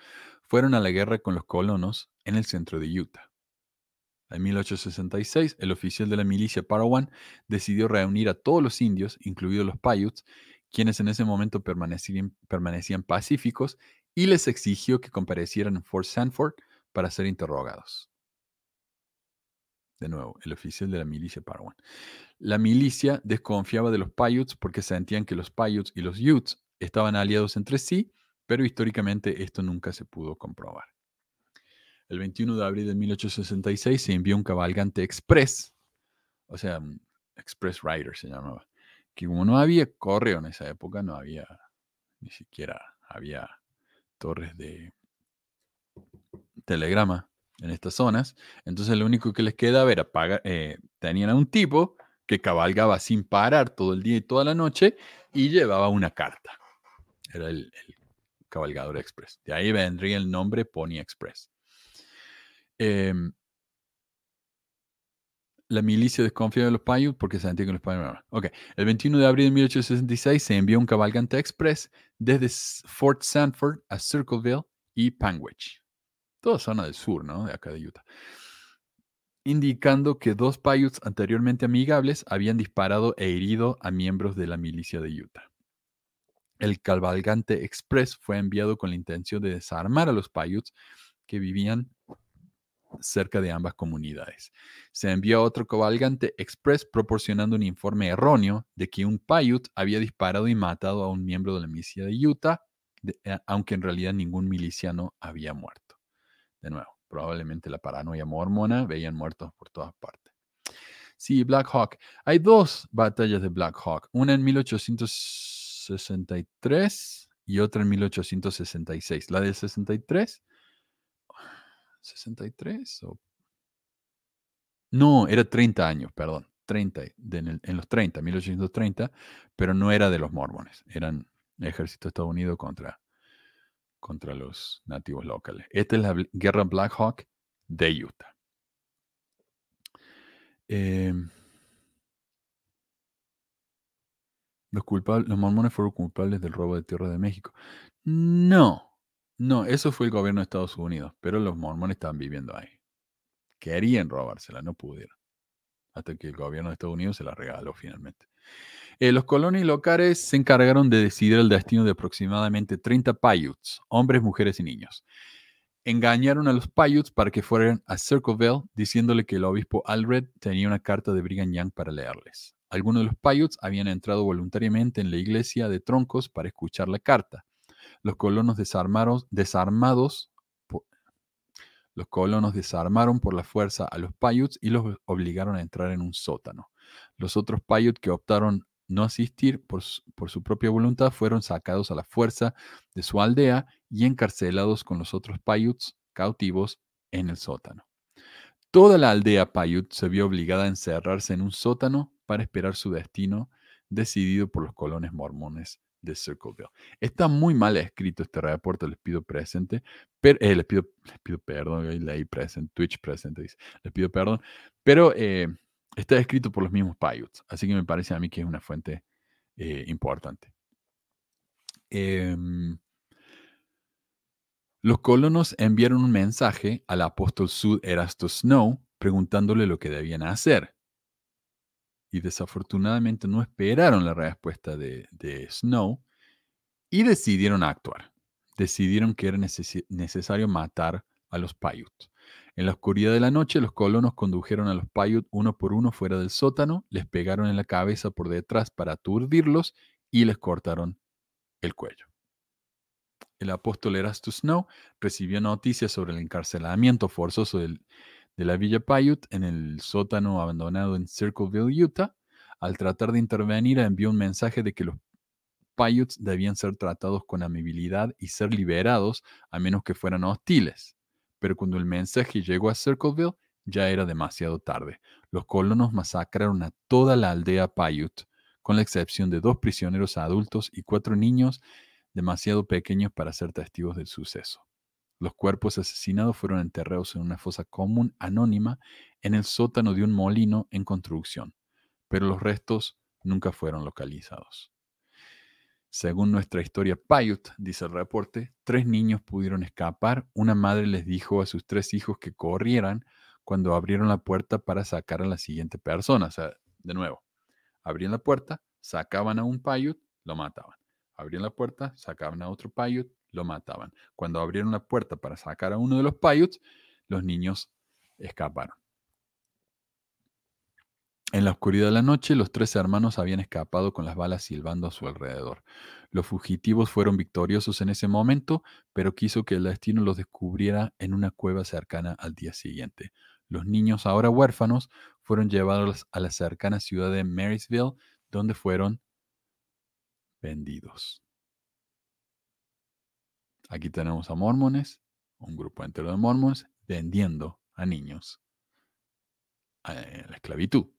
fueron a la guerra con los colonos en el centro de Utah. En 1866, el oficial de la milicia Parawan decidió reunir a todos los indios, incluidos los Paiutes, quienes en ese momento permanecían, permanecían pacíficos, y les exigió que comparecieran en Fort Sanford para ser interrogados. De nuevo, el oficial de la milicia Parawan. La milicia desconfiaba de los Paiutes porque sentían que los Paiutes y los Utes estaban aliados entre sí, pero históricamente esto nunca se pudo comprobar. El 21 de abril de 1866 se envió un cabalgante express, o sea, Express Rider se llamaba, que como no había correo en esa época, no había, ni siquiera había torres de telegrama en estas zonas, entonces lo único que les quedaba era pagar, eh, tenían a un tipo que cabalgaba sin parar todo el día y toda la noche y llevaba una carta. Era el, cabalgador express. De ahí vendría el nombre Pony Express. Em, la milicia desconfía de los Paiutes porque se que los Paiutes. Ok, el 21 de abril de 1866 se envió un cabalgante express desde Fort Sanford a Circleville y Panguitch. Toda zona del sur, ¿no? De acá de Utah. Indicando que dos Paiutes anteriormente amigables habían disparado e herido a miembros de la milicia de Utah. El cabalgante express fue enviado con la intención de desarmar a los Paiutes que vivían cerca de ambas comunidades. Se envió otro cabalgante express proporcionando un informe erróneo de que un Paiute había disparado y matado a un miembro de la milicia de Utah, eh, aunque en realidad ningún miliciano había muerto. De nuevo, probablemente la paranoia mormona veían muertos por todas partes. Sí, Black Hawk. Hay dos batallas de Black Hawk, una en 1863 y otra en 1866. La del 63 ¿63? O... No, era 30 años, perdón. 30, en, los 30, 1830, pero no era de los mormones, eran ejército estadounidense contra, contra los nativos locales. Esta es la guerra Black Hawk de Utah. Em, los, culpables, los mormones fueron culpables del robo de tierra de México. No, no, eso fue el gobierno de Estados Unidos, pero los mormones estaban viviendo ahí. Querían robársela, no pudieron. Hasta que el gobierno de Estados Unidos se la regaló finalmente. Eh, los colonos locales se encargaron de decidir el destino de aproximadamente 30 Paiutes, hombres, mujeres y niños. Engañaron a los Paiutes para que fueran a Circleville diciéndole que el obispo Alred tenía una carta de Brigham Young para leerles. Algunos de los Paiutes habían entrado voluntariamente en la iglesia de troncos para escuchar la carta. Los colonos desarmaron, desarmados, los colonos desarmaron por la fuerza a los Paiutes y los obligaron a entrar en un sótano. Los otros Paiutes que optaron no asistir por, por, su propia voluntad fueron sacados a la fuerza de su aldea y encarcelados con los otros Paiutes cautivos en el sótano. Toda la aldea Paiute se vio obligada a encerrarse en un sótano para esperar su destino decidido por los colones mormones de Circleville. Está muy mal escrito este reporte, les pido presente, pero, eh, les, pido, les pido perdón, leí presente, Twitch presente, les pido perdón, pero eh, está escrito por los mismos Paiutes, así que me parece a mí que es una fuente eh, importante. Em, los colonos enviaron un mensaje al apóstol Sud Erasto Snow preguntándole lo que debían hacer y desafortunadamente no esperaron la respuesta de, Snow y decidieron actuar. Decidieron que era necesario matar a los Paiute. En la oscuridad de la noche, los colonos condujeron a los Paiute uno por uno fuera del sótano, les pegaron en la cabeza por detrás para aturdirlos y les cortaron el cuello. El apóstol Erastus Snow recibió noticias sobre el encarcelamiento forzoso de la Villa Paiute en el sótano abandonado en Circleville, Utah. Al tratar de intervenir, envió un mensaje de que los Paiutes debían ser tratados con amabilidad y ser liberados a menos que fueran hostiles. Pero cuando el mensaje llegó a Circleville, ya era demasiado tarde. Los colonos masacraron a toda la aldea Paiute, con la excepción de dos prisioneros adultos y cuatro niños demasiado pequeños para ser testigos del suceso. Los cuerpos asesinados fueron enterrados en una fosa común anónima en el sótano de un molino en construcción, pero los restos nunca fueron localizados. Según nuestra historia Paiute, dice el reporte, tres niños pudieron escapar. Una madre les dijo a sus tres hijos que corrieran cuando abrieron la puerta para sacar a la siguiente persona. O sea, de nuevo, abrían la puerta, sacaban a un Paiute, lo mataban. Abrían la puerta, sacaban a otro Paiute, lo mataban. Cuando abrieron la puerta para sacar a uno de los Paiutes, los niños escaparon. En la oscuridad de la noche, los tres hermanos habían escapado con las balas silbando a su alrededor. Los fugitivos fueron victoriosos en ese momento, pero quiso que el destino los descubriera en una cueva cercana al día siguiente. Los niños, ahora huérfanos, fueron llevados a la cercana ciudad de Marysville, donde fueron vendidos. Aquí tenemos a mormones, un grupo entero de mormones, vendiendo a niños a la esclavitud.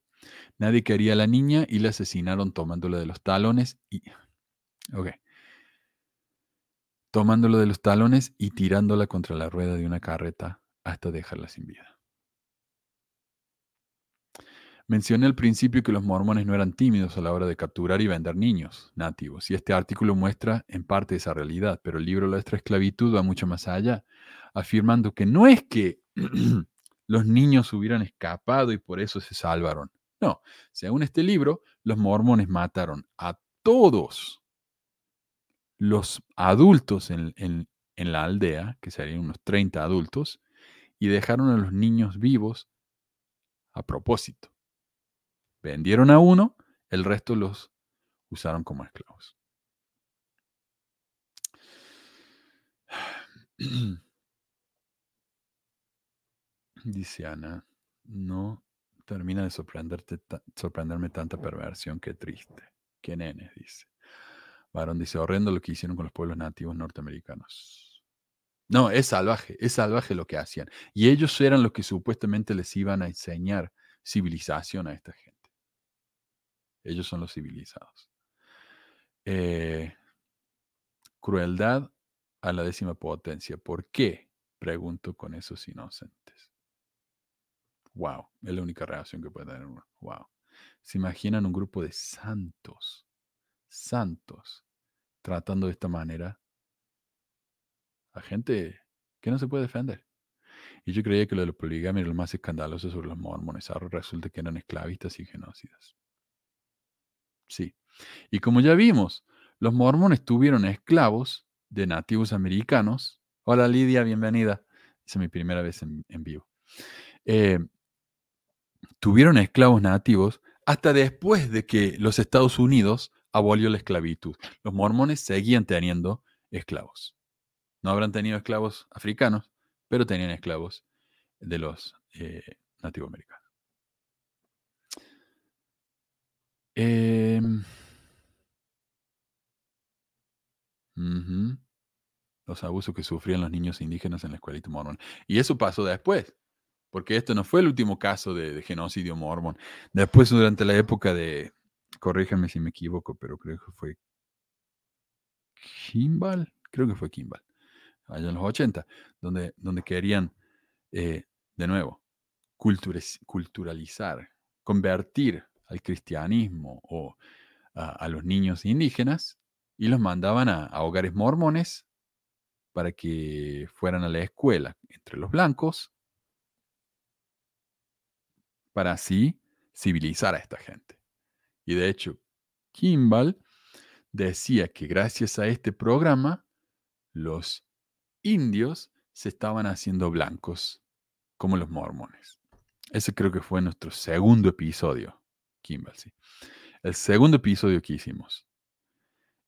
Nadie quería a la niña y la asesinaron tomándola de los talones y. Tomándola de los talones y tirándola contra la rueda de una carreta hasta dejarla sin vida. Mencioné al principio que los mormones no eran tímidos a la hora de capturar y vender niños nativos, y este artículo muestra en parte esa realidad, pero el libro La extra esclavitud va mucho más allá, afirmando que no es que los niños hubieran escapado y por eso se salvaron. No, según este libro, los mormones mataron a todos los adultos en, la aldea, que serían unos 30 adultos, y dejaron a los niños vivos a propósito. Vendieron a uno, el resto los usaron como esclavos. Dice Ana, no termina de sorprenderte, sorprenderme tanta perversión, qué triste. Qué nene, dice. Varón dice, horrendo lo que hicieron con los pueblos nativos norteamericanos. No, es salvaje, es salvaje lo que hacían. Y ellos eran los que supuestamente les iban a enseñar civilización a esta gente. Ellos son los civilizados. Eh, crueldad a la décima potencia. ¿Por qué? Pregunto con esos inocentes. Wow, es la única reacción que puede tener uno. Wow. ¿Se imaginan un grupo de santos, santos, tratando de esta manera a gente que no se puede defender? Y yo creía que lo de la poligamia era lo más escandaloso sobre los mormones. Ahora resulta que eran esclavistas y genocidas. Sí. Y como ya vimos, los mormones tuvieron esclavos de nativos americanos. Hola Lidia, bienvenida. Es mi primera vez en, en vivo. Eh, tuvieron esclavos nativos hasta después de que los Estados Unidos abolió la esclavitud. Los mormones seguían teniendo esclavos. No habrán tenido esclavos africanos, pero tenían esclavos de los eh, nativos americanos. Uh -huh. Los abusos que sufrían los niños indígenas en la escuelita mormón. Y eso pasó después, porque esto no fue el último caso de, genocidio mormón. Después, durante la época de, corríjame si me equivoco, pero creo que fue Kimball, creo que fue Kimball, allá en los 80, donde, donde querían, eh, de nuevo, culturalizar, convertir al cristianismo o a, los niños indígenas y los mandaban a, hogares mormones para que fueran a la escuela entre los blancos para así civilizar a esta gente. Y de hecho, Kimball decía que gracias a este programa, los indios se estaban haciendo blancos como los mormones. Ese creo que fue nuestro segundo episodio, Kimball, sí. El segundo episodio que hicimos.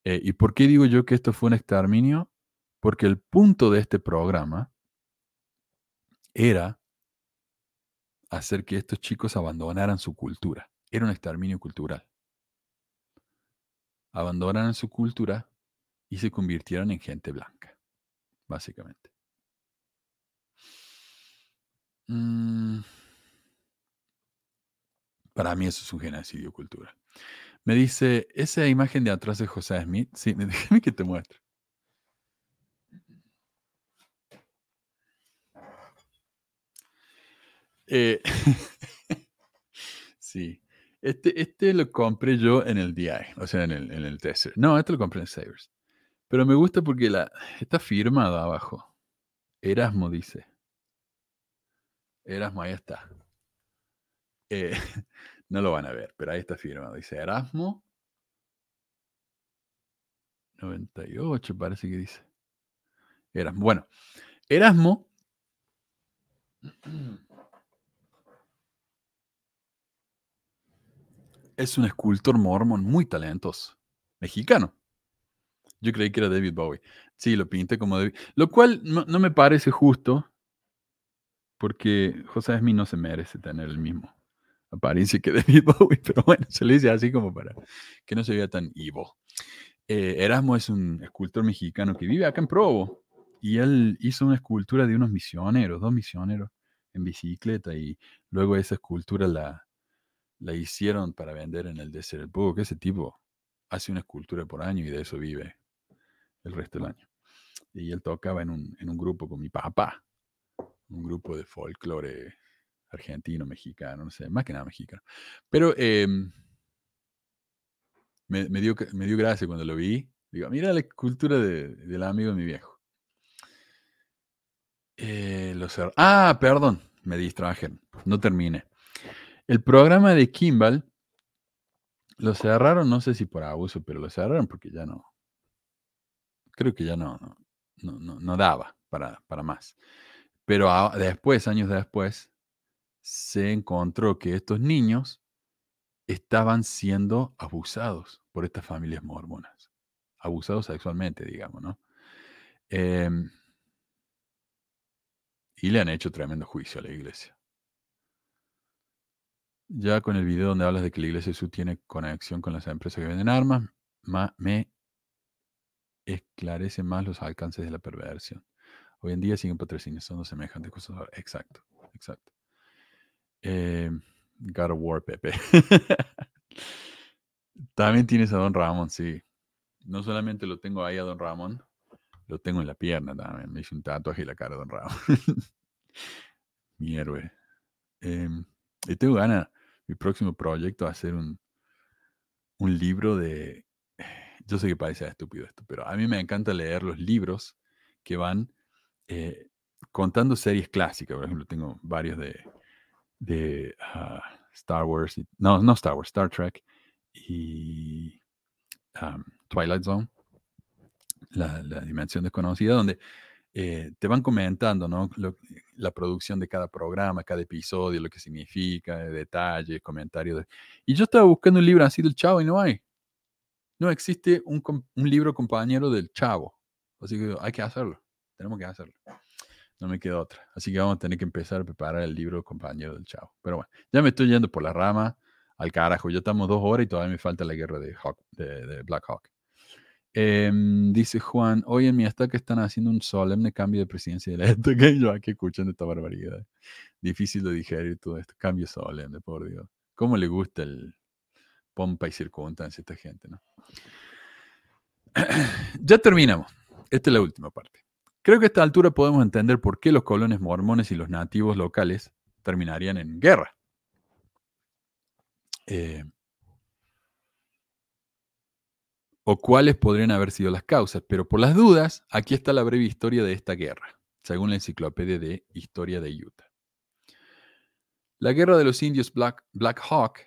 Eh, ¿Y por qué digo yo que esto fue un exterminio? Porque el punto de este programa era hacer que estos chicos abandonaran su cultura. Era un exterminio cultural. Abandonaran su cultura y se convirtieran en gente blanca, básicamente. Mm. Para mí eso es un genocidio cultural. Me dice, esa imagen de atrás de José Smith, sí, déjame que te muestre. Eh, sí. Este, este lo compré yo en el DI, o sea, en el, en el Tester. No, este lo compré en Savers. Pero me gusta porque está firmado abajo. Erasmo dice. Erasmo, ahí está. Eh, no lo van a ver, pero ahí está firmado. Dice Erasmo. 98 parece que dice. Erasmo. Bueno, Erasmo es un escultor mormón muy talentoso, mexicano. Yo creí que era David Bowie. Sí, lo pinté como David. Lo cual no, me parece justo, porque José Smith no se merece tener el mismo apariencia que David Bowie, pero bueno, se le dice así como para que no se vea tan evil. Eh, Erasmo es un escultor mexicano que vive acá en Provo y él hizo una escultura de unos misioneros, dos misioneros en bicicleta y luego esa escultura la, la hicieron para vender en el Desert Book. Ese tipo hace una escultura por año y de eso vive el resto del año. Y él tocaba en un, en un grupo con mi papá, un grupo de folclore argentino, mexicano, no sé, más que nada mexicano. Pero em, me, dio, me dio gracia cuando lo vi. Digo, mira la escultura de, del amigo de mi viejo. Eh, ah, perdón, me distraje, no terminé. El programa de Kimball lo cerraron, no sé si por abuso, pero lo cerraron porque ya no. Creo que ya no, no, no, daba para, para, más. Pero después, años después, se encontró que estos niños estaban siendo abusados por estas familias mormonas. Abusados sexualmente, digamos, ¿no? Em, y le han hecho tremendo juicio a la iglesia. Ya con el video donde hablas de que la iglesia Jesús tiene conexión con las empresas que venden armas, me esclarece más los alcances de la perversión. Hoy en día siguen patrocinando semejantes cosas. Exacto, exacto. Eh, War, Pepe. También tienes a Don Ramón, sí. No solamente lo tengo ahí a Don Ramón, lo tengo en la pierna también. Me hice un tatuaje y la cara de Don Ramón. Mi héroe. Em, y tengo ganas mi próximo proyecto va a ser un, un libro de... Yo sé que parece estúpido esto, pero a mí me encanta leer los libros que van eh, contando series clásicas. Por ejemplo, tengo varios de, de ah, Star Wars. no, no Star Wars, Star Trek y Twilight Zone, la, dimensión desconocida, donde eh, te van comentando, ¿no? la producción de cada programa, cada episodio, lo que significa, detalles, comentarios. Y yo estaba buscando un libro así del Chavo y no hay. No existe un, un, libro compañero del Chavo. Así que hay que hacerlo. Tenemos que hacerlo. No me queda otra. Así que vamos a tener que empezar a preparar el libro compañero del Chavo. Pero bueno, ya me estoy yendo por la rama al carajo. Ya estamos dos horas y todavía me falta la guerra de, de, de Black Hawk. Em, dice Juan, hoy en mi que están haciendo un solemne cambio de presidencia de la que yo aquí escuchando esta barbaridad. Difícil de digerir todo esto. Cambio solemne, por Dios. ¿Cómo le gusta el pompa y circunstancia a esta gente, no? ya terminamos. Esta es la última parte. Creo que a esta altura podemos entender por qué los colones mormones y los nativos locales terminarían en guerra. Eh, o cuáles podrían haber sido las causas, pero por las dudas, aquí está la breve historia de esta guerra, según la enciclopedia de Historia de Utah. La guerra de los indios Black, Hawk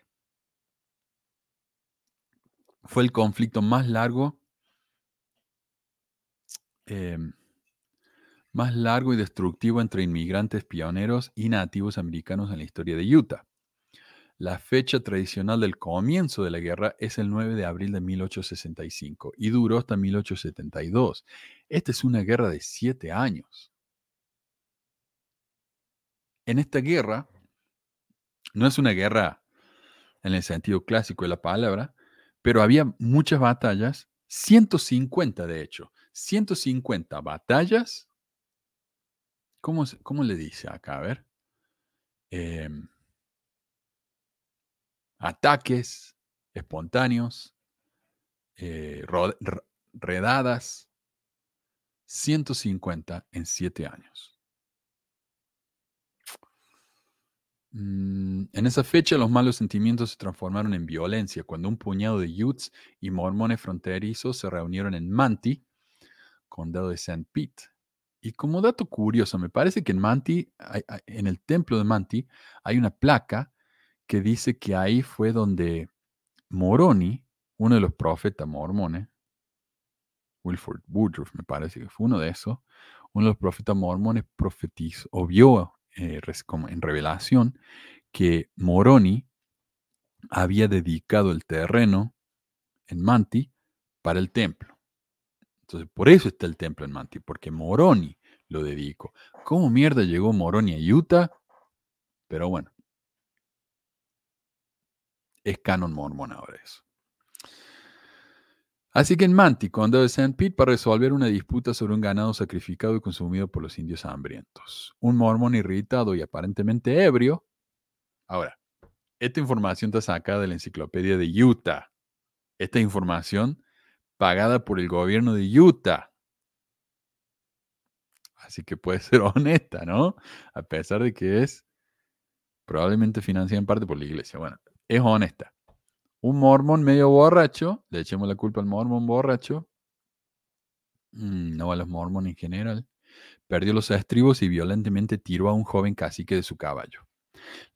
fue el conflicto más largo, em, más largo y destructivo entre inmigrantes pioneros y nativos americanos en la historia de Utah. La fecha tradicional del comienzo de la guerra es el 9 de abril de 1865 y duró hasta 1872. Esta es una guerra de siete años. En esta guerra, no es una guerra en el sentido clásico de la palabra, pero había muchas batallas, 150 de hecho, 150 batallas. ¿Cómo, cómo le dice acá? A ver. Em, ataques espontáneos, eh, redadas, 150 en 7 años. Mm, En esa fecha los malos sentimientos se transformaron en violencia cuando un puñado de Utes y mormones fronterizos se reunieron en Manti, condado de St. Pete. Y como dato curioso, me parece que en Manti, en el templo de Manti, hay una placa que dice que ahí fue donde Moroni, uno de los profetas mormones, Wilford Woodruff me parece que fue uno de esos, uno de los profetas mormones profetizó o vio eh, en revelación que Moroni había dedicado el terreno en Manti para el templo. Entonces, por eso está el templo en Manti, porque Moroni lo dedicó. ¿Cómo mierda llegó Moroni a Utah? Pero bueno, es canon mormón ahora eso. Así que en Manti, condado de St. Pete, para resolver una disputa sobre un ganado sacrificado y consumido por los indios hambrientos. Un mormón irritado y aparentemente ebrio. Ahora, esta información está sacada de la enciclopedia de Utah. Esta información pagada por el gobierno de Utah. Así que puede ser honesta, ¿no? A pesar de que es probablemente financiada en parte por la iglesia. Bueno, es honesta. Un mormón medio borracho, le echemos la culpa al mormón borracho, mm, no a los mormones en general, perdió los estribos y violentamente tiró a un joven cacique de su caballo.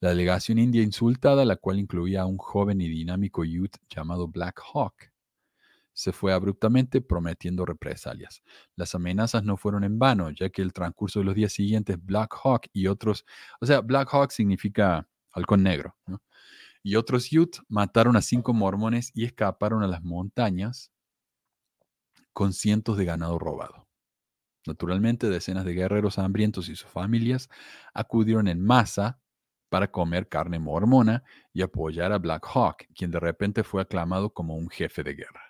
La delegación india insultada, la cual incluía a un joven y dinámico youth llamado Black Hawk, se fue abruptamente prometiendo represalias. Las amenazas no fueron en vano, ya que el transcurso de los días siguientes Black Hawk y otros, o sea, Black Hawk significa halcón negro, ¿no? Y otros youth mataron a cinco mormones y escaparon a las montañas con cientos de ganado robado. Naturalmente, decenas de guerreros hambrientos y sus familias acudieron en masa para comer carne mormona y apoyar a Black Hawk, quien de repente fue aclamado como un jefe de guerra.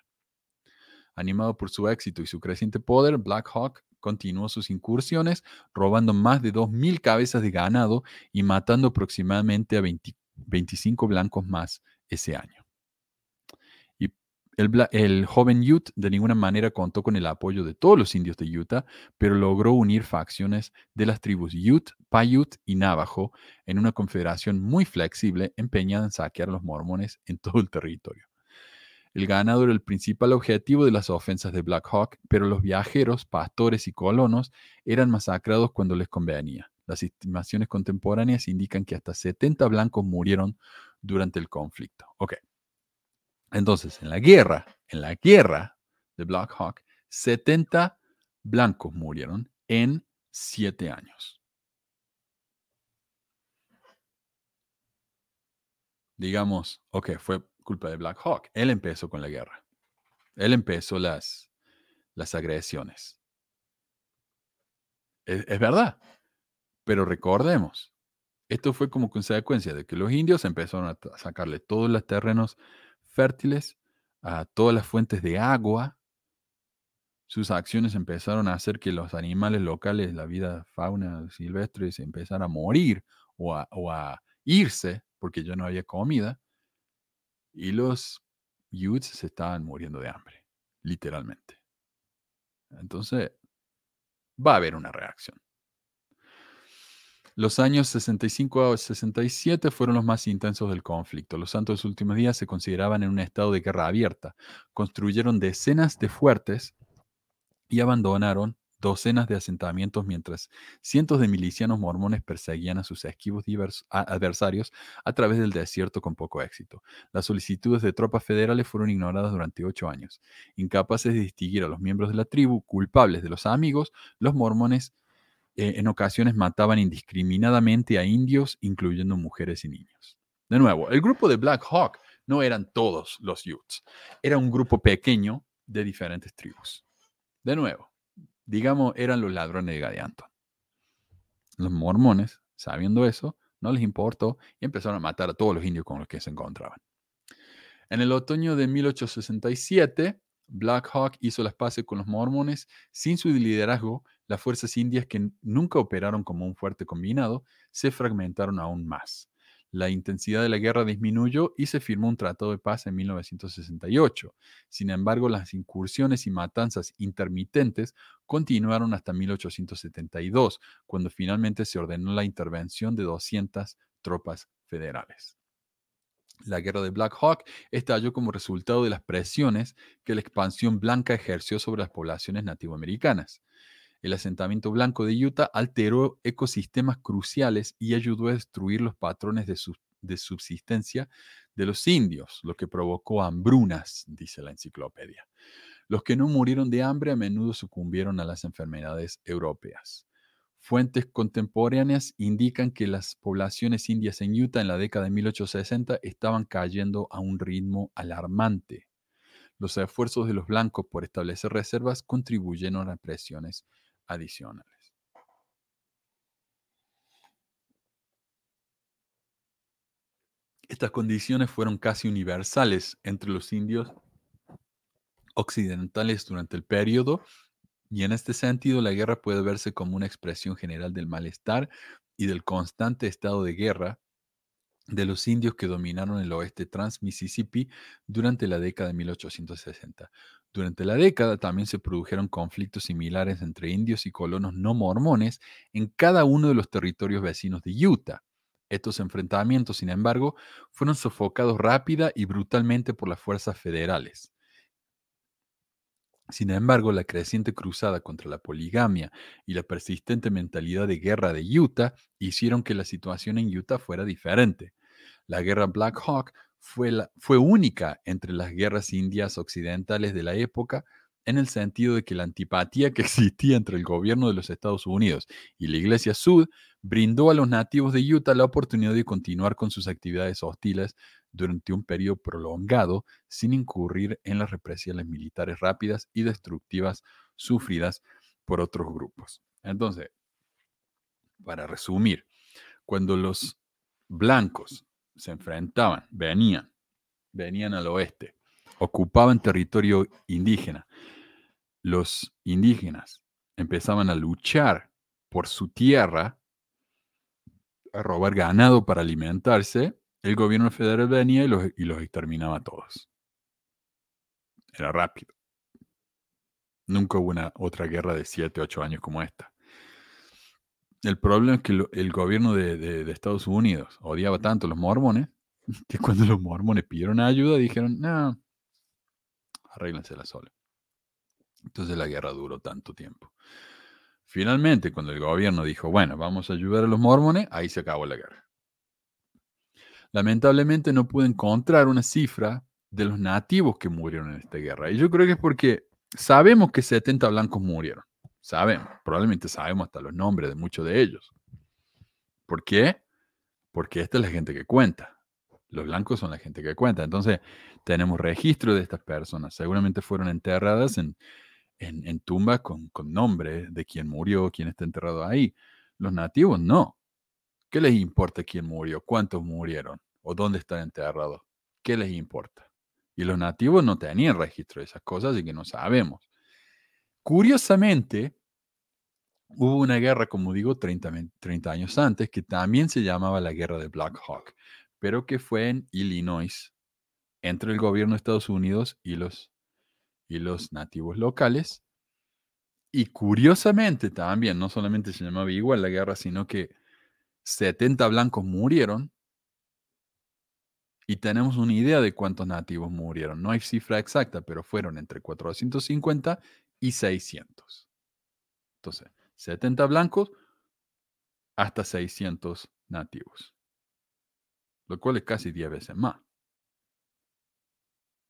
Animado por su éxito y su creciente poder, Black Hawk continuó sus incursiones, robando más de 2.000 cabezas de ganado y matando aproximadamente a 20 25 blancos más ese año. Y el, el joven Ute de ninguna manera contó con el apoyo de todos los indios de Utah, pero logró unir facciones de las tribus Ute, Paiute y Navajo en una confederación muy flexible empeñada en saquear a los mormones en todo el territorio. El ganado era el principal objetivo de las ofensas de Black Hawk, pero los viajeros, pastores y colonos eran masacrados cuando les convenía. Las estimaciones contemporáneas indican que hasta 70 blancos murieron durante el conflicto. Ok. Entonces, en la guerra, en la guerra de Black Hawk, 70 blancos murieron en 7 años. Digamos, ok, fue culpa de Black Hawk. Él empezó con la guerra. Él empezó las, las agresiones. Es, es verdad. Pero recordemos, esto fue como consecuencia de que los indios empezaron a sacarle todos los terrenos fértiles, a todas las fuentes de agua. Sus acciones empezaron a hacer que los animales locales, la vida fauna silvestre, se a morir o a, o a irse porque ya no había comida. Y los Utes se estaban muriendo de hambre, literalmente. Entonces, va a haber una reacción. Los años 65 a 67 fueron los más intensos del conflicto. Los santos últimos días se consideraban en un estado de guerra abierta. Construyeron decenas de fuertes y abandonaron docenas de asentamientos mientras cientos de milicianos mormones perseguían a sus esquivos adversarios a través del desierto con poco éxito. Las solicitudes de tropas federales fueron ignoradas durante ocho años. Incapaces de distinguir a los miembros de la tribu culpables de los amigos, los mormones eh, en ocasiones mataban indiscriminadamente a indios, incluyendo mujeres y niños. De nuevo, el grupo de Black Hawk no eran todos los Utes, era un grupo pequeño de diferentes tribus. De nuevo, digamos, eran los ladrones de Gadianton. Los mormones, sabiendo eso, no les importó y empezaron a matar a todos los indios con los que se encontraban. En el otoño de 1867, Black Hawk hizo las paces con los mormones. Sin su liderazgo, las fuerzas indias que nunca operaron como un fuerte combinado se fragmentaron aún más la intensidad de la guerra disminuyó y se firmó un tratado de paz en 1968. Sin embargo, las incursiones y matanzas intermitentes continuaron hasta 1872, cuando finalmente se ordenó la intervención de 200 tropas federales. La guerra de Black Hawk estalló como resultado de las presiones que la expansión blanca ejerció sobre las poblaciones nativoamericanas. El asentamiento blanco de Utah alteró ecosistemas cruciales y ayudó a destruir los patrones de, subsistencia de los indios, lo que provocó hambrunas, dice la enciclopedia. Los que no murieron de hambre a menudo sucumbieron a las enfermedades europeas. Fuentes contemporáneas indican que las poblaciones indias en Utah en la década de 1860 estaban cayendo a un ritmo alarmante. Los esfuerzos de los blancos por establecer reservas contribuyeron a presiones adicionales. Estas condiciones fueron casi universales entre los indios occidentales durante el periodo y en este sentido la guerra puede verse como una expresión general del malestar y del constante estado de guerra de los indios que dominaron el oeste trans-Mississippi durante la década de 1860. Durante la década también se produjeron conflictos similares entre indios y colonos no mormones en cada uno de los territorios vecinos de Utah. Estos enfrentamientos, sin embargo, fueron sofocados rápida y brutalmente por las fuerzas federales. Sin embargo, la creciente cruzada contra la poligamia y la persistente mentalidad de guerra de Utah hicieron que la situación en Utah fuera diferente. La guerra Black Hawk fue, fue única entre las guerras indias occidentales de la época en el sentido de que la antipatía que existía entre el gobierno de los Estados Unidos y la Iglesia Sud brindó a los nativos de Utah la oportunidad de continuar con sus actividades hostiles durante un periodo prolongado sin incurrir en las represiones militares rápidas y destructivas sufridas por otros grupos. Entonces, para resumir, cuando los blancos se enfrentaban, venían, venían al oeste, ocupaban territorio indígena. Los indígenas empezaban a luchar por su tierra, a robar ganado para alimentarse, el gobierno federal venía y los, y los exterminaba a todos. Era rápido. Nunca hubo una otra guerra de 7, 8 años como esta. El problema es que el gobierno de, Estados Unidos odiaba tanto a los mormones que cuando los mormones pidieron ayuda dijeron, no, la sola. Entonces la guerra duró tanto tiempo. Finalmente, cuando el gobierno dijo, bueno, vamos a ayudar a los mormones, ahí se acabó la guerra. Lamentablemente no pude encontrar una cifra de los nativos que murieron en esta guerra. Y yo creo que es porque sabemos que 70 blancos murieron. Sabemos, probablemente sabemos hasta los nombres de muchos de ellos. ¿Por qué? Porque esta es la gente que cuenta. Los blancos son la gente que cuenta. Entonces, tenemos registro de estas personas. Seguramente fueron enterradas en, en, tumbas con, nombre de quién murió, quién está enterrado ahí. Los nativos no. ¿Qué les importa quién murió? ¿Cuántos murieron? ¿O dónde están enterrados? ¿Qué les importa? Y los nativos no tenían registro de esas cosas y que no sabemos. Curiosamente, hubo una guerra, como digo, 30, 30, años antes, que también se llamaba la guerra de Black Hawk, pero que fue en Illinois, entre el gobierno de Estados Unidos y los, y los nativos locales. Y curiosamente también, no solamente se llamaba igual la guerra, sino que 70 blancos murieron. Y tenemos una idea de cuántos nativos murieron. No hay cifra exacta, pero fueron entre 450 y 600. Entonces, 70 blancos hasta 600 nativos, lo cual es casi 10 veces más.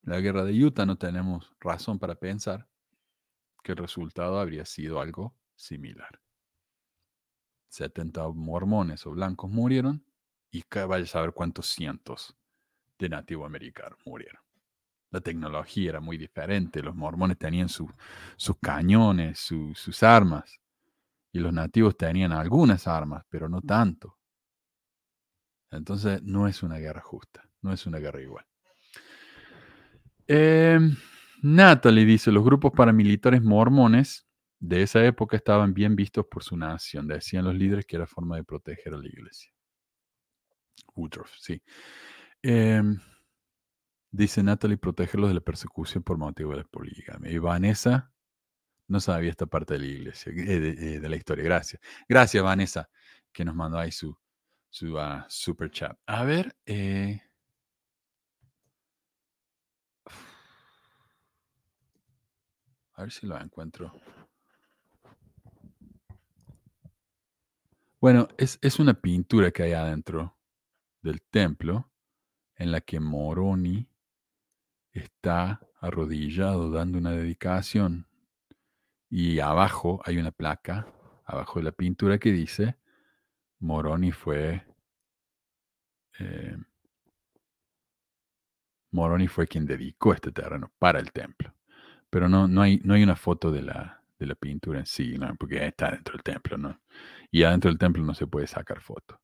La guerra de Utah no tenemos razón para pensar que el resultado habría sido algo similar. 70 mormones o blancos murieron y vaya a saber cuántos cientos de nativos americanos murieron. La tecnología era muy diferente, los mormones tenían su- sus cañones, su- sus armas, y los nativos tenían algunas armas, pero no tanto. Entonces no es una guerra justa, no es una guerra igual. Em, Natalie dice, los grupos paramilitares mormones de esa época estaban bien vistos por su nación. Decían los líderes que era forma de proteger a la iglesia. Woodruff, sí. Em, dice Natalie, protegerlos de la persecución por motivo de la poligamia. Y Vanessa no sabía esta parte de la iglesia, eh, de, eh, de la historia. Gracias. Gracias, Vanessa, que nos mandó ahí su, su ah, super chat. A ver, eh, a ver si lo encuentro. Bueno, es, es una pintura que hay adentro del templo en la que Moroni está arrodillado dando una dedicación y abajo hay una placa, abajo de la pintura que dice, Moroni fue, eh, Moroni fue quien dedicó este terreno para el templo. Pero no, no, hay, no hay una foto de la, de la pintura en sí, ¿no? porque está dentro del templo, ¿no? Y adentro del templo no se puede sacar foto.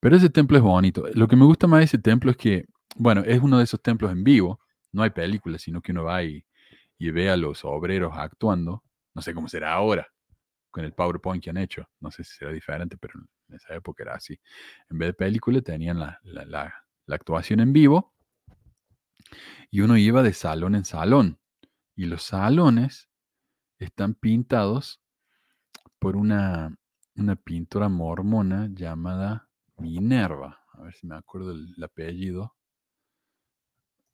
Pero ese templo es bonito. Lo que me gusta más de ese templo es que, bueno, es uno de esos templos en vivo. No hay películas, sino que uno va y, y ve a los obreros actuando. No sé cómo será ahora con el PowerPoint que han hecho. No sé si será diferente, pero en esa época era así. En vez de película tenían la, la, la, la actuación en vivo y uno iba de salón en salón. Y los salones están pintados por una, una pintora mormona llamada Minerva. A ver si me acuerdo el, el apellido.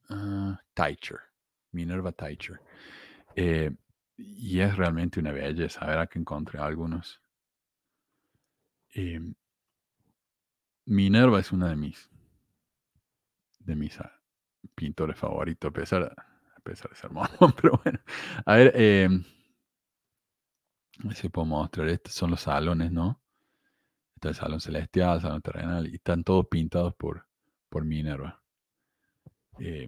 Uh, Teicher. Minerva Teicher. Eh, y es realmente una belleza. Verá que encontré algunos. Eh, Minerva es una de mis de mis uh, pintores favoritos, a pesar, a pesar de ser mormón, pero bueno. A ver, eh, a ver si puedo mostrar. Estos son los salones, ¿no? Está el salón celestial, el salón terrenal, y están todos pintados por, por Minerva. Eh,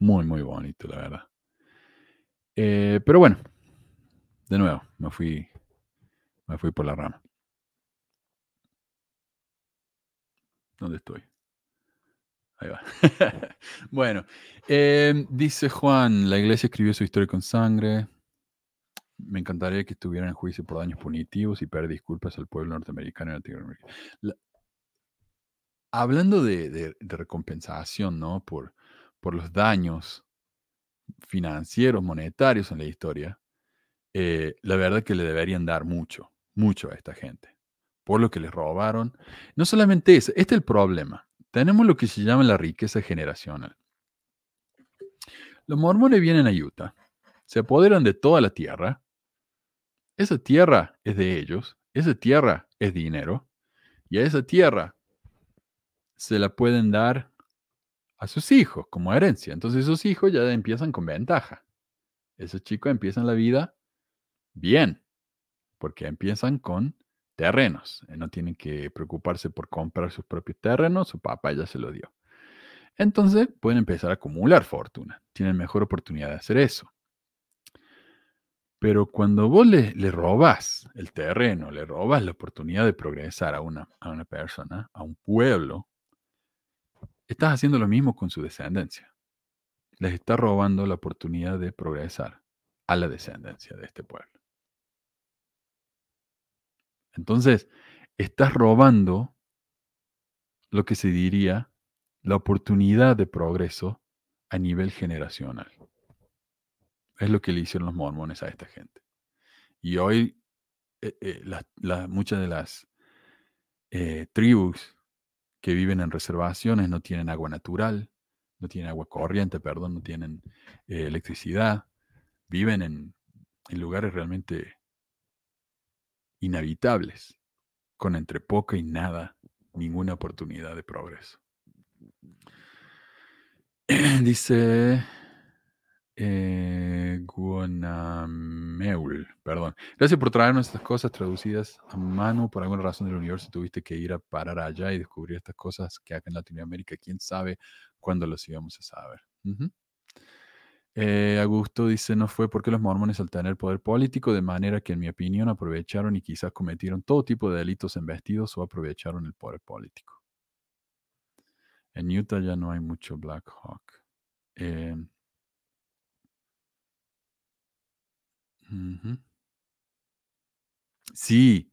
muy, muy bonito, la verdad. Eh, pero bueno, de nuevo, me fui, me fui por la rama. ¿Dónde estoy? Ahí va. bueno, eh, dice Juan, la iglesia escribió su historia con sangre. Me encantaría que estuvieran en juicio por daños punitivos y pedir disculpas al pueblo norteamericano y latinoamericano. La- hablando de, recompensación, ¿no? Por, los daños financieros, monetarios en la historia, eh, la verdad que le deberían dar mucho, mucho a esta gente, por lo que les robaron. No solamente eso, este es el problema. Tenemos lo que se llama la riqueza generacional. Los mormones vienen a Utah, se apoderan de toda la tierra. Esa tierra es de ellos, esa tierra es dinero, y a esa tierra se la pueden dar a sus hijos como herencia. Entonces esos hijos ya empiezan con ventaja. Esos chicos empiezan la vida bien, porque empiezan con terrenos. eh, No tienen que preocuparse por comprar sus propios terrenos, su papá ya se lo dio. Entonces pueden empezar a acumular fortuna. Tienen mejor oportunidad de hacer eso. Pero cuando vos le, le robas el terreno, le robas la oportunidad de progresar a una, a una persona, a un pueblo, estás haciendo lo mismo con su descendencia. Les estás robando la oportunidad de progresar a la descendencia de este pueblo. Entonces, estás robando lo que se diría la oportunidad de progreso a nivel generacional. Es lo que le hicieron los mormones a esta gente. Y hoy eh, eh, muchas de las eh, tribus que viven en reservaciones no tienen agua natural, no tienen agua corriente, perdón, no tienen electricidad, viven en, en lugares realmente inhabitables, con entre poca y nada, ninguna oportunidad de progreso. Dice Eh, Guanameul, perdón. Gracias por traernos estas cosas traducidas a mano. Por alguna razón del universo tuviste que ir a parar allá y descubrir estas cosas que acá en Latinoamérica, quién sabe cuándo los íbamos a saber. Eh, Augusto dice, no fue porque los mormones al tener poder político, de manera que en mi opinión aprovecharon y quizás cometieron todo tipo de delitos en vestidos o aprovecharon el poder político. En Utah ya no hay mucho Black Hawk. Eh. Sí,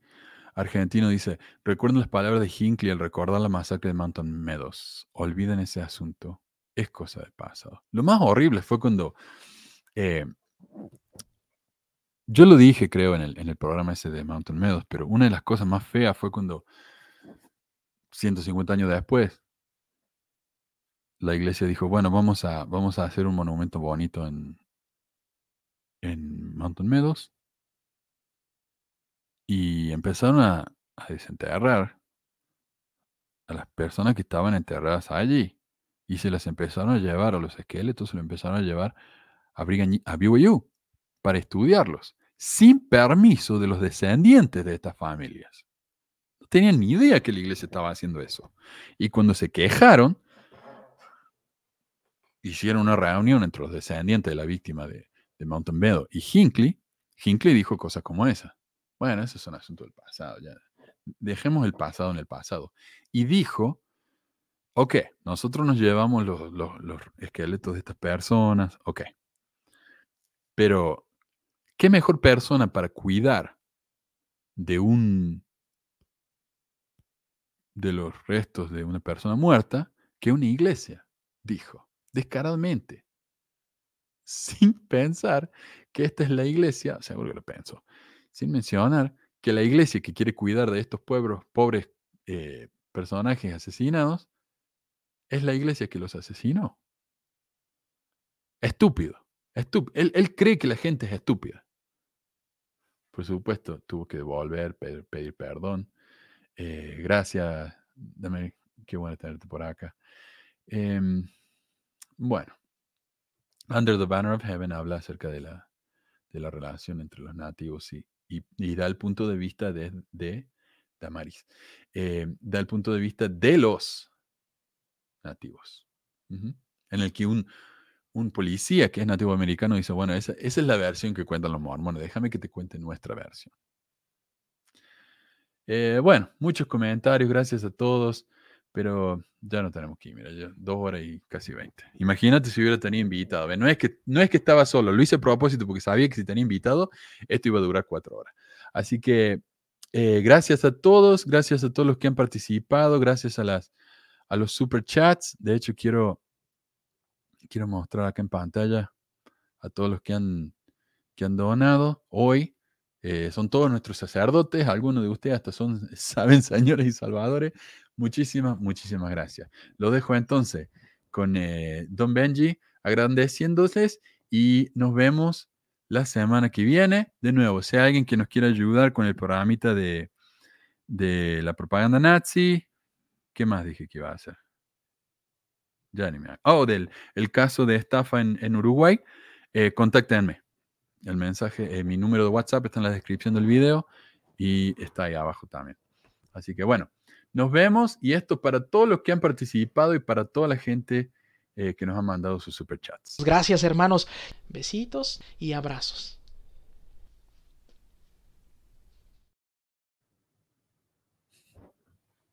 Argentino dice, recuerden las palabras de Hinckley al recordar la masacre de Mountain Meadows. Olviden ese asunto. Es cosa del pasado. Lo más horrible fue cuando... eh, yo lo dije, creo, en el, en el programa ese de Mountain Meadows, pero una de las cosas más feas fue cuando, 150 años después, la iglesia dijo, bueno, vamos a, vamos a hacer un monumento bonito en, en Mountain Meadows. Y empezaron a, a desenterrar a las personas que estaban enterradas allí. Y se las empezaron a llevar, a los esqueletos, se los empezaron a llevar a, Brigham- a BYU para estudiarlos, sin permiso de los descendientes de estas familias. No tenían ni idea que la iglesia estaba haciendo eso. Y cuando se quejaron, hicieron una reunión entre los descendientes de la víctima de, de Mountain Meadow y Hinckley. Hinckley dijo cosas como esa. Bueno, eso es un asunto del pasado. Ya. Dejemos el pasado en el pasado. Y dijo, ok, nosotros nos llevamos los, esqueletos de estas personas, ok. Pero, ¿qué mejor persona para cuidar de un de los restos de una persona muerta que una iglesia? Dijo, descaradamente, sin pensar que esta es la iglesia, seguro que lo pensó, sin mencionar que la iglesia que quiere cuidar de estos pueblos, pobres eh, personajes asesinados, es la iglesia que los asesinó. Estúpido. estúpido. Él, cree que la gente es estúpida. Por supuesto, tuvo que devolver, pe- pedir perdón. Eh, gracias, dame, qué bueno tenerte por acá. Em, bueno, Under the Banner of Heaven habla acerca de la, de la relación entre los nativos y, y- y da el punto de vista de, de Damaris. Eh, da el punto de vista de los nativos. En el que un, un policía que es nativo americano dice, bueno, esa, esa es la versión que cuentan los mormones, déjame que te cuente nuestra versión. Eh, bueno, muchos comentarios, gracias a todos, pero ya no tenemos que ir, mira, ya dos horas y casi 20. Imagínate si hubiera tenido invitado. No es, que, no es que estaba solo, lo hice a propósito porque sabía que si tenía invitado, esto iba a durar cuatro horas. Así que eh, gracias a todos, gracias a todos los que han participado, gracias a, las, a los super chats. De hecho, quiero, quiero mostrar acá en pantalla a todos los que han, que han donado hoy. Eh, son todos nuestros sacerdotes, algunos de ustedes hasta son, saben, señores y salvadores. Muchísimas, muchísimas gracias. Lo dejo entonces con eh, Don Benji agradeciéndoles y nos vemos la semana que viene. De nuevo, si hay alguien que nos quiera ayudar con el programita de, de la propaganda nazi, ¿qué más dije que iba a hacer? Ya ni. Oh, del el caso de estafa en, en Uruguay, eh, contáctenme. El mensaje, eh, mi número de WhatsApp está en la descripción del video y está ahí abajo también. Así que bueno, nos vemos y esto para todos los que han participado y para toda la gente eh, que nos ha mandado sus superchats. Gracias hermanos. Besitos y abrazos.